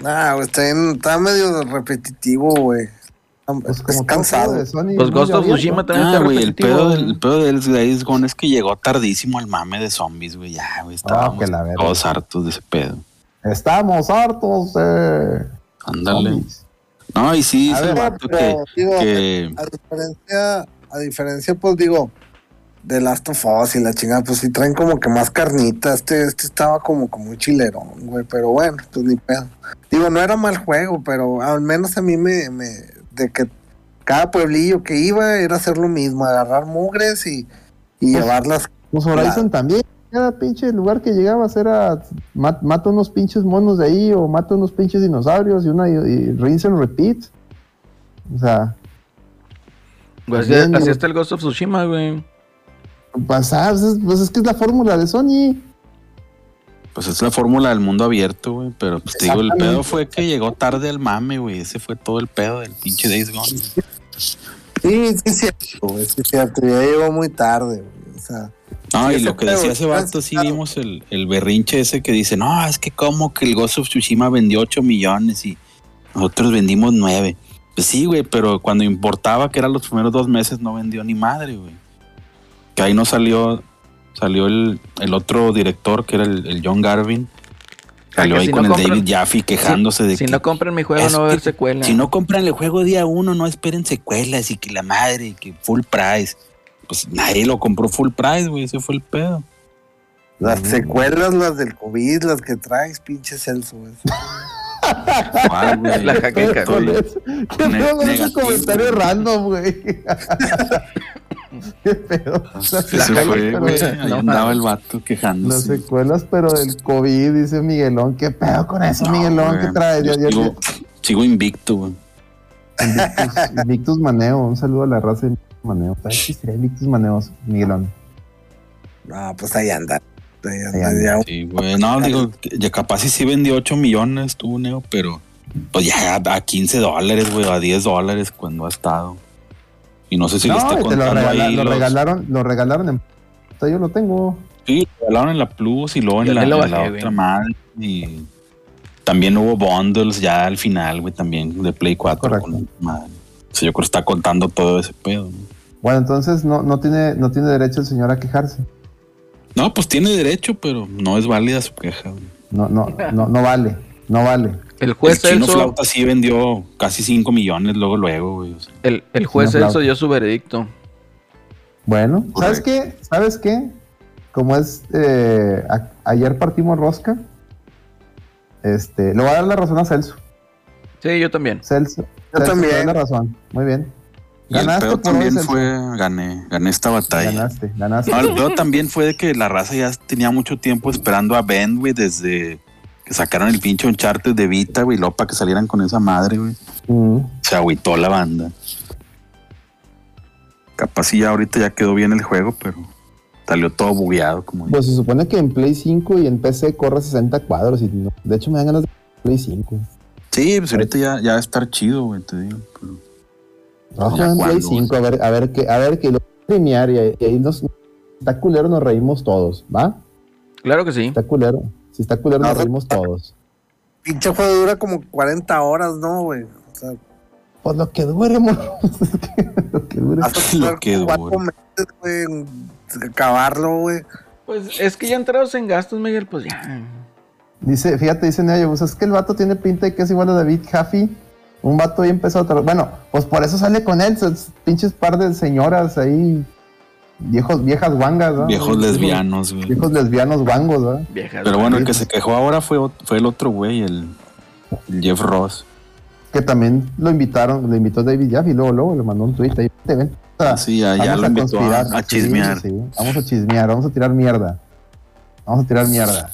Nah, güey, está, está medio repetitivo, güey. Pues es cansado. Sony, Pues Ghost of. Tsushima también Ah, está güey, el pedo, del, el pedo del Days Gone es que llegó tardísimo el mame de zombies, güey. Ya, güey, estábamos que la verga. todos hartos de ese pedo. Estamos hartos de. Ándale. zombies. No, y sí, A ver, digo, que a diferencia, a diferencia, pues digo, de Last of Us y la chingada, pues sí traen como que más carnita. Este, este estaba como, como muy chilerón, güey, pero bueno, pues ni pedo. Digo, no era mal juego, pero al menos a mí me, me de que cada pueblillo que iba era hacer lo mismo, agarrar mugres y, y Pues- llevarlas. Pues Horizon también. Cada pinche lugar que llegabas era ma- mata unos pinches monos de ahí o mata unos pinches dinosaurios y una y, y rinse and repeat. O sea, Pues así, Bien, así güey. está el Ghost of Tsushima, güey. Pasar, pues es, que es la fórmula de Sony. Pues es la fórmula del mundo abierto, güey. Pero pues te digo, el pedo fue que llegó tarde al mame, güey. Ese fue todo el pedo del pinche Days Gone. Sí, sí, es cierto, es cierto. Ya llegó muy tarde, güey. O sea, No, y lo que decía ese vato, sí vimos el, el berrinche ese que dice, no, es que como que el Ghost of Tsushima vendió 8 millones y nosotros vendimos 9. Pues sí, güey, pero cuando importaba, que eran los primeros dos meses, no vendió ni madre, güey. Que ahí no salió, salió el, el otro director, que era el, el John Garvin. Salió que ahí si con no el compran- David Jaffe quejándose de Si que no compran mi juego, no va a haber secuela. si no compran el juego día uno, no esperen secuelas y que la madre, y que full price. Pues nadie lo compró full price, güey, ese fue el pedo. las secuelas, las del COVID, las que traes, pinche Celso, güey. ¿Cuál, güey? La jaqueca, güey. ¿Qué con ese comentario güey. random, güey? ¿Qué pedo? Las secuelas, fue, pero- güey. Ahí no andaba el vato Las quejándose. secuelas, pero del COVID, dice Miguelón. ¿Qué pedo con eso, No, Miguelón? güey. ¿Qué traes? Yo ya- sigo, sigo invicto, güey. Invictus, Invictus Maneo, un saludo a la raza de Invictus Maneo. ¿Sabes qué sería Invictus Maneos, Miguelón? No, pues ahí anda. Ahí anda, Ahí anda. ya. Sí, güey. No, digo, que ya capaz sí sí vendió 8 millones, tuvo Neo, pero pues ya a 15 dólares, güey, a 10 dólares cuando ha estado. Y no sé si le no, está lo, contando regala- ahí lo los- regalaron, lo regalaron en. o sea, Yo lo tengo. Sí, lo regalaron en la Plus y luego en Yo la, lo bajé, güey. otra madre. Y también hubo bundles ya al final, güey, también de Play 4 Correcto. con madre. O sea, yo creo que está contando todo ese pedo. ¿no? Bueno, entonces no, no, tiene, no tiene derecho el señor a quejarse. No, pues tiene derecho, pero no es válida su queja. güey. No, no, no, no vale. No vale. El juez el chino Celso, flauta sí vendió casi 5 millones luego, luego, güey. o sea. el, el juez Celso claro. dio su veredicto. Bueno, ¿sabes qué? ¿Sabes qué? Como es eh, a- ayer partimos rosca, este, le voy a dar la razón a Celso. Sí, yo también. Celso, Yo Celso, también. la razón. Muy bien. Y el Ganaste pedo por hoy, también Celso. fue, gané, gané esta batalla. Ganaste, ganaste. No, el pedo también fue de que la raza ya tenía mucho tiempo esperando a Ben, güey, desde que sacaron el pinche Uncharted de Vita, güey, luego para que salieran con esa madre, güey. Mm. Se agüitó la banda. Capaz sí ya ahorita ya quedó bien el juego, pero salió todo bugueado, como Pues se supone que en Play 5 y en PC corre 60 cuadros. Y no- de hecho, me dan ganas de Play 5. Sí, pues ahorita ya, ya va a estar chido, güey, te digo. pero- Trabajo ¿Ya en Play cuándo, 5, a ver, a ver que, a ver que lo premiar y, ahí- y ahí nos está culero, nos reímos todos, ¿va? Claro que sí. Está culero. Si está culero, nos No, reímos todos. Pinche juego dura como 40 horas, ¿no, güey? O sea, Pues lo que dure, lo que dure. hasta Lo que dura. meses, güey, en acabarlo, güey. Pues es que ya entrados en gastos, Miguel, pues ya. Dice, fíjate, dice Neo, pues es que el vato tiene pinta de que es igual a David Jaffe. Un vato y empezó a tra- Bueno, pues por eso sale con él, esos pinches par de señoras ahí, viejos, viejas guangas, ¿no? Viejos lesbianos, güey. Viejos lesbianos guangos, ¿no? Viejas. Pero bueno, el que se quejó ahora fue, fue el otro güey, el, el Jeff Ross. Que también lo invitaron, lo invitó David Jaffe y luego, luego le mandó un tweet ahí. "Te ven". O sea, Sí, ya, ya vamos lo invitó a, Sí, chismear. sí, vamos a chismear, vamos a tirar mierda. Vamos a tirar mierda.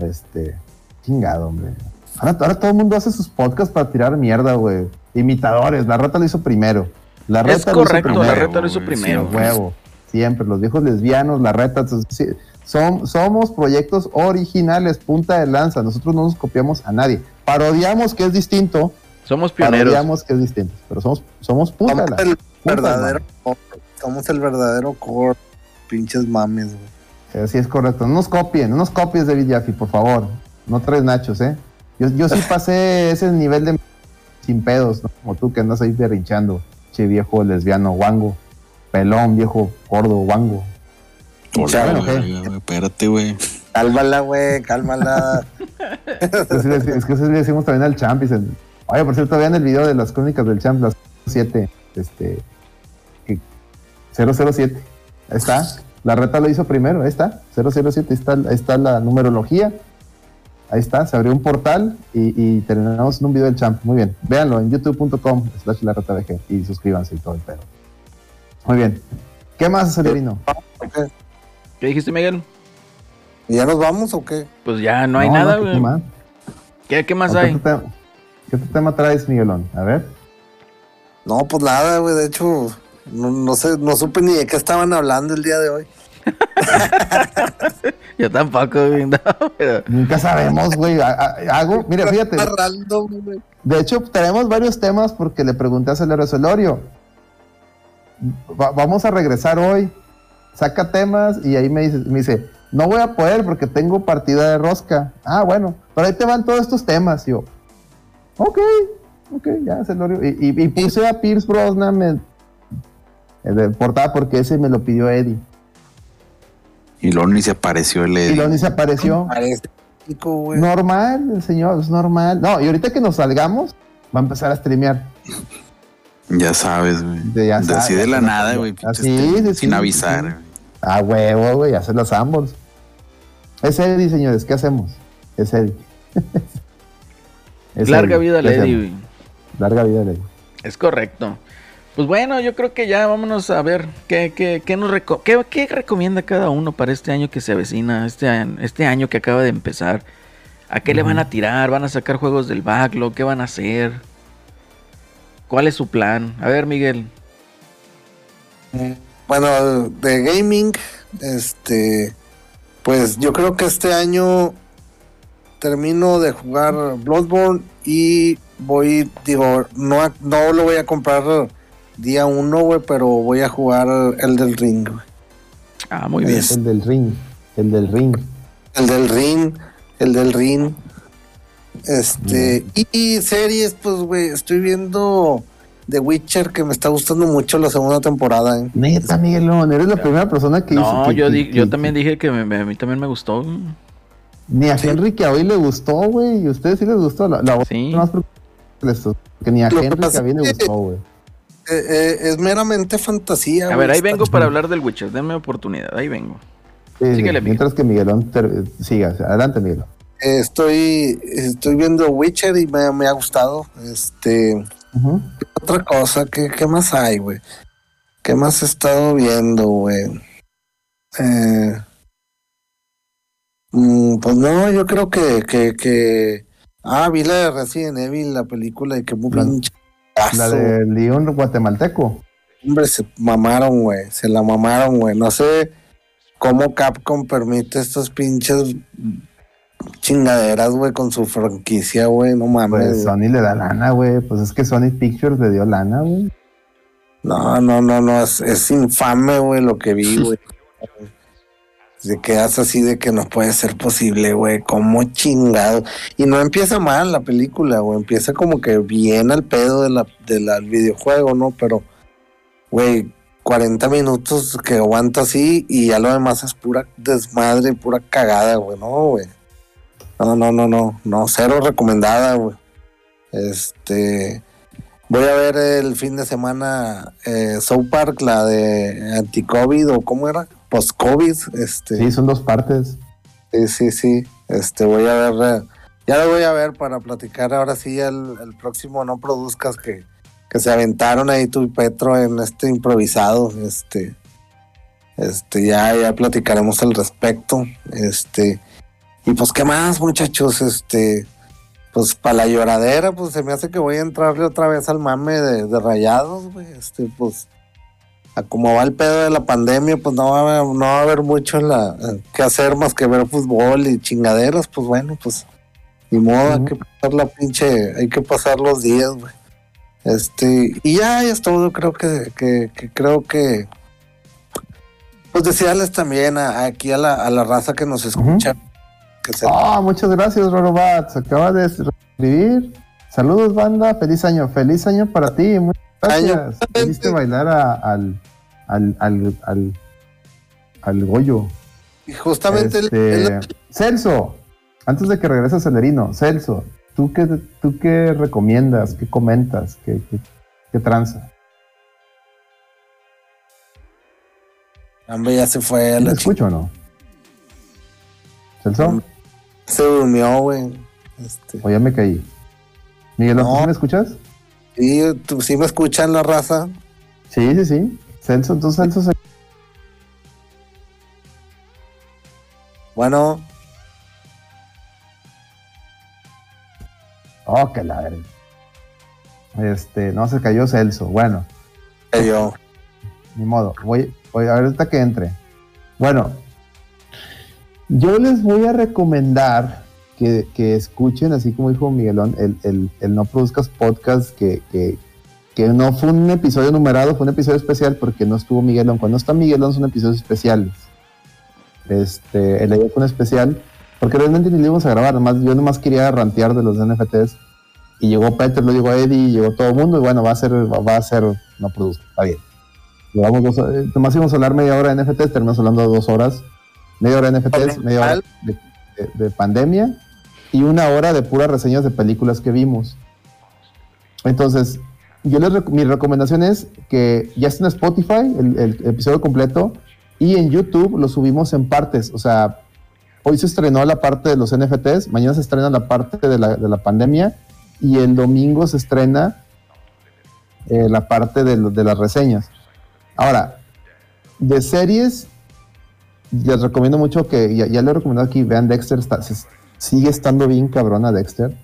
Este, chingado, hombre. Ahora, ahora todo el mundo hace sus podcasts para tirar mierda, güey. Imitadores, la rata lo hizo primero. La Es reta hizo correcto, la primero. reta lo hizo güey, sí, primero. güey. Huevo. Siempre, los viejos lesbianos, la reta. son, somos proyectos originales, punta de lanza. Nosotros no nos copiamos a nadie. Parodiamos que es distinto. Somos pioneros. Parodiamos que es distinto. Pero somos, somos punta de Somos lanza. el Punta, verdadero core. Somos el verdadero core. Pinches mames, güey. Así es correcto. No nos copien, no nos copies David Jaffe, por favor. No traes nachos, ¿eh? Yo, yo sí pasé ese nivel de sin pedos, ¿no? Como tú que andas ahí berrinchando. Che viejo lesbiano, guango. Pelón, viejo, gordo, guango. Hola, güey, espérate, güey. Cálmala, güey, cálmala. Es que, sí le- es que sí le decimos también al champ. Dicen, oye, por cierto, vean el video de las crónicas del champ, las 7. Este, 007. Ahí está. La reta lo hizo primero. Ahí está. 007. Ahí está, ahí está la numerología. Ahí está. Se abrió un portal y, y terminamos en un video del champ. Muy bien. Véanlo en youtube.com slash la reta VG y suscríbanse y todo el pedo. Muy bien. ¿Qué más, Acelerino? Ok. ¿Qué dijiste, Miguel? ¿Y ya nos vamos o qué? Pues ya no hay nada, ¿qué güey. más? ¿Qué, qué más ¿Qué hay? ¿Qué otro tema traes, Miguelón? A ver. No, pues nada, güey. De hecho, no, no sé, no supe ni de qué estaban hablando el día de hoy. Yo tampoco, güey. no, pero- Nunca sabemos, güey. Ha- ha- Hago, mira, fíjate. De hecho, tenemos varios temas porque le pregunté a Celero Celorio. Va- vamos a regresar hoy. Saca temas y ahí me dice, me dice, no voy a poder porque tengo partida de rosca. Ah, bueno, pero ahí te van todos estos temas. Y yo, ok, ok, ya, Celorio. Y, y- y puse a Pierce Brosnan en, en portada porque ese me lo pidió Eddie. Y ni se apareció el Y Eddie. luego ni se apareció. Normal, el señor, es normal. No, y ahorita que nos salgamos, va a empezar a streamear. Ya sabes, güey. De- ya De sabes, así de la nada, güey. Así, sí, Sin sí, avisar, sí. güey. A huevo, güey, hacer los ambos. Es Eddie, señores, ¿qué hacemos? Es Eddie. Es Larga Eddie, vida al ¿qué Eddie, güey. Larga vida al Eddie. Es correcto. Pues bueno, yo creo que ya vámonos a ver qué, qué, qué nos reco- qué, qué recomienda cada uno para este año que se avecina, este, año- este año que acaba de empezar. ¿A qué le van a tirar? ¿Van a sacar juegos del backlog? ¿Qué van a hacer? ¿Cuál es su plan? A ver, Miguel. Bueno, de gaming, este, pues yo creo que este año termino de jugar Bloodborne y voy, digo, no, no lo voy a comprar día uno, güey, pero voy a jugar el del ring, güey. Ah, muy bien. Es- El del ring. El del ring. El del ring, el del ring. Este, y, y series, pues, güey, estoy viendo The Witcher, que me está gustando mucho la segunda temporada, ¿eh? Neta, Miguelón, eres la primera persona que No, dice que- yo, que- di- que- yo también dije que me- me- a mí también me gustó. Ni a Henry que a hoy le gustó, güey. Y a ustedes sí les gustó. La, la Sí. más que ni a Henry que a mí le gustó, güey. Eh, eh, es meramente fantasía, A güey, ver, ahí vengo para hablar del Witcher. Denme oportunidad, ahí vengo. Sí, mientras que Miguelón siga. Adelante, Miguel. Eh, estoy, estoy viendo Witcher y me, me ha gustado. Este, otra cosa, ¿qué, qué más hay, güey? ¿Qué más he estado viendo, güey? Eh, mm, pues no, yo creo que, que, que... Ah, vi la de Resident Evil, la película, y que muy La- pinche La de León guatemalteco. Hombre, se mamaron, güey. Se la mamaron, güey. No sé cómo Capcom permite estas pinches chingaderas, güey, con su franquicia, güey. No mames. Pues Sony le da lana, güey. Pues es que Sony Pictures le dio lana, güey. No, no, no, no. Es, es infame, güey, lo que vi, güey. Se quedas así de que no puede ser posible, güey. Como chingado. Y no empieza mal la película, güey. Empieza como que bien al pedo de la, de la- del videojuego, ¿no? Pero, güey, 40 minutos que aguanta así y ya lo demás es pura desmadre, pura cagada, güey. No, güey. No, no, no, no. No, cero recomendada, güey. Este. Voy a ver el fin de semana eh, South Park, la de anti-COVID o cómo era, post-COVID. Este, Sí, son dos partes. Sí, sí, sí. Este, voy a ver, eh, ya lo voy a ver para platicar ahora sí el, el próximo No Produzcas que, que se aventaron ahí tú y Petro en este improvisado. Este, este, ya, ya platicaremos al respecto. Este, y pues, ¿qué más, muchachos? Este, pues para la lloradera, pues se me hace que voy a entrarle otra vez al mame de, de rayados, güey. Este, pues a como va el pedo de la pandemia, pues no va a haber, no va a haber mucho en la, que hacer más que ver fútbol y chingaderas, pues bueno, pues ni modo, hay que pasar la pinche, hay que pasar los días, güey. Este, y ya, ya es todo, creo que, que, que creo que pues desearles también a- aquí a la, a la raza que nos escucha, se Ah, muchas gracias, Rorobat. Acaba de escribir. Saludos, banda. Feliz año. Feliz año para ti. Muchas. Gracias. Viniste bailar a- al, al, al, al, al Goyo. y justamente el- Este, el- Celso, antes de que regreses Celerino, Celso, ¿tú qué, ¿tú qué recomiendas? ¿Qué comentas? ¿Qué, qué, qué tranza? Hombre, ya se fue a ¿Me la escucho o no? ¿Celso? Se durmió, güey. Este, ¿O ya me caí? Miguel, ¿tú No. me escuchas? Sí, tú sí me escuchan la raza. Sí, sí, sí. Celso, entonces Celso se... Bueno, Oh, que la. Este, no, se cayó Celso. Bueno, yo. ni modo. Voy, voy a ver ahorita que entre. Bueno, yo les voy a recomendar que, que escuchen, así como dijo Miguelón, el, el- el No Produzcas Podcast, que, que, que no fue un episodio numerado, fue un episodio especial porque no estuvo Miguelón. Cuando está Miguelón son episodios especiales. Este, el ayer fue un especial, porque realmente ni lo íbamos a grabar, nomás, yo nomás quería rantear de los NFTs. Y llegó Peter, lo llegó Eddie, llegó todo el mundo, y bueno, va a ser, va, a ser, no produzco, está bien. Llevamos dos, eh, nomás íbamos a hablar media hora de NFTs, terminamos hablando de dos horas. Media hora de NFTs, media hora de, de- de pandemia y una hora de puras reseñas de películas que vimos. Entonces, yo les mi recomendación es que ya está en Spotify el, episodio completo y en YouTube lo subimos en partes. O sea, hoy se estrenó la parte de los NFTs, mañana se estrena la parte de la, de la pandemia y el domingo se estrena eh, la parte de, lo- las reseñas. Ahora, de series, les recomiendo mucho que, ya, ya le he recomendado aquí, vean Dexter, está- sigue estando bien cabrona Dexter.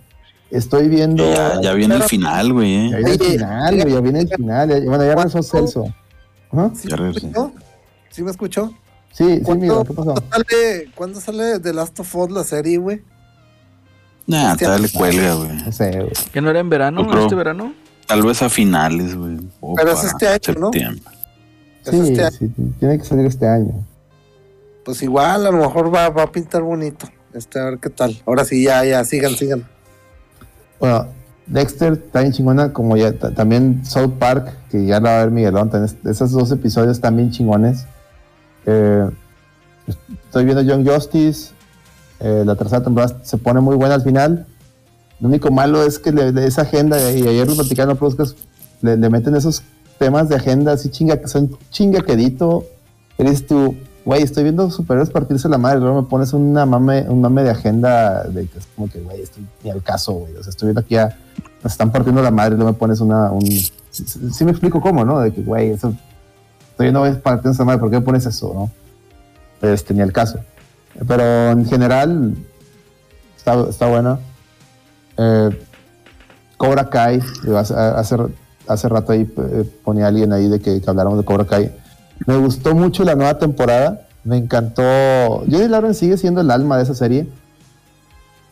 Estoy viendo... Ya, ya viene el Pero- final, güey. Ya ¿eh? viene el final, güey, ya viene el final. ya- bueno, ya regresó Celso. Ajá. ¿Sí me escuchó? ¿Sí me escuchó? Sí, sí, ¿Cuándo, mira, ¿qué pasó? ¿cuándo sale, ¿Cuándo sale The Last of Us la serie, güey? Nah, Hostia. todavía le cuelga, güey. No sé, güey. ¿Que no era en verano? Yo creo- ¿Este verano? Tal vez a finales, güey. Pero es este año, ¿no? septiembre. Es Sí, este año. sí, tiene que salir este año. Pues igual, a lo mejor va, va a pintar bonito. Este, a ver qué tal. Ahora sí, ya, ya, sigan, sigan. Bueno, Dexter bien chingona, como ya ta- también South Park, que ya la va a ver Miguelón. también es- esos dos episodios bien chingones. Eh, estoy viendo Young Justice. eh, la tercera temporada se pone muy buena al final. Lo único malo es que le- esa agenda, y ayer lo platicaron en Proscas, le, le meten esos temas de agenda así chinga, que son chinga quedito. Eres tú, güey, estoy viendo superiores partirse la madre, luego me pones una mame, un mame de agenda de que es como que, güey, estoy ni al caso, güey. O sea, estoy viendo aquí a, nos están partiendo la madre luego me pones una, un. Sí, me explico cómo, ¿no? De que, güey, eso. Estoy viendo güey, partiendo esa madre, ¿por qué me pones eso, no? Este, ni al caso. Pero en general, está, está buena. Eh, Cobra Kai, hace, hace, hace rato ahí eh, ponía alguien ahí de que, que habláramos de Cobra Kai. Me gustó mucho la nueva temporada, me encantó. Jodie Lauren sigue siendo el alma de esa serie,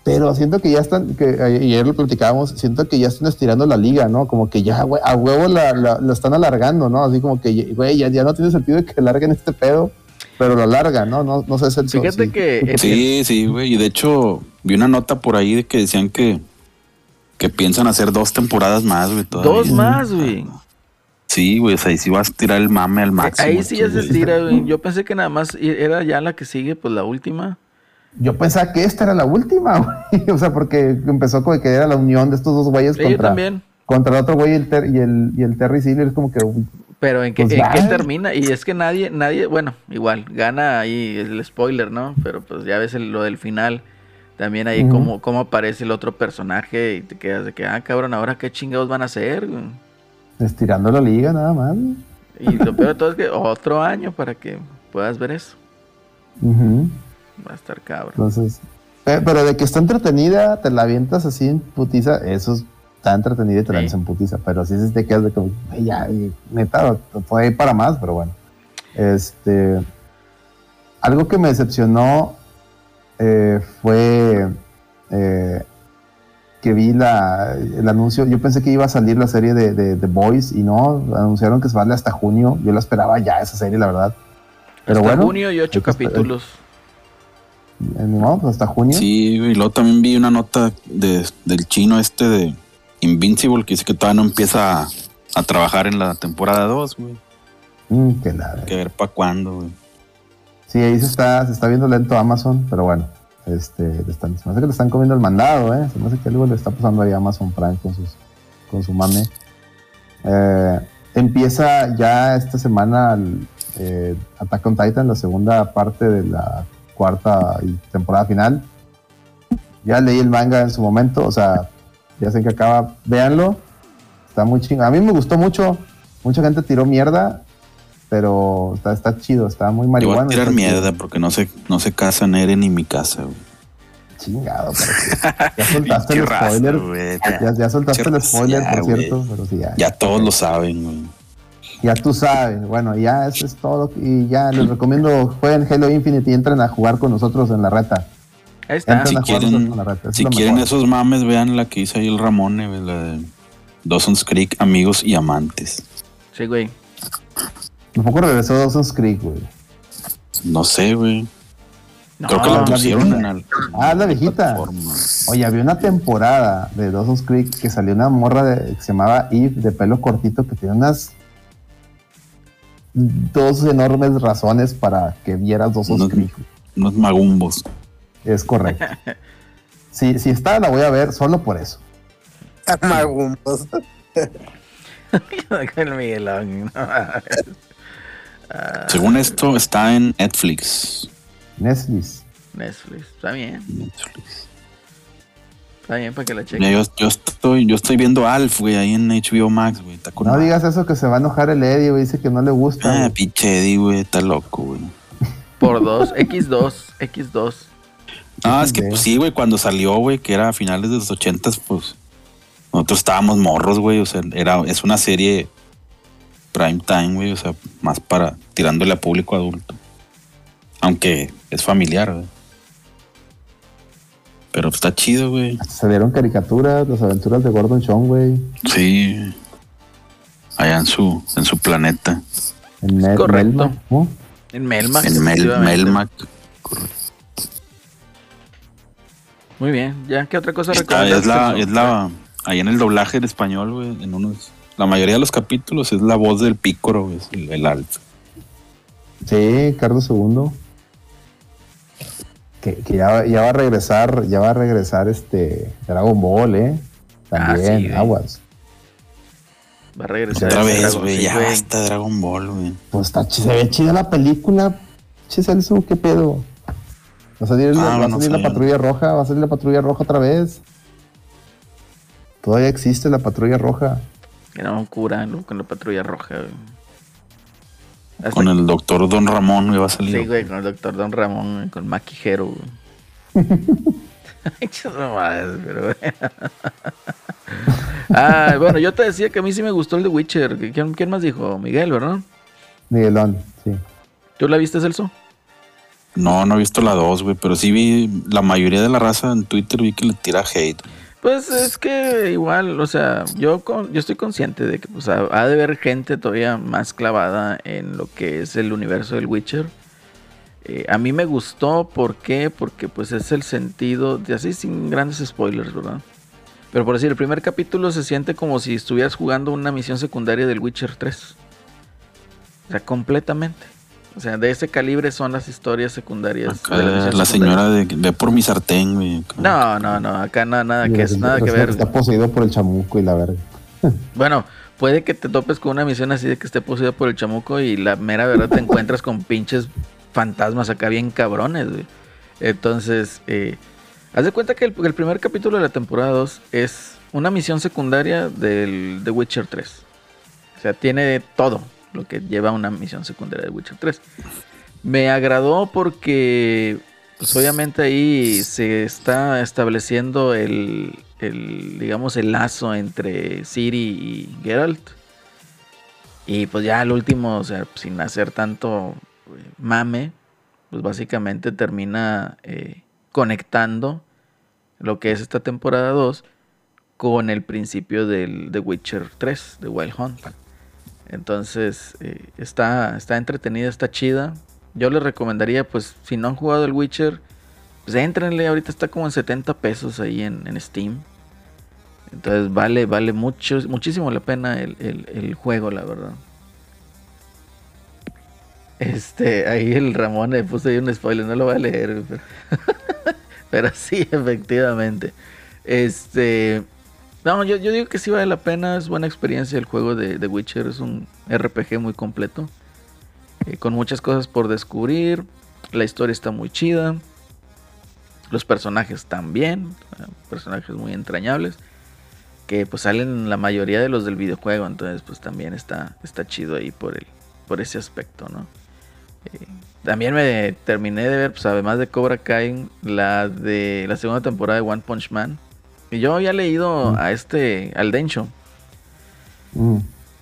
pero siento que ya están, que ayer lo platicábamos, siento que ya están estirando la liga, ¿no? Como que ya, güey, a huevo la, la, la están alargando, ¿no? Así como que, güey, ya, ya no tiene sentido que alarguen este pedo, pero lo alargan, ¿no? No, no sé si el Fíjate sí. que Sí, sí, güey. Y de hecho, vi una nota por ahí de que decían que, que piensan hacer dos temporadas más, güey. dos más, güey. Sí, güey. O sea, ahí sí vas a tirar el mame al máximo. Ahí sí ya se güey. tira, güey. Yo pensé que nada más era ya la que sigue, pues la última. Yo pensaba que esta era la última, güey. O sea, porque empezó con que era la unión de estos dos güeyes Sí, yo contra, también. contra el otro güey y el, Ter- y el, y el Terry Silver. Es como que, Pero en qué, Pues en qué ya. termina, y es que nadie, nadie, bueno, igual, gana ahí el spoiler, ¿no? Pero pues ya ves el- lo del final, también ahí Ujú. cómo, cómo aparece el otro personaje y te quedas de que, ah, cabrón, ahora qué chingados van a hacer, güey? Estirando la liga nada más. Y lo peor de todo es que otro año para que puedas ver eso. Va a estar cabrón. Entonces, eh, pero de que está entretenida, te la avientas así en putiza, eso es- está entretenida y te la Sí. avientas en putiza. Pero sí se te quedas de como, "Ay, ya, neta, fue ahí para más, pero bueno. Este. Algo que me decepcionó eh, fue eh, que vi la, el anuncio. Yo pensé que iba a salir la serie de, de, The Boys y no, anunciaron que se vale hasta junio. Yo la esperaba ya esa serie, la verdad. Pero Hasta bueno, junio y ocho que esperar. capítulos. eh, ni modo, pues hasta junio. Sí, güey. Y luego también vi una nota de, del chino este de Invincible que dice que todavía no empieza a, a trabajar en la temporada 2, güey. Mm, que la Hay que ver para cuándo, güey. Sí, ahí se está, se está viendo lento Amazon, pero bueno, este, están, se me hace que le están comiendo el mandado, ¿eh? Se me hace que algo le está pasando ahí a Amazon Prime con, sus, con su mame. Eh, empieza ya esta semana el- eh, Attack on Titan, la segunda parte de la cuarta temporada final. Ya leí el manga en su momento, o sea, ya sé que acaba, véanlo. Está muy chingón. A mí me gustó mucho. Mucha gente tiró mierda, pero está, está chido, está muy Yo voy marihuana. a tirar chido. mierda porque no se, no se casa Nere ni mi casa, güey. Chingado, pero ya soltaste el spoiler. Ya, ya soltaste el spoiler, por cierto, pero sí, ya. Ya todos lo saben, güey. Ya tú sabes, bueno, ya eso es todo. Y ya les recomiendo, jueguen Halo Infinite y entren a jugar con nosotros en la reta. Ahí está. Si a jugar quieren- es Si quieren esos mames, vean la que hizo ahí el Ramón, la de Dawson's Creek, amigos y amantes. Sí, güey. Tampoco regresó Dawson's Creek, güey. No sé, güey. No, Creo que la la pusieron viejita. en al- Ah, la viejita. Oye, había una temporada de Dawson's Creek que salió una morra de- que se llamaba Eve, de pelo cortito, que tenía unas dos enormes razones para que vieras Dawson's Unos- Creek. Unos magumbos. Es correcto. Si, si está, la voy a ver solo por eso. Magumbos. el Miguelón. Según esto, está en Netflix. Netflix. Netflix. Está bien. Netflix. Está bien para que la Mira, chequen. yo, yo estoy, yo estoy viendo Alf, güey, ahí en HBO Max, güey. Está con No digas eso que se va a enojar el Eddie, güey. Dice que no le gusta. Ah, pinche Eddie, güey, está loco, güey. Por dos. X2. X2. Ah, es que pues sí, güey, cuando salió, güey, que era a finales de los ochentas, pues nosotros estábamos morros, güey, o sea, era, es una serie prime time, güey, o sea, más para tirándole a público adulto. Aunque es familiar, güey. Pero está chido, güey. Se dieron caricaturas, las aventuras de Gordon Chong, güey. Sí. Allá en su, en su planeta. En Mel- correcto. En Melmac. En Mel. Melmac. Muy bien. ¿Ya qué otra cosa Está- recomiendas? es la, es la, ahí en el doblaje en español, güey, en unos, la mayoría de los capítulos es la voz del pícoro, es el, el. Sí, Carlos II. Que, que ya, ya va a regresar, ya va a regresar este Dragon Ball, eh. También, Ah, sí, güey. aguas. Va a regresar. Otra vez, güey, ya basta Dragon Ball, güey. Pues está, se ve chida la película. Che, Celso, ¿qué pedo? Va a salir, Ah, va a no salir la patrulla roja, va a salir la patrulla roja otra vez. Todavía existe la patrulla roja. Era un cura ¿no? con la patrulla roja. güey. Hasta Con el doctor Don Ramón, güey, va a salir. Sí, güey, con el doctor Don Ramón, güey, con Maquijero, güey. Mamadas, pero bueno. ah, bueno, yo te decía que a mí sí me gustó el de Witcher. ¿Quién, quién más dijo? Miguel, ¿verdad? Miguelón, sí. ¿Tú la viste, Celso? No, no he visto la 2, güey, pero sí vi la mayoría de la raza en Twitter vi que le tira hate. Pues es que igual, o sea, yo con, yo estoy consciente de que pues, ha, ha de haber gente todavía más clavada en lo que es el universo del Witcher. Eh, a mí me gustó, ¿por qué? Porque pues es el sentido, de así sin grandes spoilers, ¿verdad? Pero por decir, el primer capítulo se siente como si estuvieras jugando una misión secundaria del Witcher 3. O sea, completamente. O sea, de ese calibre son las historias secundarias. Acá de la secundarias. señora de ve por mi sartén, güey. No, no, no, acá nada, nada que, es, nada que ver. Está poseído por el chamuco y la verga. Bueno, puede que te topes con una misión así de que esté poseída por el chamuco y la mera verdad te encuentras con pinches fantasmas acá bien cabrones, güey. Entonces, eh, haz de cuenta que el, el primer capítulo de la temporada 2 es una misión secundaria del The Witcher 3. O sea, tiene todo lo que lleva una misión secundaria de Witcher 3. Me agradó porque, pues obviamente ahí se está estableciendo el, digamos, el lazo entre Ciri y Geralt. Y pues ya al último, o sea, sin hacer tanto eh, mame, pues básicamente termina eh, conectando lo que es esta temporada 2 con el principio del The Witcher 3, de Wild Hunt. Entonces, eh, está, está entretenida, está chida. Yo les recomendaría, pues, si no han jugado el Witcher, pues entrenle, ahorita está como en 70 pesos ahí en, en Steam. Entonces vale, vale mucho, muchísimo la pena el, el- el juego, la verdad. Este, ahí el Ramón le puso ahí un spoiler, no lo voy a leer, pero, pero sí, efectivamente. Este, no, yo, yo digo que sí vale la pena, es buena experiencia el juego de, de Witcher, es un RPG muy completo. eh, con muchas cosas por descubrir. La historia está muy chida. Los personajes también, eh, personajes muy entrañables. Que pues salen la mayoría de los del videojuego, entonces pues también está, está chido ahí por, el, por ese aspecto, ¿no? Eh, también me terminé de ver, pues además de Cobra Kai, la de la segunda temporada de One Punch Man. Y yo había leído Mm. a este, al Dencho, Mm.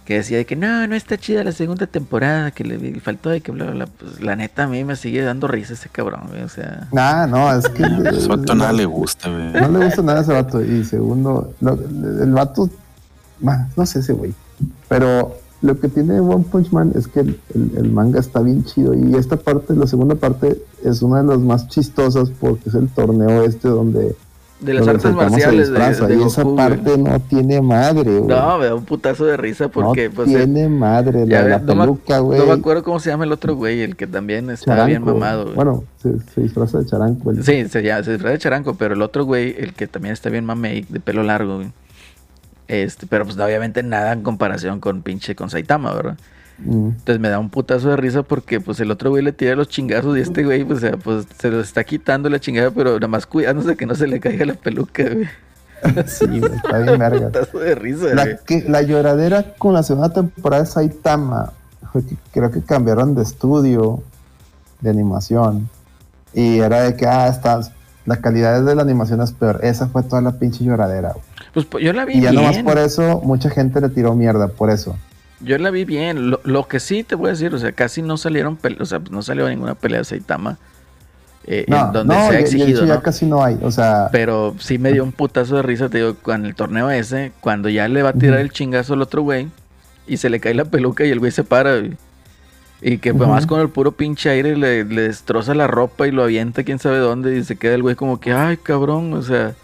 que decía de que no, no está chida la segunda temporada, que le, le faltó de que bla, bla, bla. Pues la neta a mí me sigue dando risa ese cabrón, güey, o sea... Ah, no, es que. A ese vato nada le gusta, güey. No le gusta nada a ese vato. Y segundo, lo- el vato, no sé ese güey. Pero lo que tiene One Punch Man es que el, el- el manga está bien chido. Y esta parte, la segunda parte, es una de las más chistosas porque es el torneo este donde. De las artes marciales de, disfraza, de Y esa Goku, güey. parte no tiene madre, güey. No, me da un putazo de risa porque, no pues... eh, tiene madre. ya La, la no peluca, güey. No me acuerdo cómo se llama el otro güey, el que también está charanco. bien mamado, güey. Bueno, se, se disfraza de charanco. el- Sí, se, llama, se disfraza de charanco, pero el otro güey, el que también está bien mamey, de pelo largo, güey. Este, pero pues obviamente nada en comparación con pinche con Saitama, ¿verdad? Mm. Entonces me da un putazo de risa porque pues el otro güey le tira los chingazos y este güey, pues, o sea, pues se lo está quitando la chingada, pero nada más cuidándose que no se le caiga la peluca, güey. Sí, güey, está bien. Putazo de risa, güey. La, que, la lloradera con la segunda temporada de Saitama fue que creo que cambiaron de estudio de animación y era de que ah está la calidad de la animación es peor esa fue toda la pinche lloradera güey. Pues, yo la vi y ya bien. nomás por eso mucha gente le tiró mierda por eso Yo la vi bien. Lo, lo que sí te voy a decir, o sea, casi no salieron o sea, no salió ninguna pelea de Saitama. eh, no en donde no se ha y- y de exigido, hecho ya ¿no? casi no hay o sea Pero sí me dio un putazo de risa, te digo, con el torneo ese, cuando ya le va a tirar Ujú. el chingazo al otro güey y se le cae la peluca y el güey se para. güey. Y que pues, Ujú. más con el puro pinche aire le, le destroza la ropa y lo avienta quién sabe dónde y se queda el güey como que, ay cabrón, o sea,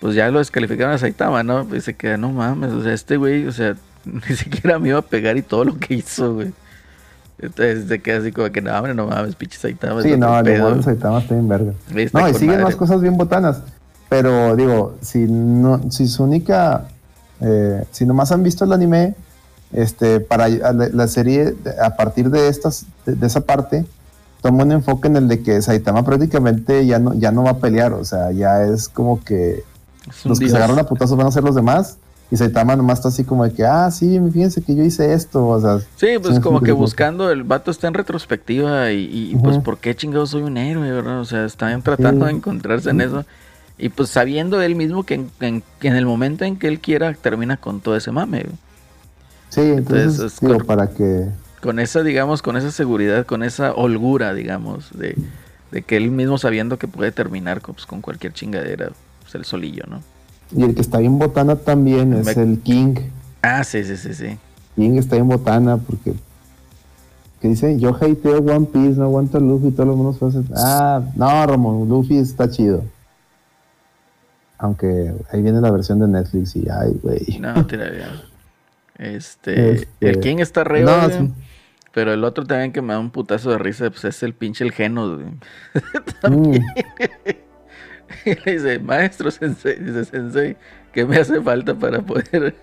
pues ya lo descalificaron a Saitama, ¿no? Y se queda, no mames, o sea, este güey, o sea, ni siquiera me iba a pegar y todo lo que hizo, güey. Entonces se queda así como que, no, hombre, no mames, pinche Saitama. sí no el pedo". humor de Saitama está bien verga Está No, y siguen madre. más cosas bien botanas. Pero digo, si no, si su única, eh, si nomás han visto el anime, este, para la, la serie, a partir de estas, de, de esa parte, toma un enfoque en el de que Saitama prácticamente ya no, ya no va a pelear. O sea, ya es como que Es los que dios. se agarran a putazos van a ser los demás. Y Saitama nomás está así como de que, ah, sí, fíjense que yo hice esto. O sea, Sí, pues como que buscando, el vato está en retrospectiva y, y, pues por qué chingados soy un héroe, ¿verdad? O sea, están tratando Sí. de encontrarse en eso. Y pues sabiendo él mismo que en, en- que en el momento en que él quiera termina con todo ese mame. güey. sí, entonces, Entonces, es digo, para que... Con esa, digamos, con esa seguridad, con esa holgura, digamos, de, de que él mismo sabiendo que puede terminar con, pues, con cualquier chingadera, pues el solillo, ¿no? Y el que está bien botana también es Me- el King. Ah, sí, sí, sí, sí. King está en botana porque que dice yo hateo One Piece, no aguanto a Luffy, todos los mundos hacen. Ah, no, Ramón, Luffy está chido. Aunque ahí viene la versión de Netflix y ay, güey. No, tira ya. Este, Este, el King está re no, sí. Pero el otro también que me da un putazo de risa, pues es el pinche el Genos, güey. Mm, Y le dice, maestro sensei, dice sensei, ¿qué me hace falta para poder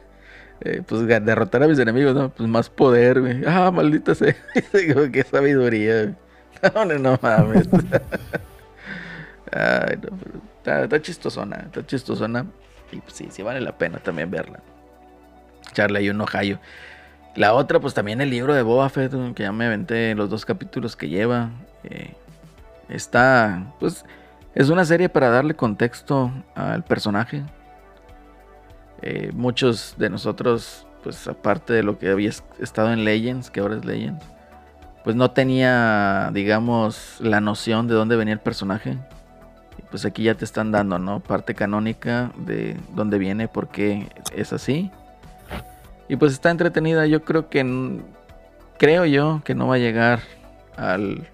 eh, pues derrotar a mis enemigos? No, pues más poder, güey. Ah, maldita sea. Dice, qué sabiduría. No, no, no mames. Ay, no, pero está, está chistosona, está chistosona. Y pues sí, sí vale la pena también verla. Echarle ahí un ojallo. La otra, pues también el libro de Boba Fett, que ya me aventé los dos capítulos que lleva. eh, está, pues, es una serie para darle contexto al personaje. Eh, muchos de nosotros, pues, aparte de lo que había es- estado en Legends, que ahora es Legends, pues no tenía, digamos, la noción de dónde venía el personaje. Y pues aquí ya te están dando, ¿no? Parte canónica de dónde viene, por qué es así. Y pues está entretenida. Yo creo que. Creo yo que no va a llegar al.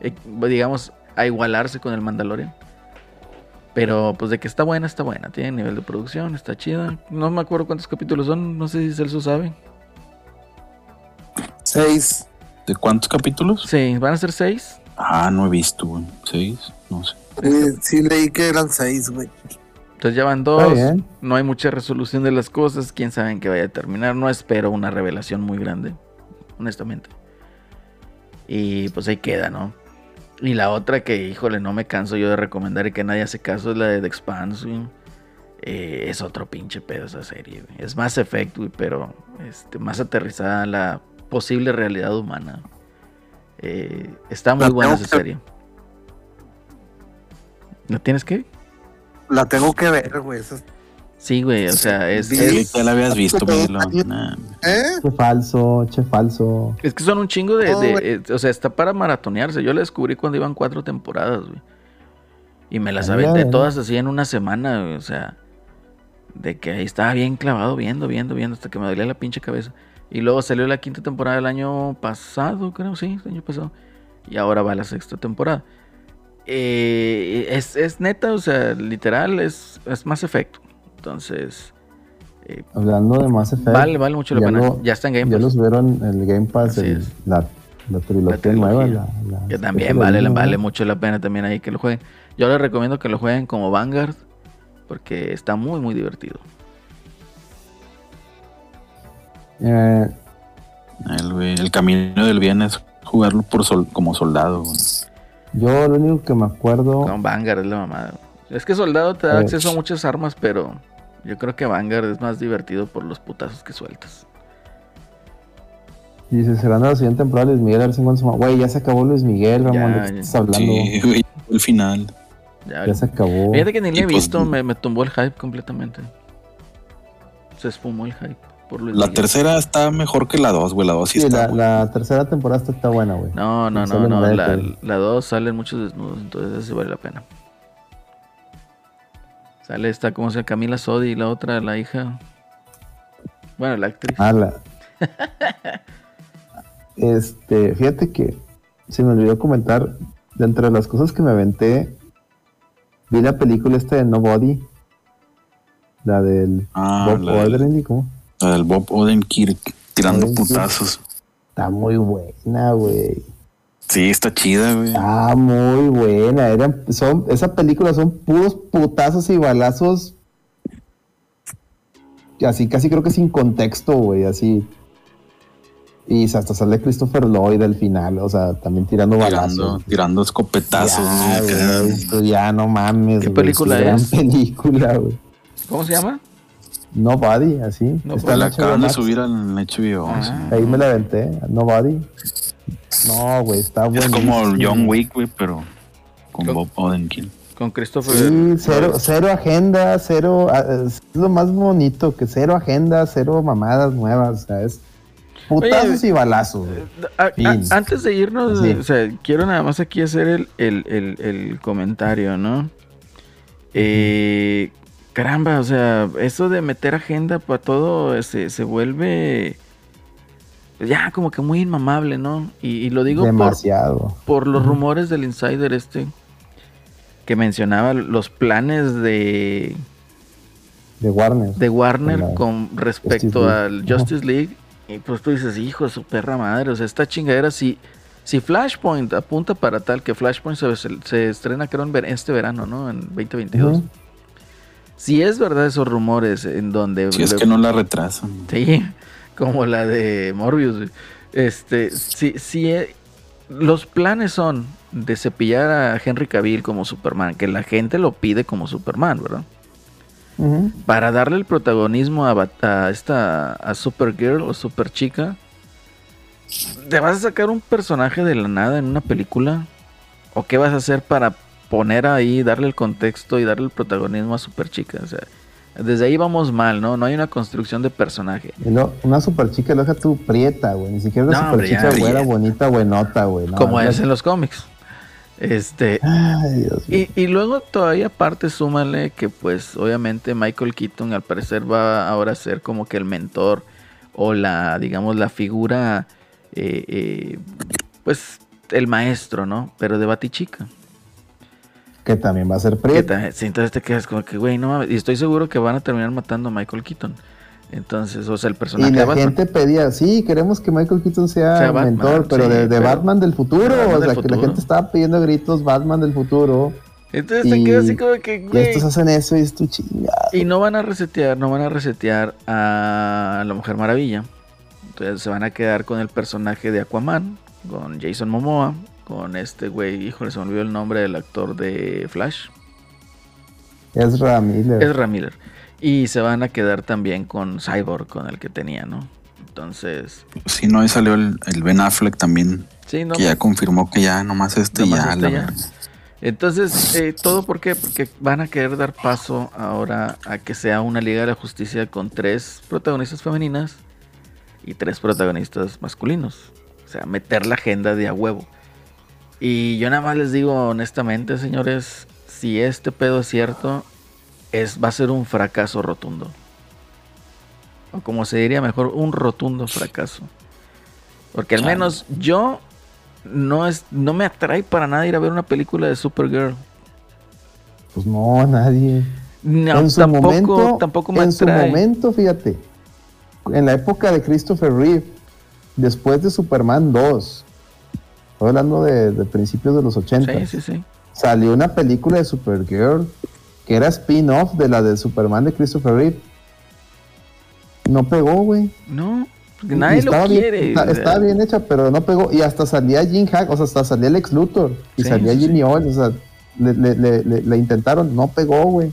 eh, Digamos, a igualarse con el Mandalorian. Pero pues de que está buena, está buena. Tiene nivel de producción, está chida. No me acuerdo cuántos capítulos son. No sé si Celso sabe. Seis. ¿De cuántos capítulos? Sí, van a ser seis. Ah, no he visto, güey. ¿Seis? No sé. Sí, sí leí que eran seis, güey. Entonces ya van dos. No hay mucha resolución de las cosas. Quién sabe en qué vaya a terminar. No espero una revelación muy grande. Honestamente. Y pues ahí queda, ¿no? Y la otra que, híjole, no me canso yo de recomendar y que nadie hace caso es la de The Expanse, güey. Eh, es otro pinche pedo esa serie, güey. Es más efecto, güey, pero este, más aterrizada en la posible realidad humana. Eh, está muy La buena esa que- serie. ¿La tienes que? La tengo que ver, güey. esa- Sí, güey, o sea, es, Sí. es, Ya la habías visto, Miguelo. Nah. ¿Eh? Che falso, che falso. es que son un chingo de, No, de- güey. eh, o sea, está para maratonearse. Yo la descubrí cuando iban cuatro temporadas, güey. Y me las aventé todas así en una semana, güey, o sea, de que ahí estaba bien clavado viendo, viendo, viendo hasta que me dolía la pinche cabeza. Y luego salió la quinta temporada el año pasado, creo, sí, el año pasado. Y ahora va la sexta temporada. Eh, es, es neta, o sea, literal, es, es más efecto. Entonces, Hablando de Mass Effect. vale, vale mucho la ya pena. lo- ya está en Game Ya Pass. los vieron en el Game Pass, el- la, la trilogía La trilogía. nueva. La, la- Que también vale, vale mucho la pena también ahí que lo jueguen. Yo les recomiendo que lo jueguen como Vanguard. Porque está muy, muy divertido. Eh, El, camino del bien es jugarlo por sol- como soldado. güey. yo lo único que me acuerdo. Con Vanguard es la mamada. Es que Soldado te da Eh, acceso a muchas armas, pero yo creo que Vanguard es más divertido por los putazos que sueltas. Dice, será la siguiente temporada Luis Miguel, a ver si ma- Güey, ya se acabó Luis Miguel, Ramón, Ya, ¿de qué ya. estás hablando? Sí, güey, el final. Ya, Ya se acabó. Fíjate que ni lo Y he pues, visto, me, me tumbó el hype completamente. Se esfumó el hype por Luis La Miguel. tercera está mejor que la dos, güey. La dos sí Sí, está. la, la tercera temporada está, está buena, güey. No, no, Sí, no, no. La, la 2 salen muchos desnudos, entonces ese vale la pena. Sale esta, ¿cómo se llama? Camila Sodi y la otra, la hija. Bueno, la actriz. Ah, la- Este, fíjate que se me olvidó comentar, de entre las cosas que me aventé, vi la película esta de Nobody, la del Ah, Bob la, del- Odenkirk, ¿cómo? la del Bob Odenkirk tirando Odenkirk. putazos. Está muy buena, güey. Sí, está chida, güey. Está muy buena. Eran, son, esa película son puros putazos y balazos. Así, casi creo que sin contexto, güey, así. Y hasta sale Christopher Lloyd al final, o sea, también tirando balazos. tirando escopetazos. Ya, güey, pues ya no mames. ¿Qué güey, película gran es? película, güey. ¿Cómo se llama? Nobody, así. No, Está la acaban de subir al HBO. Ah. sí. Ahí me la aventé, Nobody. No, güey, está bueno. Es como John Wick, güey, pero con Co- Bob Odenkirk. Con Christopher. Sí, cero, cero agenda, cero. ah, Es lo más bonito, que cero agenda, cero mamadas nuevas. O sea, es putazos Oye, y balazos. güey. A- a- Fin. antes de irnos, Sí. o sea, quiero nada más aquí hacer el, el- el- el comentario, ¿no? Eh, caramba, o sea, eso de meter agenda para todo se, se vuelve pues, ya como que muy inmamable, ¿no? Y, y lo digo por, Demasiado. por los rumores del insider este que mencionaba los planes de, De Warner. de Warner Con respecto Justice League. al Justice League. Y pues tú dices, hijo de su perra madre, o sea, esta chingadera, si, si Flashpoint apunta para tal, que Flashpoint se, se- se estrena creo en ver- este verano, ¿no? En 2022. Ujú. Si es verdad esos rumores en donde... Si es que no la retrasan. Sí, como la de Morbius. Este, si, si eh, los planes son de cepillar a Henry Cavill como Superman, que la gente lo pide como Superman, ¿verdad? Para darle el protagonismo a, a esta a Supergirl o Superchica, ¿te vas a sacar un personaje de la nada en una película? ¿O qué vas a hacer para poner ahí, darle el contexto y darle el protagonismo a Superchica? O sea, desde ahí vamos mal, ¿no? No hay una construcción de personaje. Luego, una super chica, deja tu prieta, güey. Ni siquiera una No, super chica güera, bonita, buenota, güey. No, como es en los cómics. Este, Ay, Dios mío. y, y luego todavía aparte súmale que pues obviamente Michael Keaton al parecer va ahora a ser como que el mentor o la, digamos, la figura, eh, eh, pues el maestro, ¿no? Pero de Batichica. Que también va a ser ta- sí, entonces te quedas como que, güey, no mames. Y estoy seguro que van a terminar matando a Michael Keaton. Entonces, o sea, el personaje Y la gente pedía, sí, queremos que Michael Keaton sea, Sea Batman, mentor, pero sí, de, de pero- Batman del futuro. Batman o sea, que futuro. la gente estaba pidiendo gritos Batman del futuro. Entonces te y- quedas así como que, Y güey. estos hacen eso y es tu chingada. Y no van a resetear, no van a resetear a la Mujer Maravilla. Entonces se van a quedar con el personaje de Aquaman, con Jason Momoa, con este güey, híjole, se me olvidó el nombre del actor de Flash, Ezra Miller. Ezra Miller. Y se van a quedar también con Cyborg, con el que tenía, ¿no? Entonces, Si no, ahí salió el, el Ben Affleck también, sí, no, que ya confirmó que ya nomás este Nomás ya. este la ya. Entonces, eh, ¿todo por qué? Porque van a querer dar paso ahora a que sea una Liga de la Justicia con tres protagonistas femeninas y tres protagonistas masculinos. O sea, meter la agenda de a huevo. Y yo nada más les digo honestamente, señores, si este pedo es cierto, es, va a ser un fracaso rotundo. O como se diría mejor, un rotundo fracaso. Porque al menos yo no es no me atrae para nada ir a ver una película de Supergirl. Pues no, nadie. No, en su tampoco, momento, tampoco me en su momento, fíjate, en la época de Christopher Reeve, después de Superman 2, estoy hablando de, de principios de los 80, Sí, sí, sí. salió una película de Supergirl que era spin-off de la de Superman de Christopher Reeve. No pegó, güey. No, nadie lo estaba bien- quiere. está- estaba bien hecha, pero no pegó. Y hasta salía Jim Hack, o sea, hasta salía Lex Luthor. Y Sí, salía Jimmy sí. Olsen, o sea, le, le- le- le- le intentaron, no pegó, güey.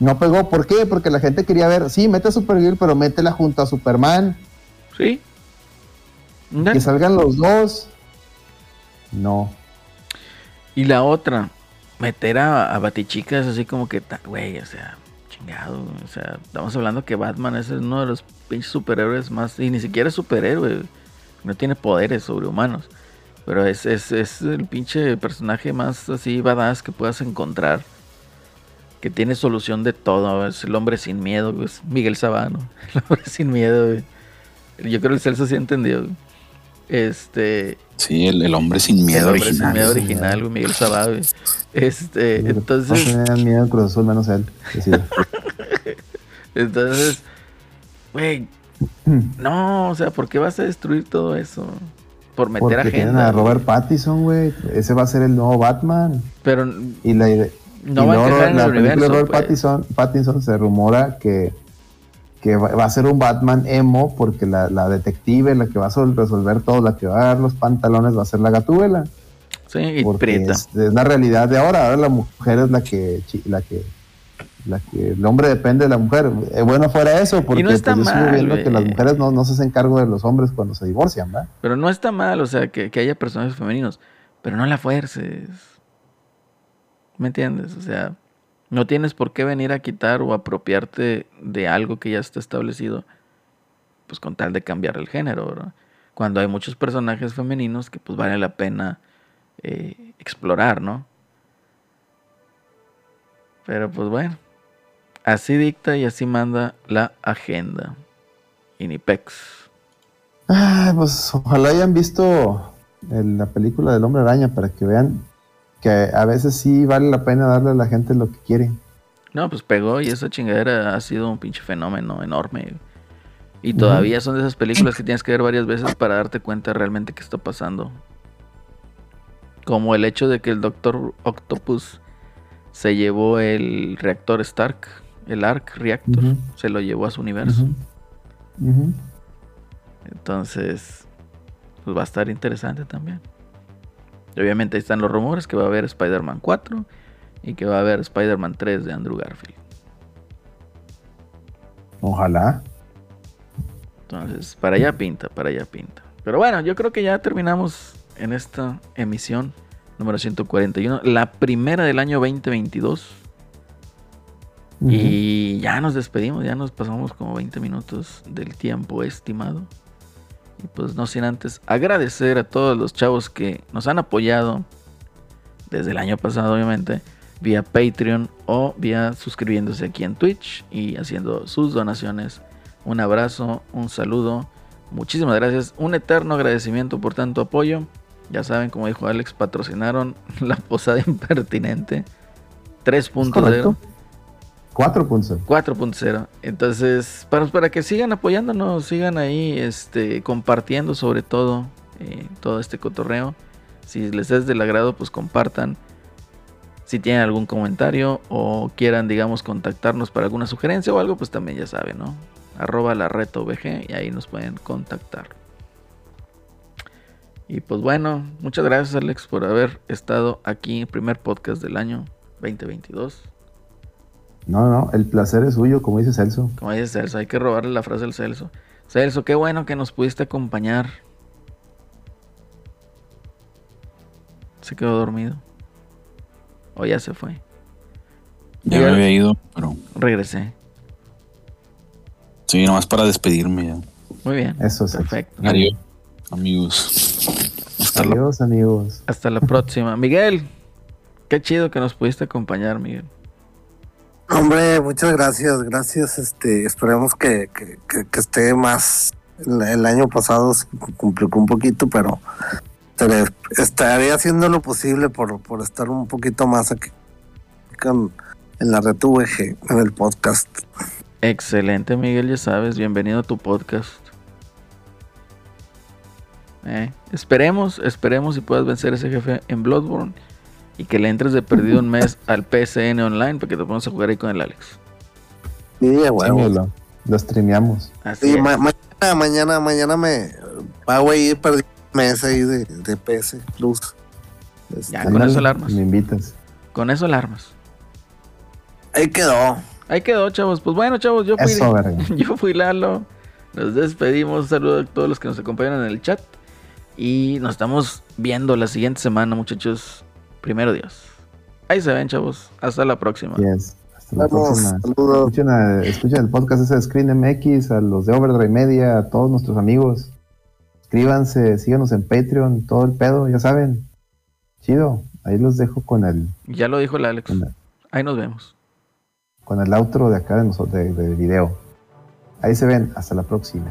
No pegó, ¿por qué? Porque la gente quería ver, sí, mete a Supergirl, pero métela junto a Superman, Sí. Que salgan los dos. No. Y la otra, meter a, a Batichicas así como que, güey, o sea, chingado. O sea, estamos hablando que Batman es uno de los pinches superhéroes más. Y ni siquiera es superhéroe. No tiene poderes sobrehumanos. Pero es, es, es el pinche personaje más así badass que puedas encontrar. Que tiene solución de todo. Es el hombre sin miedo. güey, Es Miguel Sabano. El hombre sin miedo. Yo creo que el Celso sí entendió. Este. Sí, el, el hombre sin El miedo hombre sin original. miedo original, güey, Miguel Sabá, güey. Este, No entonces, tenían miedo Cruz Azul, menos él. entonces, güey, no, o sea, ¿por qué vas a destruir todo eso? Por meter Porque a tienen gente. a Robert Pattinson, güey. Ese va a ser el nuevo Batman. Pero Y la idea. no y va a en la el universo. Robert pues. Pattinson, Pattinson se rumora que, que va, a ser un Batman emo porque la, la detective, la que va a sol- resolver todo, la que va a dar los pantalones va a ser la gatúbela. Sí, y Porque prieta. es, es la realidad de ahora. Ahora la mujer es la que, la que, la que el hombre depende de la mujer. Eh, bueno fuera eso, porque no está pues, yo sigo mal, viendo que las mujeres no, no se hacen cargo de los hombres cuando se divorcian, ¿verdad? Pero no está mal, o sea, que, que haya personajes femeninos. Pero no la fuerces. ¿Me entiendes? O sea, no tienes por qué venir a quitar o apropiarte de algo que ya está establecido. Pues con tal de cambiar el género. Cuando hay muchos personajes femeninos que pues vale la pena eh, explorar, ¿no? Pero pues bueno, así dicta y así manda la agenda. Inipex. Ah, pues ojalá hayan visto la película del Hombre Araña para que vean que a veces sí vale la pena darle a la gente lo que quiere. No, pues pegó y esa chingadera ha sido un pinche fenómeno enorme. Y todavía son de esas películas que tienes que ver varias veces para darte cuenta realmente qué está pasando. Como el hecho de que el Doctor Octopus se llevó el reactor Stark, el Arc Reactor, se lo llevó a su universo. Entonces, pues va a estar interesante también. Y obviamente ahí están los rumores que va a haber Spider-Man 4 y que va a haber Spider-Man 3 de Andrew Garfield. Ojalá. Entonces, para allá pinta, para allá pinta. Pero bueno, yo creo que ya terminamos en esta emisión número 141, la primera del año 2022. Ujú. Y ya nos despedimos, ya nos pasamos como 20 minutos del tiempo estimado. Y pues no sin antes agradecer a todos los chavos que nos han apoyado desde el año pasado, obviamente, vía Patreon o vía suscribiéndose aquí en Twitch y haciendo sus donaciones. Un abrazo, un saludo, muchísimas gracias, un eterno agradecimiento por tanto apoyo. Ya saben, como dijo Alex, patrocinaron la posada impertinente 3.0. correcto. 4.0. 4.0. Entonces, para, para que sigan apoyándonos, sigan ahí este, compartiendo sobre todo eh, todo este cotorreo. Si les es del agrado, pues compartan. Si tienen algún comentario o quieran, digamos, contactarnos para alguna sugerencia o algo, pues también ya saben, ¿no? Arroba la reta VG y ahí nos pueden contactar. Y pues bueno, muchas gracias Alex por haber estado aquí primer podcast del año 2022. No, no, el placer es suyo, como dice Celso. Como dice Celso, hay que robarle la frase al Celso. Celso, qué bueno que nos pudiste acompañar. Se quedó dormido. O ya se fue. Ya me había ido, pero Regresé. sí, nomás para despedirme ya. Muy bien. Eso es. Perfecto. Adiós, amigos. Hasta la Adiós, amigos. Hasta la próxima. Miguel, qué chido que nos pudiste acompañar, Miguel. Hombre, muchas gracias, gracias. Este, esperemos que, que, esté más. El, año pasado se complicó un poquito, pero estaré, haciendo lo posible por, por estar un poquito más aquí en la red VG, en el podcast. Excelente, Miguel, ya sabes. Bienvenido a tu podcast. Eh, esperemos, esperemos si puedas vencer ese jefe en Bloodborne y que le entres de perdido un mes al PSN online para que te pongas a jugar ahí con el Alex. Sí, a Sí, lo, lo streameamos. Así Sí, ma- mañana, mañana, mañana me pago ahí perdí un mes ahí de, de PS Plus. Este, Ya, con eso la armas. Me invitas. Con eso la armas. Ahí quedó. Ahí quedó, chavos. Pues bueno, chavos, yo fui, Eso, yo fui Lalo. Nos despedimos. Un saludo a todos los que nos acompañan en el chat. Y nos estamos viendo la siguiente semana, muchachos. Primero Dios. Ahí se ven, chavos. Hasta la próxima. Yes. Hasta la Vamos, próxima. saludos. Escuchen, a- escuchen el podcast ese de Screen MX, a los de Overdrive Media, a todos nuestros amigos. Suscríbanse, síganos en Patreon, todo el pedo, ya saben. Chido. Ahí los dejo con el, Ya lo dijo el Alex. el, Ahí nos vemos. con el outro de acá de, de, de video. Ahí se ven. Hasta la próxima.